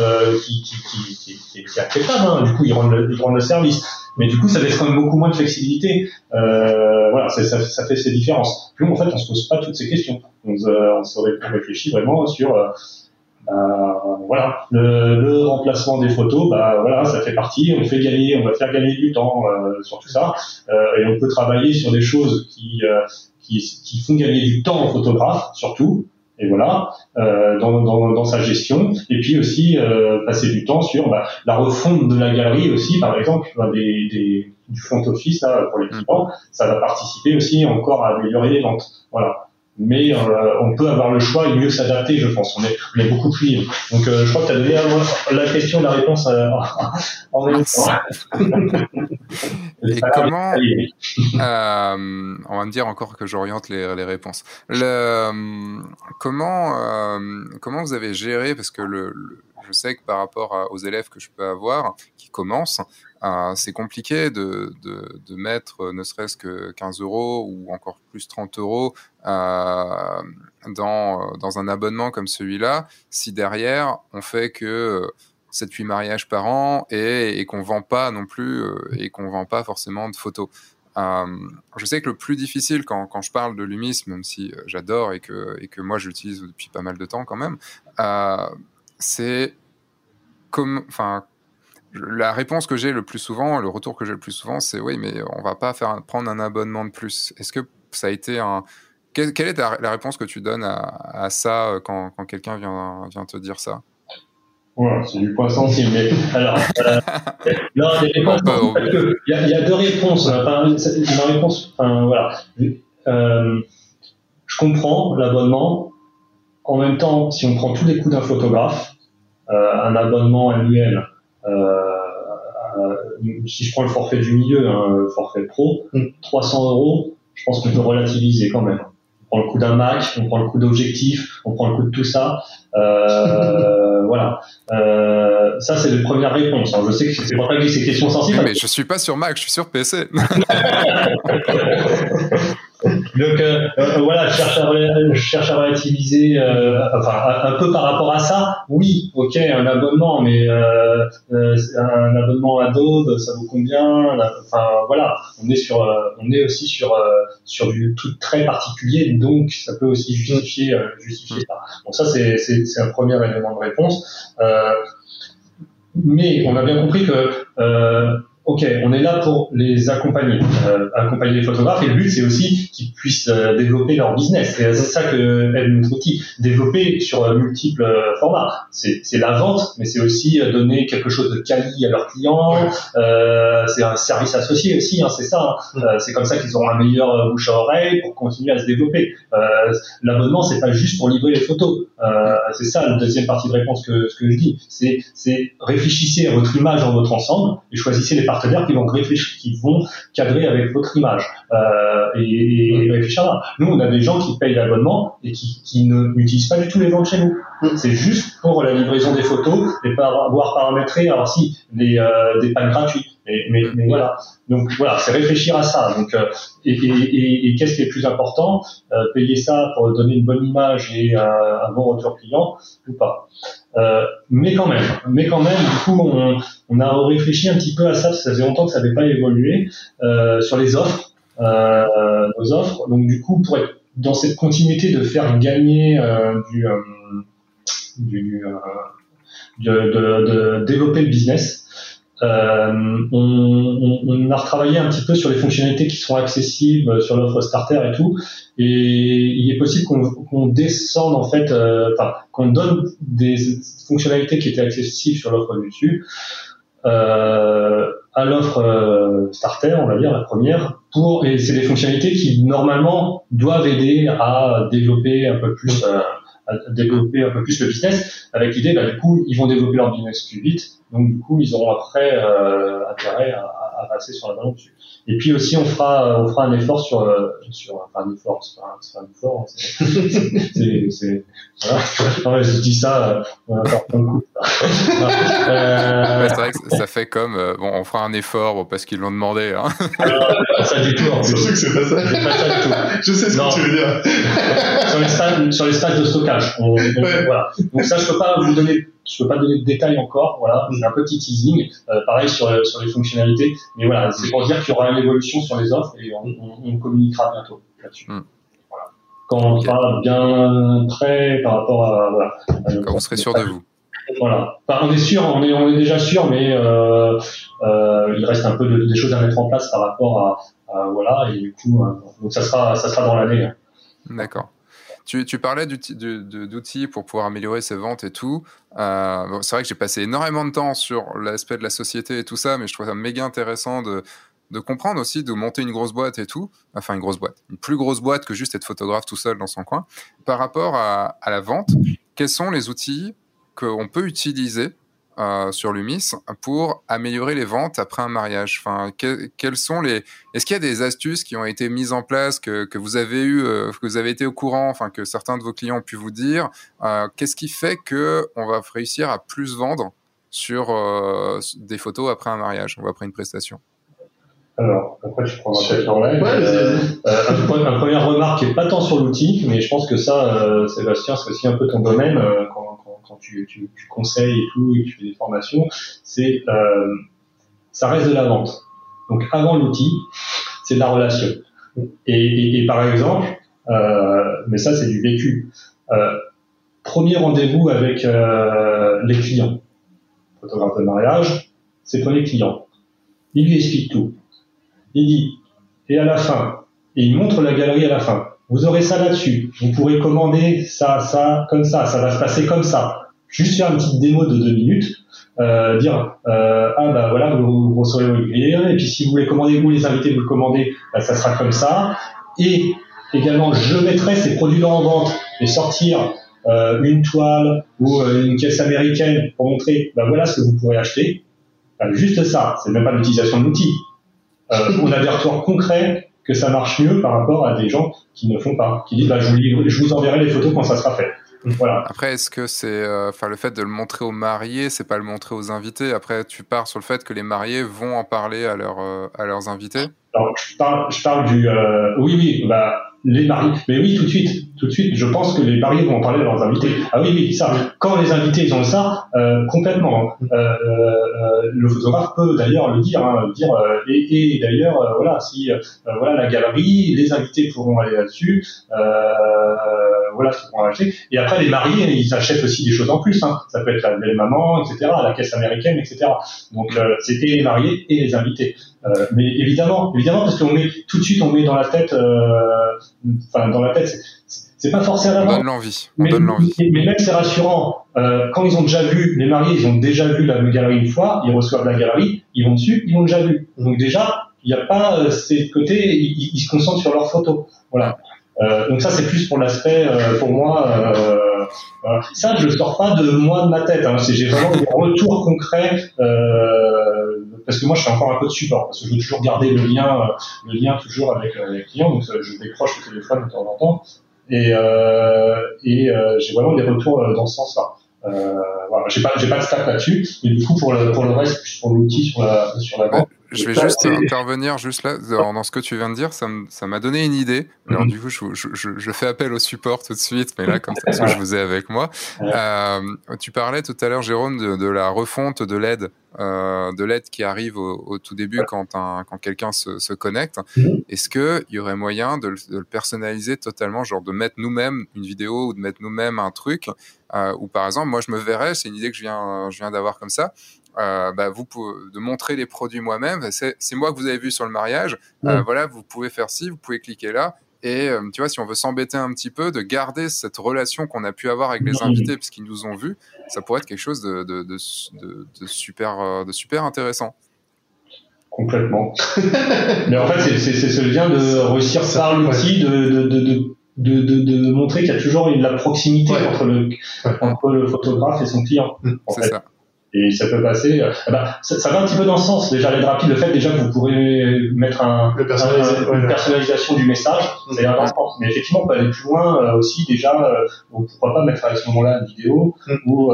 qui, qui, qui, qui, est acceptable hein. du coup ils rendent, le, ils rendent le service mais du coup ça laisse quand beaucoup moins de flexibilité. Euh, voilà ça, ça, fait ces différences. Plus en fait on se pose pas toutes ces questions. On, on se réfléchit vraiment sur euh, bah, voilà. Le, le, remplacement des photos bah voilà ça fait partie. On fait gagner on va faire gagner du temps euh, sur tout ça. Euh, et on peut travailler sur des choses qui, qui qui font gagner du temps aux photographes surtout et voilà euh, dans, dans, dans, sa gestion. Et puis aussi euh, passer du temps sur bah, la refonte de la galerie aussi par exemple des, des, du front office là, pour les clients ça va participer aussi encore à améliorer les ventes. Voilà mais euh, on peut avoir le choix et mieux s'adapter, je pense. On est, on est beaucoup plus libre. Donc, euh, je crois que tu as donné la question, la réponse euh, en même temps. et comment On va me dire encore que j'oriente les, les, réponses. Le, comment, comment vous avez géré Parce que le, je sais que par rapport aux élèves que je peux avoir qui commencent, euh, c'est compliqué de, mettre euh, ne serait-ce que 15 euros ou encore plus 30 euros euh, dans, un abonnement comme celui-là si derrière on fait que 7-8 mariages par an et, qu'on vend pas non plus et qu'on vend pas forcément de photos. je sais que le plus difficile quand, je parle de l'humis, même si j'adore et que, et que moi j'utilise depuis pas mal de temps quand même, c'est comme, la réponse que j'ai le plus souvent, le retour que j'ai le plus souvent, c'est oui, mais on va pas faire prendre un abonnement de plus. Est-ce que ça a été un quelle, est la réponse que tu donnes à, ça euh, quand, quelqu'un vient, vient te dire ça? C'est du point sensible. Mais alors, euh, non, il y, a deux réponses. Une réponse, enfin, voilà. Euh, je comprends l'abonnement. En même temps, si on prend tous les coûts d'un photographe, un abonnement annuel si je prends le forfait du milieu, hein, le forfait pro, 300 mm. euros, je pense qu'on peut relativiser quand même. On prend le coût d'un Mac, on prend le coût d'objectif, on prend le coût de tout ça. Euh, voilà. Euh, ça, c'est la première réponse. je sais que c'est pas que ces questions sensibles. mais je suis pas sur Mac, je suis sur PC. Donc euh, euh, voilà, je cherche à, je à relativiser, euh, enfin un, peu par rapport à ça. Oui, ok, un abonnement, mais un abonnement Adobe, ça vaut combien Enfin voilà, on est sur, on est aussi sur sur du truc très particulier, donc ça peut aussi justifier justifier ça. Donc ça c'est c'est un premier élément de réponse. mais on a bien compris que ok, on est là pour les accompagner, euh, accompagner les photographes, et le but c'est aussi qu'ils puissent euh, développer leur business. Et c'est ça que aide notre outil, développer sur euh, multiples euh, formats. C'est, c'est la vente, mais c'est aussi donner quelque chose de quali à leurs clients. c'est un service associé aussi, hein, c'est ça. Hein. c'est comme ça qu'ils auront un meilleur bouche à oreille pour continuer à se développer. l'abonnement c'est pas juste pour livrer les photos. c'est ça la deuxième partie de réponse que que je dis. C'est, c'est réfléchissez à votre image dans votre ensemble et choisissez les partenaires qui vont réfléchir, qui vont cadrer avec votre image euh, et, et, réfléchir là. Nous, on a des gens qui payent l'abonnement et qui, qui n'utilisent pas du tout les ventes chez nous. Mm. C'est juste pour la livraison des photos et pas avoir paramétré, alors si, les, euh, des pannes gratuits. Mais, mm. mais, voilà. Donc voilà, c'est réfléchir à ça. Donc euh, et, et, et qu'est-ce qui est plus important euh, Payer ça pour donner une bonne image et un bon retour client ou pas euh, Mais quand même, mais quand même, du coup, on, on, a réfléchi un petit peu à ça. Ça faisait longtemps que ça n'avait pas évolué euh, sur les offres, nos offres. Donc du coup, pour être dans cette continuité de faire gagner du, du de, de, de développer le business euh, on, on, a retravaillé un petit peu sur les fonctionnalités qui sont accessibles sur l'offre starter et tout, et il est possible qu'on descende en fait, euh, enfin qu'on donne des fonctionnalités qui étaient accessibles sur l'offre du dessus euh, à l'offre euh, starter, on va dire la première, pour et c'est des fonctionnalités qui normalement doivent aider à développer un peu plus euh, à développer un peu plus le business, avec l'idée, bah, du coup, ils vont développer leur business plus vite, donc du coup, ils auront après euh, intérêt à, à, passer sur la balance dessus. Et puis aussi, on fera, on fera un effort sur, euh, sur enfin un effort, c'est pas, pas, un effort, hein, c'est, c'est, voilà. je dis ça, on va faire plein de coups. Euh... c'est vrai que ça fait comme, euh, bon, on fera un effort bon, parce qu'ils l'ont demandé. Hein. Alors, ça du tout. En plus. Surtout que c'est pas ça. C'est pas ça du tout. Je sais ce non. que tu veux dire. sur les stades, sur les stades de stockage. On, on, ouais. voilà. Donc ça, je peux pas vous donner je peux pas donner de détails encore. Voilà, j'ai un petit teasing. Euh, pareil sur, sur les fonctionnalités. Mais voilà, c'est pour dire qu'il y aura une évolution sur les offres et on, on, on communiquera bientôt là-dessus. Mm. Voilà. Quand on okay. sera bien prêt par rapport à voilà. À Quand vous serez sûr de vous. Voilà. Enfin, on est sûr, on est, on est déjà sûr, mais euh, euh, il reste un peu de, des choses à mettre en place par rapport à, à voilà. Et du coup, euh, donc ça sera, ça sera dans l'année. D'accord. Tu, parlais d'outils pour pouvoir améliorer ses ventes et tout. Euh, c'est vrai que j'ai passé énormément de temps sur l'aspect de la société et tout ça, mais je trouve ça méga intéressant de, comprendre aussi, de monter une grosse boîte et tout. Enfin, une grosse boîte. Une plus grosse boîte que juste être photographe tout seul dans son coin. Par rapport à la vente, quels sont les outils qu'on peut utiliser euh, sur Lumis pour améliorer les ventes après un mariage. Enfin, que, quelles sont les Est-ce qu'il y a des astuces qui ont été mises en place que, que vous avez eu, euh, que vous avez été au courant, enfin que certains de vos clients ont pu vous dire euh, Qu'est-ce qui fait que on va réussir à plus vendre sur euh, des photos après un mariage ou après une prestation? Alors, après, je prendrai peut-être en live. Ouais, euh, euh, un, première remarque qui n'est pas tant sur l'outil, mais je pense que ça, euh, Sébastien, c'est aussi un peu ton domaine euh, quand, quand, tu, conseilles et tout, et que tu fais des formations, c'est euh, ça reste de la vente. Donc, avant l'outil, c'est de la relation. Et, par exemple, mais ça, c'est du vécu. premier rendez-vous avec les clients, photographe de mariage, c'est premier client. Il lui explique tout il dit, et à la fin, et il montre la galerie à la fin. Vous aurez ça là-dessus. Vous pourrez commander ça, ça, comme ça. Ça va se passer comme ça. Juste faire une petite démo de deux minutes. Euh, dire euh, ah bah voilà vous, vous recevez votre grille et puis si vous voulez commander vous les invités vous le commandez bah, ça sera comme ça et également je mettrai ces produits là en vente et sortir euh, une toile ou euh, une caisse américaine pour montrer bah voilà ce que vous pourrez acheter bah, juste ça c'est même pas l'utilisation de l'outil euh, on a des retours concrets que ça marche mieux par rapport à des gens qui ne font pas, qui disent bah, je, vous je vous enverrai les photos quand ça sera fait. Voilà. Après, est-ce que c'est, enfin, euh, le fait de le montrer aux mariés, c'est pas le montrer aux invités? Après, tu pars sur le fait que les mariés vont en parler à, leur, euh, à leurs invités? Alors, je parle, je parle du. Euh, oui, oui, bah, les mariés. Mais oui, tout de suite, tout de suite. Je pense que les mariés vont parler à leurs invités. Ah oui, oui, ça. Quand les invités ils ont ça, euh, complètement. Euh, euh, le photographe peut d'ailleurs le dire, hein, dire. Euh, et, et d'ailleurs, euh, voilà, si voilà la galerie, les invités pourront aller là-dessus. voilà ce qu'ils pourront acheter. Et après, les mariés, ils achètent aussi des choses en plus. Hein. Ça peut être la belle maman, etc., la caisse américaine, etc. Donc, c'était les mariés et les invités. Mais évidemment, évidemment, parce qu'on met tout de suite, on met dans la tête enfin dans la tête, c'est pas forcément. On donne l'envie. Mais, donne l'envie. Mais, même c'est rassurant. Euh, quand ils ont déjà vu les mariés, ils ont déjà vu la galerie une fois, ils reçoivent la galerie, ils vont dessus, ils l'ont déjà vu. Donc déjà, il n'y a pas euh, ces côtés, ils, ils, se concentrent sur leurs photos. Voilà. Euh, donc ça c'est plus pour l'aspect, euh, pour moi. Euh, ça je le sors pas de moi de ma tête. Hein. J'ai vraiment des retours concrets parce que moi je fais encore un peu de support parce que je veux toujours garder le lien, le lien toujours avec les clients. Donc je décroche le téléphone de temps en temps et, et j'ai vraiment des retours dans ce sens-là. Euh, voilà, j'ai pas, j'ai pas de stack là-dessus, mais du coup pour le pour le reste, pour l'outil sur la sur la banque. Je vais juste intervenir juste là dans, ce que tu viens de dire. Ça m'a donné une idée. Alors mhm. du coup, je, je, je, fais appel au support tout de suite, mais là, comme ça, je vous ai avec moi. Euh, tu parlais tout à l'heure, Jérôme, de, de, la refonte de l'aide, euh, de l'aide qui arrive au, au tout début quand, un, quand quelqu'un se, se, connecte. Mhm. Est-ce qu'il y aurait moyen de, de, le personnaliser totalement, genre de mettre nous-mêmes une vidéo ou de mettre nous-mêmes un truc euh, Ou par exemple, moi, je me verrais, c'est une idée que je viens, je viens d'avoir comme ça euh, bah, vous pouvez, de montrer les produits moi-même. C'est moi que vous avez vu sur le mariage. Euh, voilà, vous pouvez faire ci, vous pouvez cliquer là. Et euh, tu vois, si on veut s'embêter un petit peu, de garder cette relation qu'on a pu avoir avec les invités, puisqu'ils nous ont vus, ça pourrait être quelque chose de, de, de, de super, de super intéressant. Complètement. Mais en fait, c'est ce lien de réussir par l'outil de, de, de, montrer qu'il y a toujours une, la proximité entre, le, entre le photographe et son client. C'est ça. Et ça peut passer. Euh, bah, ça, va un petit peu dans ce sens. Déjà, l'aide rapide, le fait déjà que vous pourrez mettre un, une personnalisation du message, c'est mm. sens. Mais effectivement, on peut aller plus loin euh, aussi. Déjà, euh, pourquoi pas mettre à ce moment-là une vidéo mm. ou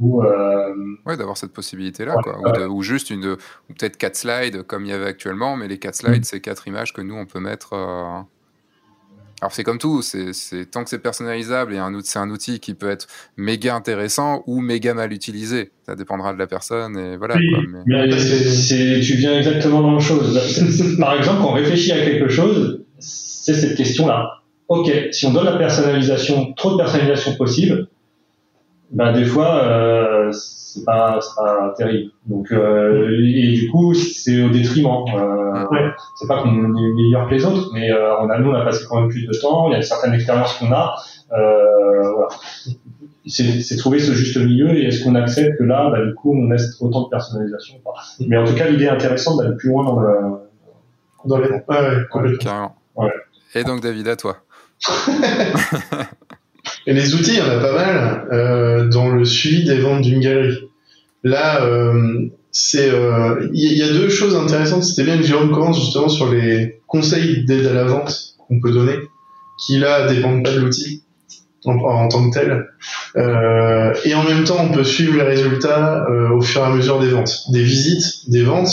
ou ouais d'avoir cette possibilité là quoi ou, juste une ou peut-être quatre slides comme il y avait actuellement mais les quatre slides mm. c'est quatre images que nous on peut mettre alors c'est comme tout, c'est tant que c'est personnalisable et c'est un outil qui peut être méga intéressant ou méga mal utilisé. Ça dépendra de la personne et voilà. mais... tu viens exactement dans la chose. Par exemple, quand on réfléchit à quelque chose, c'est cette question-là. Ok, si on donne la personnalisation, trop de personnalisation possible, ben des fois euh, c'est pas, pas terrible. Donc euh, et du coup c'est au détriment. Euh, ouais. C'est pas qu'on est meilleur que les autres, mais euh, on a nous on a passé quand même plus de temps. Il y a certaines expériences qu'on a. Euh, voilà. C'est trouver ce juste milieu et est-ce qu'on accepte que là, bah, du coup, on laisse autant de personnalisation ou pas. Mais en tout cas, l'idée est intéressante d'aller plus loin dans, le, dans les. Ouais, ouais, complètement. Carrément. Ouais. Et donc, David, à toi. Et les outils, il y en a pas mal euh, dans le suivi des ventes d'une galerie. Là, euh, c'est euh, il y, a deux choses intéressantes. C'était bien que Jérôme commence justement sur les conseils d'aide à la vente qu'on peut donner, qui là dépendent pas de l'outil en, tant que tel. Euh, et en même temps, on peut suivre les résultats euh, au fur et à mesure des ventes, des visites, des ventes.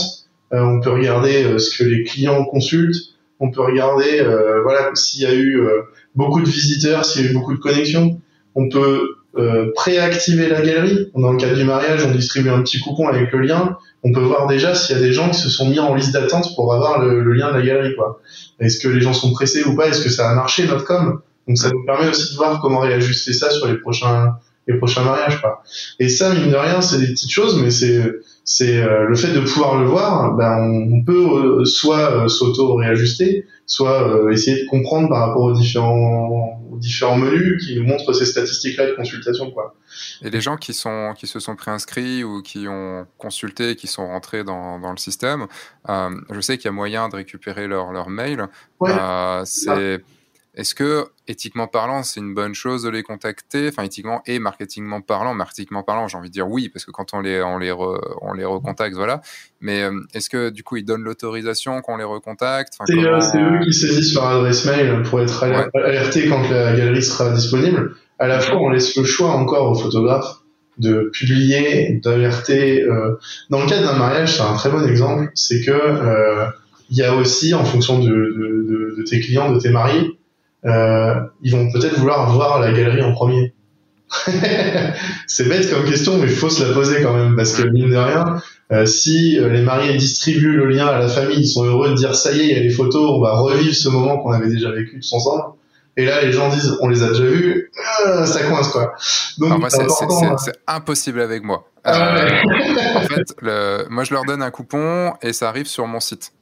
Euh, on peut regarder ce que les clients consultent. On peut regarder, voilà, s'il y a eu beaucoup de visiteurs, s'il y a eu beaucoup de connexions, on peut euh, préactiver la galerie. Dans le cadre du mariage, on distribue un petit coupon avec le lien. On peut voir déjà s'il y a des gens qui se sont mis en liste d'attente pour avoir le, lien de la galerie. Quoi. Est-ce que les gens sont pressés ou pas? Est-ce que ça a marché notre com? Donc ça nous permet aussi de voir comment réajuster ça sur les prochains les prochains mariages. Quoi. Et ça, mine de rien, c'est des petites choses, mais c'est c'est euh, le fait de pouvoir le voir, ben, on, peut euh, soit s'auto-réajuster, soit essayer de comprendre par rapport aux différents différents menus qui nous montrent ces statistiques-là de consultation. Quoi. Et les gens qui, sont, qui se sont préinscrits ou qui ont consulté, qui sont rentrés dans, dans le système, euh, je sais qu'il y a moyen de récupérer leur, leur mail. Euh, c'est est-ce que, éthiquement parlant, c'est une bonne chose de les contacter? Enfin, éthiquement et marketingment parlant, marketingment parlant, j'ai envie de dire oui, parce que quand on les, on les, on les recontacte, voilà. Mais euh, est-ce que, du coup, ils donnent l'autorisation qu'on les recontacte? C'est eux qui saisissent leur adresse mail pour être alertés quand la galerie sera disponible. À la fois, on laisse le choix encore aux photographes de publier, d'alerter. Euh... Dans le cas d'un mariage, c'est un très bon exemple, c'est que... Euh il y a aussi, en fonction de, de, de, tes clients, de tes mariés, euh, ils vont peut-être vouloir voir la galerie en premier. c'est bête comme question, mais il faut se la poser quand même, parce que mine de rien, euh, si euh, les mariés distribuent le lien à la famille, ils sont heureux de dire ça y est, il y a les photos, on va revivre ce moment qu'on avait déjà vécu tous ensemble. Et là, les gens disent, on les a déjà vus, euh, ça coince quoi. Donc, c'est impossible avec moi. Ah en fait, le, moi, je leur donne un coupon et ça arrive sur mon site.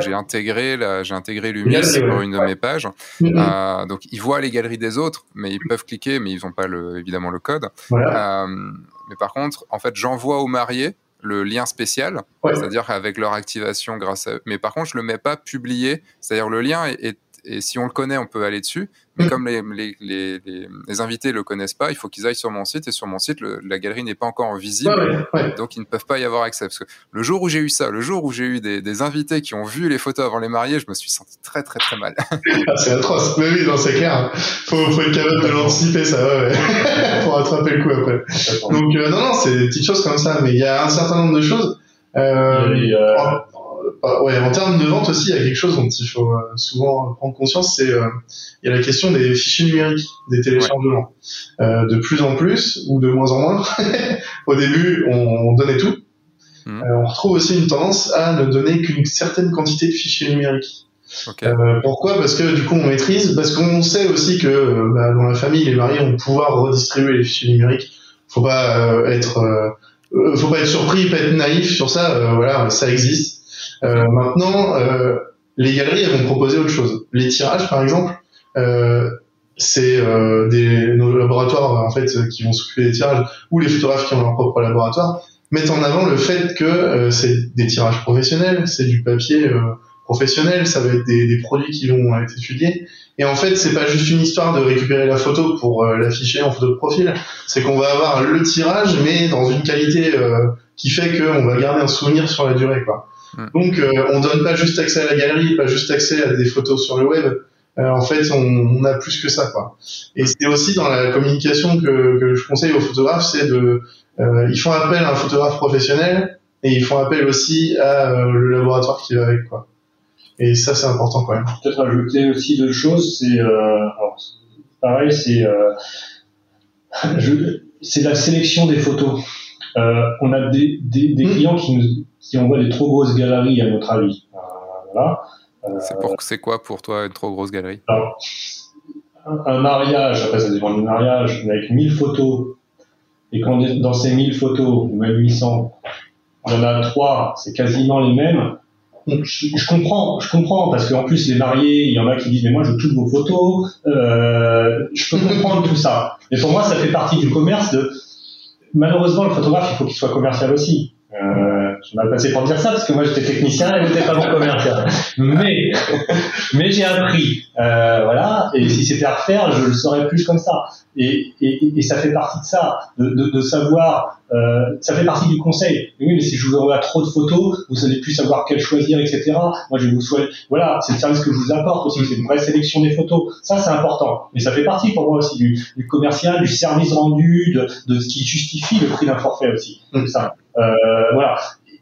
J'ai intégré j'ai intégré Lumis sur une de mes pages. Mm-hmm. donc ils voient les galeries des autres, mais ils peuvent cliquer, mais ils n'ont pas le, évidemment le code. mais par contre, en fait, j'envoie aux mariés le lien spécial, c'est-à-dire avec leur activation grâce à eux. Mais par contre, je le mets pas publié, c'est-à-dire le lien est, et si on le connaît, on peut aller dessus. Mais mm. comme les, les, les, les, invités le connaissent pas, il faut qu'ils aillent sur mon site. Et sur mon site, la galerie n'est pas encore visible. Donc, ils ne peuvent pas y avoir accès. Parce que le jour où j'ai eu ça, le jour où j'ai eu des, des, invités qui ont vu les photos avant les mariés, je me suis senti très, très, très mal. Ah, c'est atroce. Mais oui, c'est clair. Faut, faut être capable de l'anticiper, ça va, ouais. faut rattraper le coup après. Donc, euh, non, non, c'est des petites choses comme ça. Mais il y a un certain nombre de choses. Euh, euh euh, ouais, en termes de vente aussi, il y a quelque chose dont il faut euh, souvent prendre conscience, c'est euh, il y a la question des fichiers numériques, des téléchargements. de plus en plus ou de moins en moins. Au début, on, donnait tout. Mmh. on retrouve aussi une tendance à ne donner qu'une certaine quantité de fichiers numériques. pourquoi? Parce que du coup on maîtrise, parce qu'on sait aussi que bah, dans la famille les mariés vont pouvoir redistribuer les fichiers numériques. Faut pas être, faut pas être surpris, pas être naïf sur ça. voilà, ça existe. Euh, maintenant, euh, les galeries, elles vont proposer autre chose. Les tirages, par exemple, euh, c'est euh, des nos laboratoires en fait qui vont s'occuper des tirages ou les photographes qui ont leur propre laboratoire mettent en avant le fait que euh, c'est des tirages professionnels, c'est du papier euh, professionnel, ça va être des, des, produits qui vont être étudiés. Et en fait, c'est pas juste une histoire de récupérer la photo pour l'afficher en photo de profil, c'est qu'on va avoir le tirage mais dans une qualité qui fait qu'on va garder un souvenir sur la durée quoi. Donc, euh, on donne pas juste accès à la galerie, pas juste accès à des photos sur le web. Euh, en fait, on, on, a plus que ça, quoi. Et c'est aussi dans la communication que, que je conseille aux photographes, c'est de, euh, ils font appel à un photographe professionnel et ils font appel aussi à le laboratoire qui va avec, quoi. Et ça, c'est important quand même. Peut-être ajouter aussi deux choses. C'est euh, pareil, c'est euh, c'est la sélection des photos. Euh, on a des, des, des mm. clients qui nous si on voit des trop grosses galeries, à notre avis. Euh, voilà. Euh, c'est, pour, c'est quoi pour toi une trop grosse galerie? alors, un, mariage, après ça dépend du mariage, avec 1000 photos, et quand dans ces 1000 photos, ou même 800, il y en a trois, c'est quasiment les mêmes. je, je, comprends, je comprends, parce qu'en plus les mariés, il y en a qui disent mais moi je toutes vos photos, euh, je peux comprendre tout ça. Mais pour moi, ça fait partie du commerce. De... Malheureusement, le photographe, il faut qu'il soit commercial aussi. Euh, je mal passé pour dire ça parce que moi j'étais technicien et j'étais pas bon commercial. Mais, mais j'ai appris, euh, voilà. Et si c'était à refaire, je le saurais plus comme ça. Et, et, ça fait partie de ça, de, de savoir. Euh, ça fait partie du conseil. oui, mais si je vous envoie trop de photos, vous savez plus savoir quelle choisir, etc. Moi, je vous souhaite. Voilà, c'est le service que je vous apporte aussi. C'est une vraie sélection des photos. Ça, c'est important. Mais ça fait partie pour moi aussi du, du commercial, du service rendu, de, de ce qui justifie le prix d'un forfait aussi. Donc ça. Euh, voilà.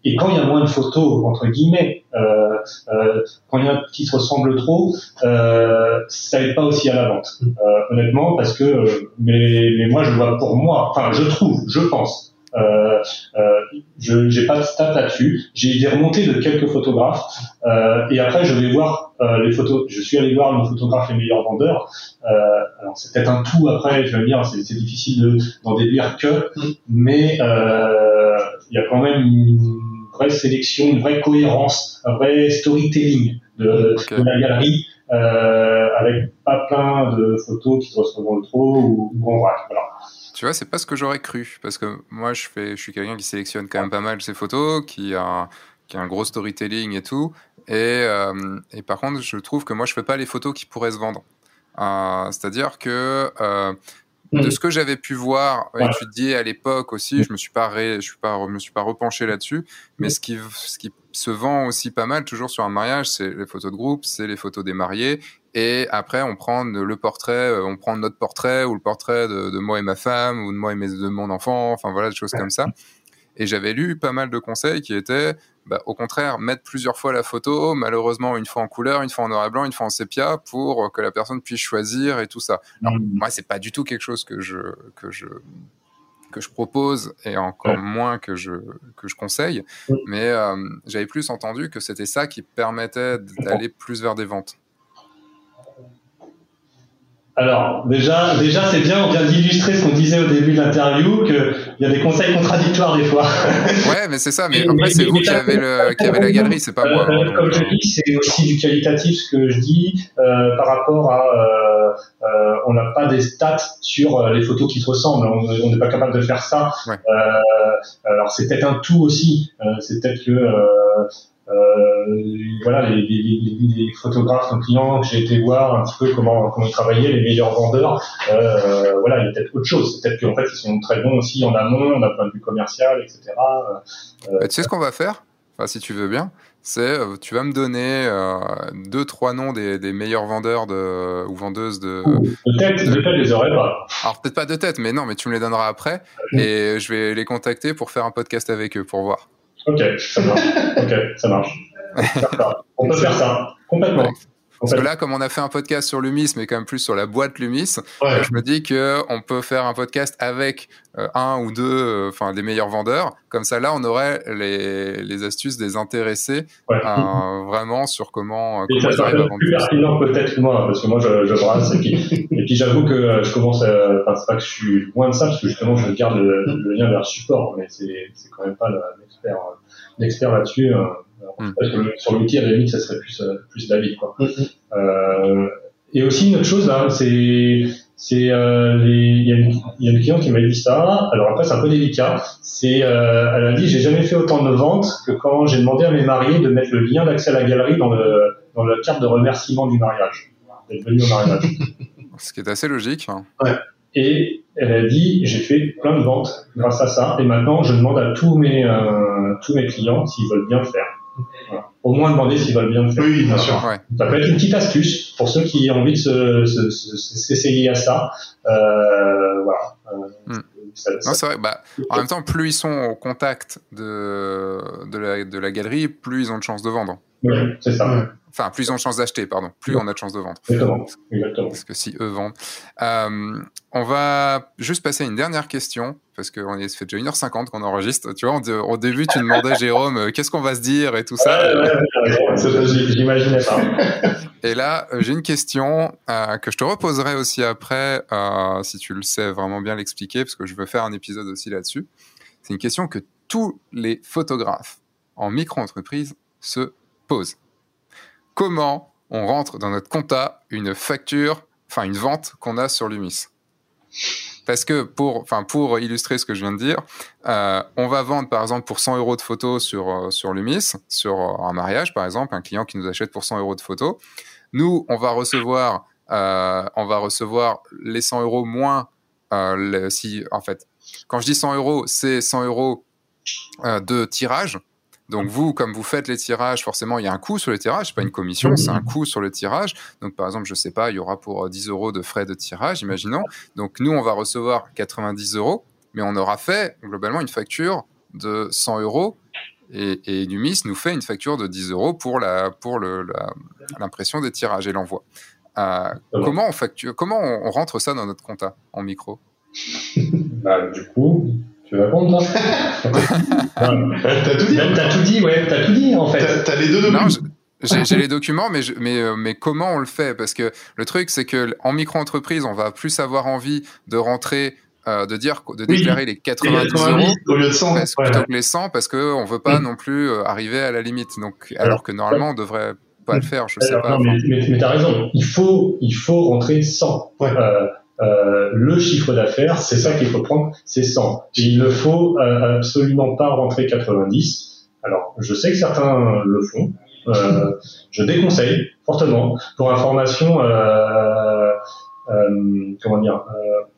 Et quand il y a moins de photos, entre guillemets, euh, euh, quand il y en a qui se ressemblent trop, euh, ça aide pas aussi à la vente, euh, honnêtement, parce que, euh, mais, mais moi je vois pour moi, enfin je trouve, je pense, euh, euh, je j'ai pas de stats là-dessus. J'ai des remontées de quelques photographes euh, et après je vais voir euh, les photos. Je suis allé voir nos photographes les meilleurs vendeurs. alors c'est peut-être un tout après. Je vais dire c'est, difficile d'en déduire que, mais il y a quand même une vraie sélection, une vraie cohérence, un vrai storytelling de, la galerie, euh, avec pas plein de photos qui se ressemblent trop ou, ou en vrac. Voilà. Tu vois, c'est pas ce que j'aurais cru, parce que moi, je fais, je suis quelqu'un qui sélectionne quand même pas mal ses photos, qui a, qui a un gros storytelling et tout, et, euh, et par contre, je trouve que moi, je fais pas les photos qui pourraient se vendre. Euh, C'est-à-dire que euh, de mm. ce que j'avais pu voir, étudier à l'époque aussi, je me suis pas, ré, je suis pas, me suis pas repenché là-dessus. Mais mm. ce qui, ce qui se vend aussi pas mal, toujours sur un mariage, c'est les photos de groupe, c'est les photos des mariés. Et après, on prend le portrait, euh, on prend notre portrait ou le portrait de, de moi et ma femme ou de moi et mes, de mon enfant. Enfin voilà, des choses comme ça. Et j'avais lu pas mal de conseils qui étaient, bah, au contraire, mettre plusieurs fois la photo, malheureusement une fois en couleur, une fois en noir et blanc, une fois en sépia, pour que la personne puisse choisir et tout ça. Alors, mmh. moi, c'est pas du tout quelque chose que je, que je que je propose et encore moins que je, que je conseille. Mais euh, j'avais plus entendu que c'était ça qui permettait d'aller plus vers des ventes. Alors, déjà, déjà c'est bien, on vient d'illustrer ce qu'on disait au début de l'interview, qu'il y a des conseils contradictoires des fois. Ouais, mais c'est ça, mais après, c'est vous qui avez, le, qui avez la galerie, c'est pas moi. Euh, comme je dis, c'est aussi du qualitatif ce que je dis euh, par rapport à. Euh, euh on n'a pas des stats sur euh, les photos qui se ressemblent, on n'est pas capable de faire ça. Ouais. alors, c'est peut-être un tout aussi, c'est peut-être que euh, voilà, les, les, les, photographes, nos clients que j'ai été voir un petit peu comment, comment ils travaillaient, les meilleurs vendeurs, euh, voilà, il y a peut-être autre chose. Peut-être qu'en fait, ils sont très bons aussi en amont, d'un point de vue commercial, etc. Euh, tu sais ce qu'on va faire? Enfin, Si tu veux bien, c'est euh, tu vas me donner euh, deux, trois noms des, des, meilleurs vendeurs de, ou vendeuses de. De tête, de tête, je les aurais pas. Alors, peut-être pas de tête, mais non, mais tu me les donneras après. Et je vais les contacter pour faire un podcast avec eux, pour voir. Ok, ça marche. ok, ça marche. On peut faire ça, complètement. Parce que là, comme on a fait un podcast sur Lumis, mais quand même plus sur la boîte Lumis, euh, je me dis que on peut faire un podcast avec euh, un ou deux, euh, enfin des meilleurs vendeurs. Comme ça, là, on aurait les, les astuces des intéressés vraiment sur comment. Et ça serait plus pertinent peut-être moi, parce que moi, je, je brasse. et puis, j'avoue que je commence à. Enfin, c'est pas que je suis loin de ça, parce que justement, je garde le, le lien vers le support, mais c'est quand même pas l'expert l'expert là-dessus. Mm. sur l'outil, limite, ça serait plus, euh, plus David. Quoi. Mm, mm. Euh, et aussi, une autre chose, là, c'est c'est euh, il y, a une, y a une cliente qui m'a dit ça. Alors après, c'est un peu délicat. C'est, euh, elle a dit, j'ai jamais fait autant de ventes que quand j'ai demandé à mes mariés de mettre le lien d'accès à la galerie dans le dans la carte de remerciement du mariage. D'être venu au mariage. Ce qui est assez logique. Hein. Ouais. Et elle a dit, j'ai fait plein de ventes grâce à ça. Et maintenant, je demande à tous mes euh, tous mes clients s'ils veulent bien le faire. Au moins demander s'ils veulent bien le faire. Oui, bien sûr. Ça peut être une petite astuce pour ceux qui ont envie de s'essayer à ça. Euh, voilà. Euh, hmm. non, c'est vrai. Bah, en même temps, plus ils sont au contact de, de, la, de la galerie, plus ils ont de chances de vendre. Oui, c'est ça. Enfin, plus on a de chances d'acheter, pardon. Plus on a de chances de vendre. Exactement. Parce que si eux vendent. Euh, on va juste passer à une dernière question, parce qu'on est, ça fait déjà 1h50 qu'on enregistre. Tu vois, au début, tu demandais, Jérôme, euh, qu'est-ce qu'on va se dire et tout ça. J'imaginais pas. Et là, euh, j'ai une question que je te reposerai aussi après, si tu le sais vraiment bien l'expliquer, parce que je veux faire un épisode aussi là-dessus. C'est une question que tous les photographes en micro-entreprise se posent comment on rentre dans notre compta une facture, enfin une vente qu'on a sur Lumis. Parce que pour, enfin pour illustrer ce que je viens de dire, euh, on va vendre par exemple pour 100 euros de photos sur, euh, sur Lumis, sur euh, un mariage par exemple, un client qui nous achète pour 100 euros de photos. Nous, on va recevoir, on va recevoir les 100 euros moins si, en fait, quand je dis 100 euros, c'est 100 euros de tirage. Donc vous, comme vous faites les tirages, forcément, il y a un coût sur les tirages, c'est pas une commission, c'est un coût sur le tirage. Donc par exemple, je sais pas, il y aura pour 10 euh, euros de frais de tirage, imaginons. Donc nous, on va recevoir 90 euros, mais on aura fait globalement une facture de 100 euros et, et Numis nous fait une facture de 10 euros pour la pour l'impression des tirages et l'envoi. Euh, comment on facture, comment on, rentre ça dans notre compta en micro? Bah, Du coup, tu veux répondre, toi T'as tout dit. T'as tout dit, ouais, t'as tout dit, en fait. T'as les deux documents. J'ai les documents, mais, mais, euh, mais comment on le fait? Parce que le truc, c'est que en micro-entreprise, on va plus avoir envie de rentrer euh, de dire de déclarer les 90, euros au lieu de 100, plutôt que les 100 parce que on veut pas non plus euh, arriver à la limite. Donc alors que normalement on devrait pas le faire je sais pas non, mais, mais, mais tu as raison. Il faut il faut rentrer 100 euh, euh, le chiffre d'affaires, c'est ça qu'il faut prendre, c'est 100. il ne faut euh, absolument pas rentrer 90. Alors, je sais que certains le font. Euh, je déconseille fortement. Pour information, comment dire,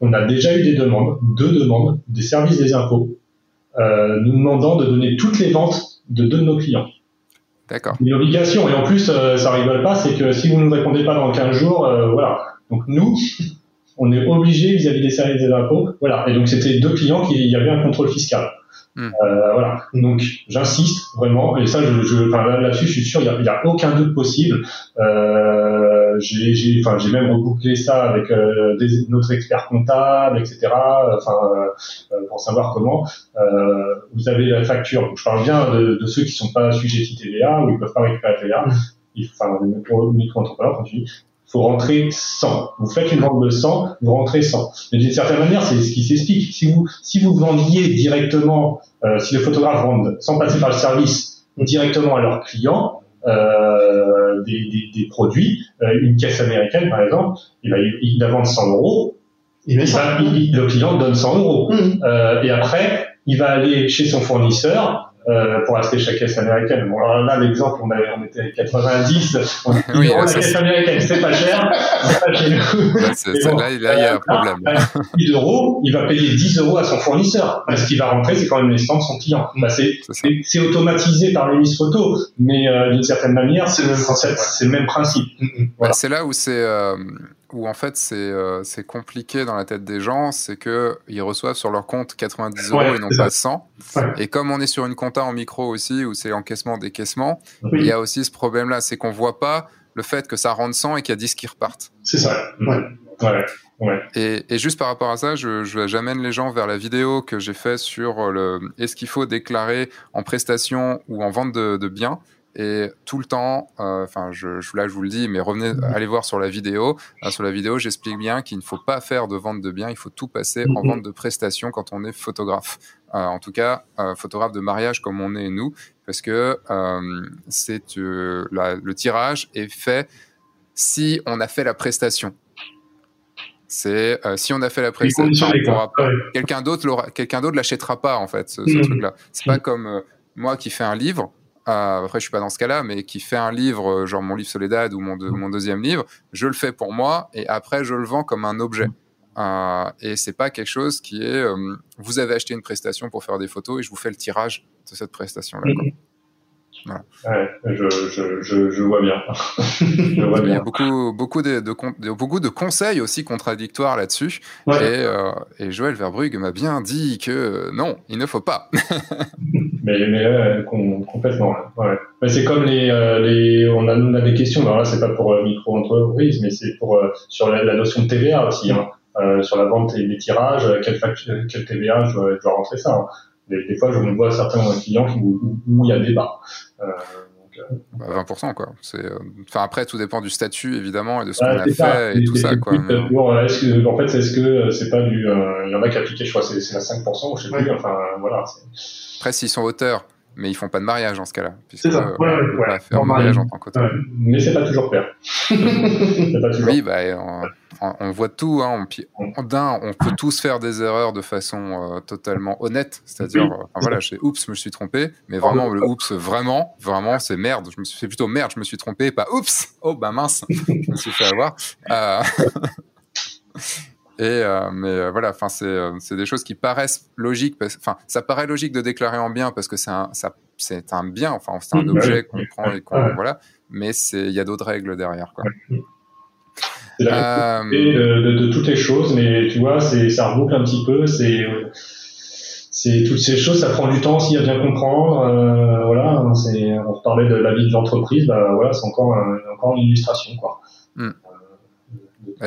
on a déjà eu des demandes, deux demandes, des services des impôts, nous demandant de donner toutes les ventes de deux de nos clients. D'accord. Une obligation. Et en plus, ça rigole pas, c'est que si vous ne nous répondez pas dans 15 jours, voilà. Donc nous, on est obligé vis-à-vis des services des impôts. Voilà. Et donc c'était deux clients qui il y avait un contrôle fiscal. Hmm. Euh, voilà. Donc j'insiste vraiment, et ça, je, je enfin, là-dessus, je suis sûr, il n'y a, a, aucun doute possible. Euh, j'ai, enfin, j'ai même rebouclé ça avec euh, des, notre expert comptable, etc. Enfin, euh, pour savoir comment. Euh, vous avez la facture. Donc, je parle bien de, de ceux qui sont pas sujetis TVA ou ils peuvent pas récupérer TVA. Il, enfin, les micro-entrepreneurs, quand tu dis, faut rentrer 100. Vous faites une vente de 100, vous rentrez 100. Mais d'une certaine manière, c'est ce qui s'explique. Si vous, si vous vendiez directement, euh, si les photographes vendent sans passer par le service directement à leurs clients, euh, des, des, des, produits, euh, une caisse américaine par exemple, il va, il va vendre 100 euros, il va, il, le client donne 100 euros. Mmh. Et après, il va aller chez son fournisseur, euh, pour acheter chaque caisse américaine. Bon, alors là, l'exemple, on, avait, on était à 90. On oui, la caisse américaine, c'est pas cher. C'est pas chez nous. là, il y a un problème. Là, 10 euros, il va payer 10 euros à son fournisseur. Ce qui va rentrer, c'est quand même les stands de son client. Bah, c'est automatisé par les mises photos, mais euh, d'une certaine manière, c'est le même principe. C'est le même principe. Voilà. c'est là où c'est. Euh où en fait euh, c'est compliqué dans la tête des gens, c'est que ils reçoivent sur leur compte 90 euros et non pas 100. Et comme on est sur une compta en micro aussi, où c'est encaissement décaissement, il y a aussi ce problème-là, c'est qu'on voit pas le fait que ça rentre 100 et qu'il y a 10 qui repartent. C'est ça. Ouais. Ouais. Et, et, juste par rapport à ça, je, j'amène les gens vers la vidéo que j'ai fait sur le est-ce qu'il faut déclarer en prestation ou en vente de, de biens? Et tout le temps, euh, enfin, je, je, là, je vous le dis, mais revenez, mhm. allez voir sur la vidéo. sur la vidéo, j'explique bien qu'il ne faut pas faire de vente de biens, il faut tout passer en mhm. vente de prestations quand on est photographe. Euh, en tout cas, euh, photographe de mariage comme on est nous, parce que c'est le tirage est fait si on a fait la prestation. C'est si on a fait la prestation, quelqu'un d'autre quelqu'un d'autre l'achètera pas en fait ce, mhm. truc-là. C'est pas comme moi qui fais un livre euh, après, je suis pas dans ce cas-là, mais qui fait un livre, euh, genre mon livre Soledad ou mon, mon deuxième livre, je le fais pour moi et après je le vends comme un objet. Euh, et c'est pas quelque chose qui est, euh, vous avez acheté une prestation pour faire des photos et je vous fais le tirage de cette prestation-là. Voilà. Ouais, je, je, je, je, vois bien. je vois bien. Il y a beaucoup, beaucoup de, de, beaucoup de conseils aussi contradictoires là-dessus. Ouais. Et, euh, et, Joël Verbrugge m'a bien dit que non, il ne faut pas. mais mais euh, complètement. Ouais. C'est comme les, euh, les on, a, on a des questions. Alors là, c'est pas pour euh, micro-entreprise, mais c'est pour sur la, la, notion de TVA aussi. Hein. sur la vente et les tirages, quel, quel TVA je dois, je dois rentrer ça. Hein. Des, des, fois, je me vois certains clients où, où, il y a débat. Euh, 20%, bah, quoi. C'est, enfin, après, tout dépend du statut, évidemment, et de ce qu'on a fait et, tout ça, quoi. Mais... est-ce que, en fait, est-ce que c'est pas du, il y en a qui appliquaient, je crois, c'est, c'est à 5%, je sais plus, enfin, voilà. Après, s'ils sont auteurs, mais ils font pas de mariage dans ce cas-là. C'est ça. Ouais, ouais, ouais. Faire mariage en tant qu'auteur. Mais c'est pas toujours clair. pas toujours. Oui, bah, on, on, voit tout. Hein. On, d'un, on peut tous faire des erreurs de façon euh, totalement honnête. C'est-à-dire, euh, voilà, je oups, je me suis trompé. Mais vraiment, le oups, vraiment, vraiment, c'est merde. Je me suis fait plutôt merde, je me suis trompé. Pas oups, oh bah mince, je me suis fait avoir. Euh... Et euh, mais euh, voilà, enfin c'est euh, des choses qui paraissent logiques. Enfin, ça paraît logique de déclarer en bien parce que c'est un c'est un bien. Enfin, c'est un objet qu'on prend et qu'on voilà. Mais c'est il y a d'autres règles derrière quoi. C'est la de, de, toutes les choses, mais tu vois, c'est ça reboucle un petit peu. C'est c'est toutes ces choses, ça prend du temps aussi à bien comprendre. Euh, voilà, c'est on reparlait de la vie de l'entreprise, bah voilà, c'est encore encore une illustration quoi. Mm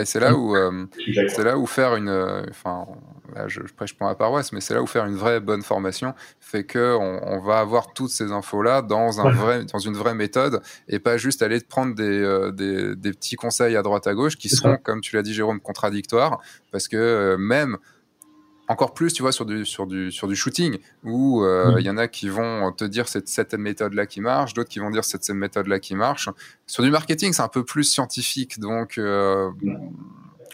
c'est là où euh, c'est là où faire une, euh, enfin, je, prêche pour ma paroisse, mais c'est là où faire une vraie bonne formation fait que on, va avoir toutes ces infos là dans un vrai, dans une vraie méthode et pas juste aller prendre des, euh, des, des, petits conseils à droite à gauche qui seront, comme tu l'as dit Jérôme, contradictoires parce que même encore plus, tu vois, sur du, sur du, sur du shooting, où euh, il y en a qui vont te dire cette, cette méthode-là qui marche, d'autres qui vont dire cette, cette méthode-là qui marche. Sur du marketing, c'est un peu plus scientifique, donc euh,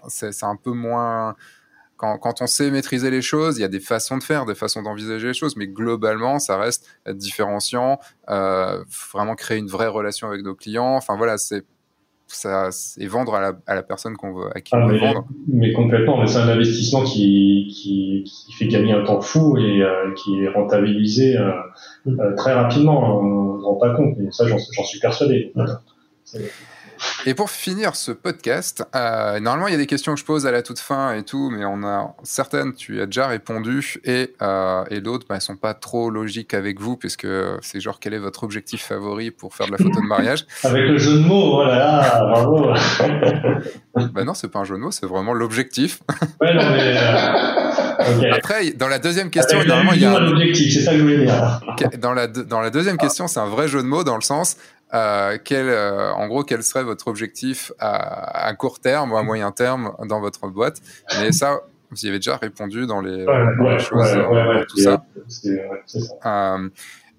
c'est un peu moins... Quand, quand, on sait maîtriser les choses, il y a des façons de faire, des façons d'envisager les choses, mais globalement, ça reste être différenciant, euh, vraiment créer une vraie relation avec nos clients. Enfin voilà, c'est ça, et vendre à la, à la personne qu'on veut, à qui ah, on veut vendre. Mais complètement, mais c'est un investissement qui, qui, qui, fait gagner un temps fou et euh, qui est rentabilisé euh, euh, très rapidement. On ne se rend pas compte, mais ça, j'en suis persuadé. Et pour finir ce podcast, euh, normalement il y a des questions que je pose à la toute fin et tout, mais on a certaines tu as déjà répondu et, euh, et d'autres bah, elles sont pas trop logiques avec vous puisque c'est genre quel est votre objectif favori pour faire de la photo de mariage? Avec le jeu de mots, oh là là, bravo. bah non, c'est pas un jeu de mots, c'est vraiment l'objectif. Ouais, non mais. Euh, okay. Après, dans la deuxième question, normalement il y a un... l'objectif, c'est ça que je voulais dire. dans la dans la deuxième question, c'est un vrai jeu de mots dans le sens euh, quel, euh, en gros, quel serait votre objectif à, à, court terme ou à moyen terme dans votre boîte? Mais ça, vous y avez déjà répondu dans les, ouais, dans ouais, les choses, ouais, tout ça. ça. Euh,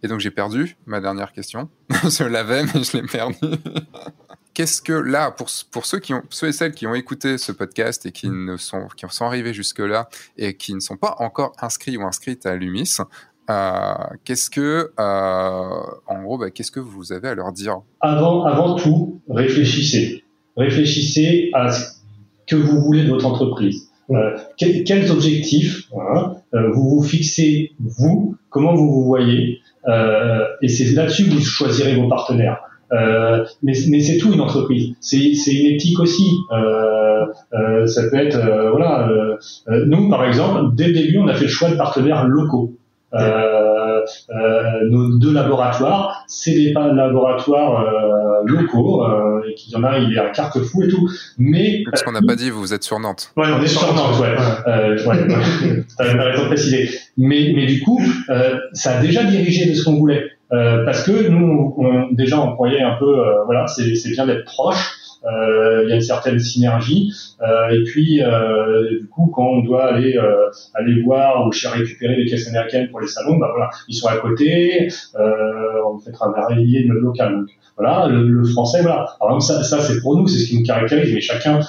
et donc j'ai perdu ma dernière question. je l'avais, mais je l'ai perdu. Qu'est-ce que là, pour, pour ceux, qui ont, ceux et celles qui ont écouté ce podcast et qui, ne sont, qui sont arrivés jusque-là et qui ne sont pas encore inscrits ou inscrites à l'UMIS, euh, qu'est-ce que, euh, en gros, bah, qu'est-ce que vous avez à leur dire? Avant, avant tout, réfléchissez. Réfléchissez à ce que vous voulez de votre entreprise. Euh, quels, objectifs hein, vous vous fixez, vous, comment vous vous voyez, et c'est là-dessus que vous choisirez vos partenaires. Mais, mais c'est tout une entreprise. C'est une éthique aussi. Ça peut être voilà. nous, par exemple, dès le début, on a fait le choix de partenaires locaux. Euh, euh, nos deux laboratoires, c'est des laboratoires euh, locaux, et qu'il y en a, il est à Carquefou et tout. Mais parce qu'on n'a pas dit, vous êtes sur Nantes. Ouais, on est sur Nantes, ouais. ouais. ouais, ouais. T'as raison de préciser. Mais, mais du coup, ça a déjà dirigé de ce qu'on voulait. Euh, parce que nous, on, déjà, on croyait un peu, euh, voilà, c'est bien d'être proche. Euh, il y a une certaine synergie. et puis, du coup, quand on doit aller aller voir ou récupérer des caisses américaines pour les salons, bah voilà, ils sont à côté. on fait travailler notre local. Donc, voilà, le, le français, voilà. Alors ça, ça c'est pour nous, c'est ce qui nous caractérise, mais chacun,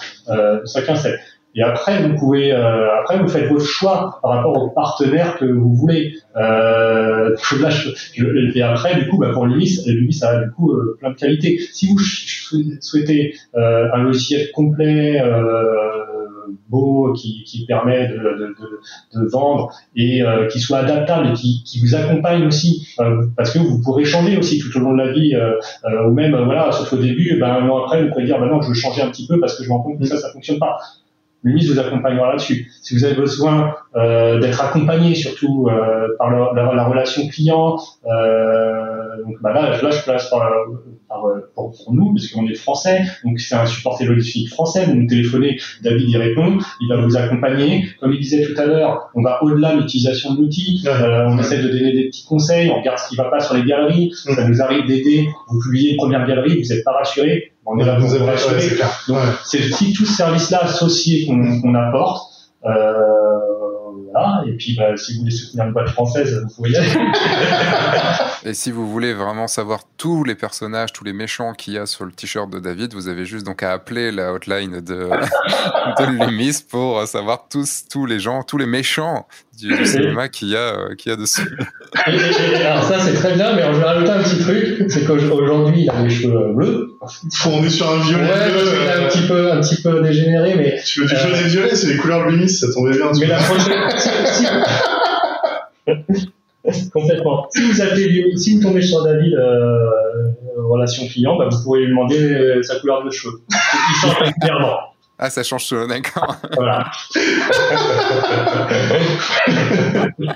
chacun sait. Et après, vous pouvez, euh, après, vous faites votre choix par rapport aux partenaires que vous voulez. Euh, je, je, et après, du coup, bah, pour l'UMIS, l'UMIS a du coup euh, plein de qualités. Si vous souhaitez euh, un logiciel complet, euh, beau, qui, qui permet de, de, de, vendre et qui soit adaptable et qui, qui vous accompagne aussi, parce que vous pourrez changer aussi tout au long de la vie, ou même, voilà, sauf au début, ben, un an après, vous pouvez dire, ben non, je veux changer un petit peu parce que je me rends compte que ça, ça fonctionne pas l'UMIS vous accompagnera là-dessus. Si vous avez besoin euh, d'être accompagné, surtout euh, par la, la, la, relation client, euh, donc bah là, là, je place par, par, pour, pour, nous, parce qu'on est français, donc c'est un support téléphonique français, vous nous téléphonez, David y répond, il va vous accompagner. Comme il disait tout à l'heure, on va au-delà de l'utilisation de l'outil, euh, on essaie de donner des petits conseils, on regarde ce qui va pas sur les galeries, ça nous arrive d'aider, vous publiez une première galerie, vous n'êtes pas rassuré, on est là pour vous rassurer. Donc c'est tout ce service-là associé qu'on qu apporte. Euh, voilà. Et puis, bah, si vous voulez soutenir une boîte française, vous pouvez y aller. Et si vous voulez vraiment savoir tous les personnages, tous les méchants qu'il y a sur le t-shirt de David, vous avez juste donc à appeler la hotline de, de l'UMIS pour savoir tous, tous les gens, tous les méchants du, du cinéma qu'il y, a, qu'il y a dessus. Alors ça, c'est très bien, mais je vais rajouter un petit truc, c'est qu'aujourd'hui, il a les cheveux bleus. On est sur un violet. Ouais, bleu, euh... un, petit peu, un petit peu dégénéré, mais... Tu veux du jaune et violet, c'est les couleurs l'UMIS, ça tombait bien. Mais la prochaine... Complètement. Si vous appelez, si vous tombez sur David euh, relation client, bah, vous pourrez lui demander sa couleur de cheveux. Il change régulièrement. Ah, ça change tout, d'accord. Voilà.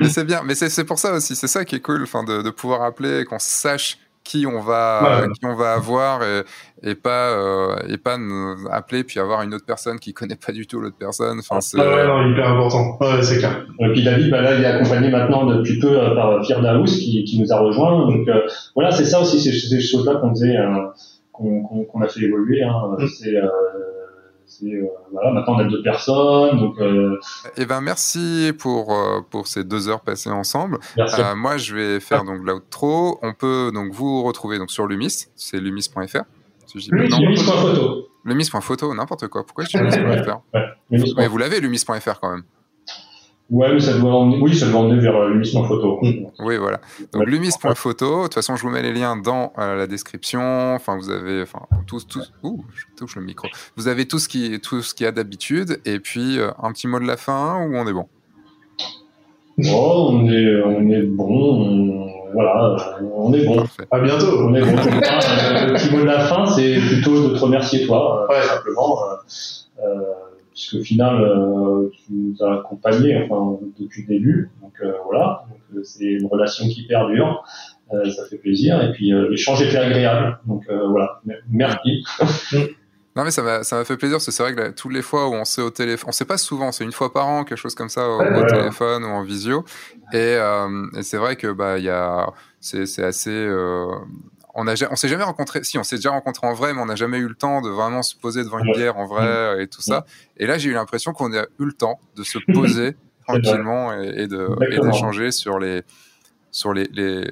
mais c'est bien, mais c'est pour ça aussi, c'est ça qui est cool, enfin, de, de pouvoir appeler, qu'on sache qui on va, qui on va avoir et, et pas, euh, et pas nous appeler puis avoir une autre personne qui connaît pas du tout l'autre personne. Enfin, c'est ah ouais, non, hyper important. Ouais, c'est clair. Et puis David, bah là, il est accompagné maintenant depuis peu par Pierre Daous qui, qui nous a rejoint. Donc euh, voilà, c'est ça aussi, c'est ces choses-là qu'on faisait, euh, qu'on qu qu a fait évoluer. Hein. Mm. C'est euh, voilà, maintenant on a deux personnes. Donc, euh... Eh ben merci pour euh, pour ces deux heures passées ensemble. Euh, moi, je vais faire donc l'outro. On peut donc vous retrouver donc sur Lumis, c'est lumis.fr. Si lumis.photo. Lumis.photo, n'importe quoi. Pourquoi je dis lumis.fr ouais, Mais vous l'avez lumis.fr quand même. Ouais, mais ça doit emmener, oui, ça doit emmener vers euh, lumis.photo. Mmh. Oui, voilà. Donc, lumis.photo. De toute façon, je vous mets les liens dans euh, la description. Enfin, vous avez, enfin, tout, tout, ouh, je touche le micro. Vous avez tout ce qui, tout ce qu'il y a d'habitude. Et puis, euh, un petit mot de la fin ou on est bon? Oh, on est, on est bon. On, voilà, on est bon. À bientôt. On est bon. le petit mot de la fin, c'est plutôt de te remercier toi, ouais. simplement. puisque au final, tu nous as accompagnés enfin, depuis le début. Donc voilà, c'est une relation qui perdure. ça fait plaisir. Et puis l'échange était agréable. Donc voilà, merci. Non mais ça m'a ça m'a fait plaisir parce que c'est vrai que là, toutes les fois où on sait au téléphone, on sait pas souvent, c'est une fois par an quelque chose comme ça au, téléphone ou en visio et, euh, et c'est vrai que bah il y a c'est c'est assez euh, on a on s'est jamais rencontré si on s'est déjà rencontré en vrai mais on n'a jamais eu le temps de vraiment se poser devant une bière en vrai et tout ça. Et là j'ai eu l'impression qu'on a eu le temps de se poser tranquillement et, et d'échanger sur les sur les, les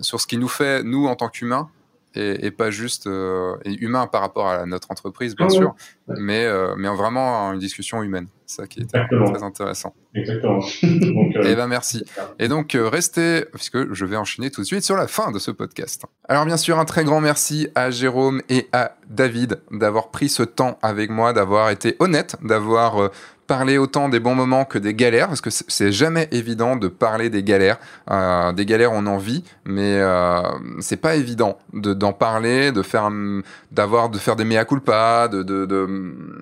sur ce qui nous fait nous en tant qu'humains et, pas juste euh, humain par rapport à notre entreprise, bien sûr, mais, euh, mais vraiment une discussion humaine. Ça qui est très intéressant. Exactement. Donc, euh, eh ben merci. Et donc restez, puisque je vais enchaîner tout de suite sur la fin de ce podcast. Alors bien sûr, un très grand merci à Jérôme et à David d'avoir pris ce temps avec moi, d'avoir été honnête, d'avoir parler autant des bons moments que des galères, parce que c'est jamais évident de parler des galères. Euh, des galères, on en vit, mais euh, c'est pas évident d'en parler, de faire, d'avoir, de faire des mea culpa, de,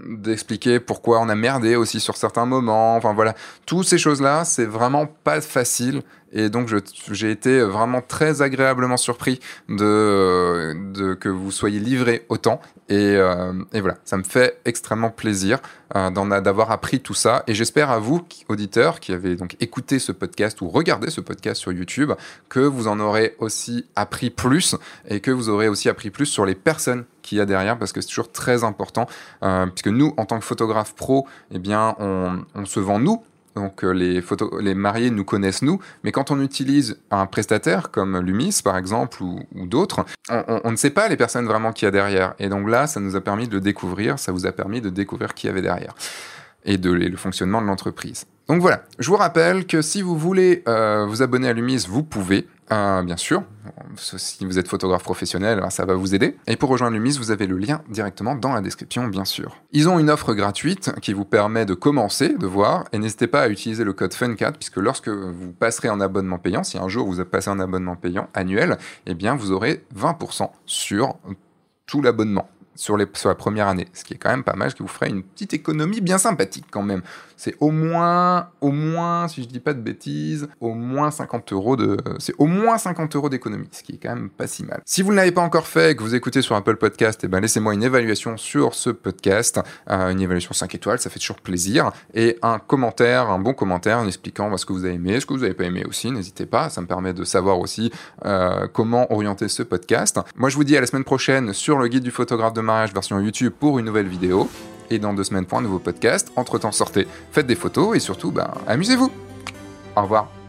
d'expliquer de, pourquoi on a merdé aussi sur certains moments. Enfin voilà, toutes ces choses-là, c'est vraiment pas facile et donc, j'ai été vraiment très agréablement surpris de, que vous soyez livrés autant. Et, euh, et, voilà, ça me fait extrêmement plaisir euh, d'avoir appris tout ça. Et j'espère à vous, auditeurs, qui avez donc écouté ce podcast ou regardé ce podcast sur YouTube, que vous en aurez aussi appris plus et que vous aurez aussi appris plus sur les personnes qu'il y a derrière parce que c'est toujours très important euh, puisque nous en tant que photographe pro eh bien on, on se vend nous donc euh, les, photos, les mariés nous connaissent nous, mais quand on utilise un prestataire comme Lumis par exemple ou, d'autres, on, ne sait pas les personnes vraiment qu'il y a derrière. Et donc là, ça nous a permis de le découvrir, ça vous a permis de découvrir qui y avait derrière et de le fonctionnement de l'entreprise. Donc voilà, je vous rappelle que si vous voulez euh, vous abonner à Lumis, vous pouvez. Euh, bien sûr, si vous êtes photographe professionnel, ça va vous aider. Et pour rejoindre Lumis, vous avez le lien directement dans la description, bien sûr. Ils ont une offre gratuite qui vous permet de commencer, de voir, et n'hésitez pas à utiliser le code FUN4, puisque lorsque vous passerez en abonnement payant, si un jour vous passé en abonnement payant annuel, eh bien vous aurez 20% sur tout l'abonnement sur, les, la première année, ce qui est quand même pas mal, ce qui vous ferait une petite économie bien sympathique quand même. C'est au moins, au moins, si je dis pas de bêtises, au moins 50 euros de, c'est au moins 50 euros d'économie, ce qui est quand même pas si mal. Si vous ne l'avez pas encore fait et que vous écoutez sur Apple Podcast, eh ben laissez-moi une évaluation sur ce podcast, euh, une évaluation 5 étoiles, ça fait toujours plaisir, et un commentaire, un bon commentaire en expliquant bah, ce que vous avez aimé, ce que vous n'avez pas aimé aussi, n'hésitez pas, ça me permet de savoir aussi euh, comment orienter ce podcast. Moi je vous dis à la semaine prochaine sur le guide du photographe de mariage version YouTube pour une nouvelle vidéo. Et dans deux semaines pour un nouveau podcast. Entre temps, sortez, faites des photos et surtout, ben, amusez-vous. Au revoir.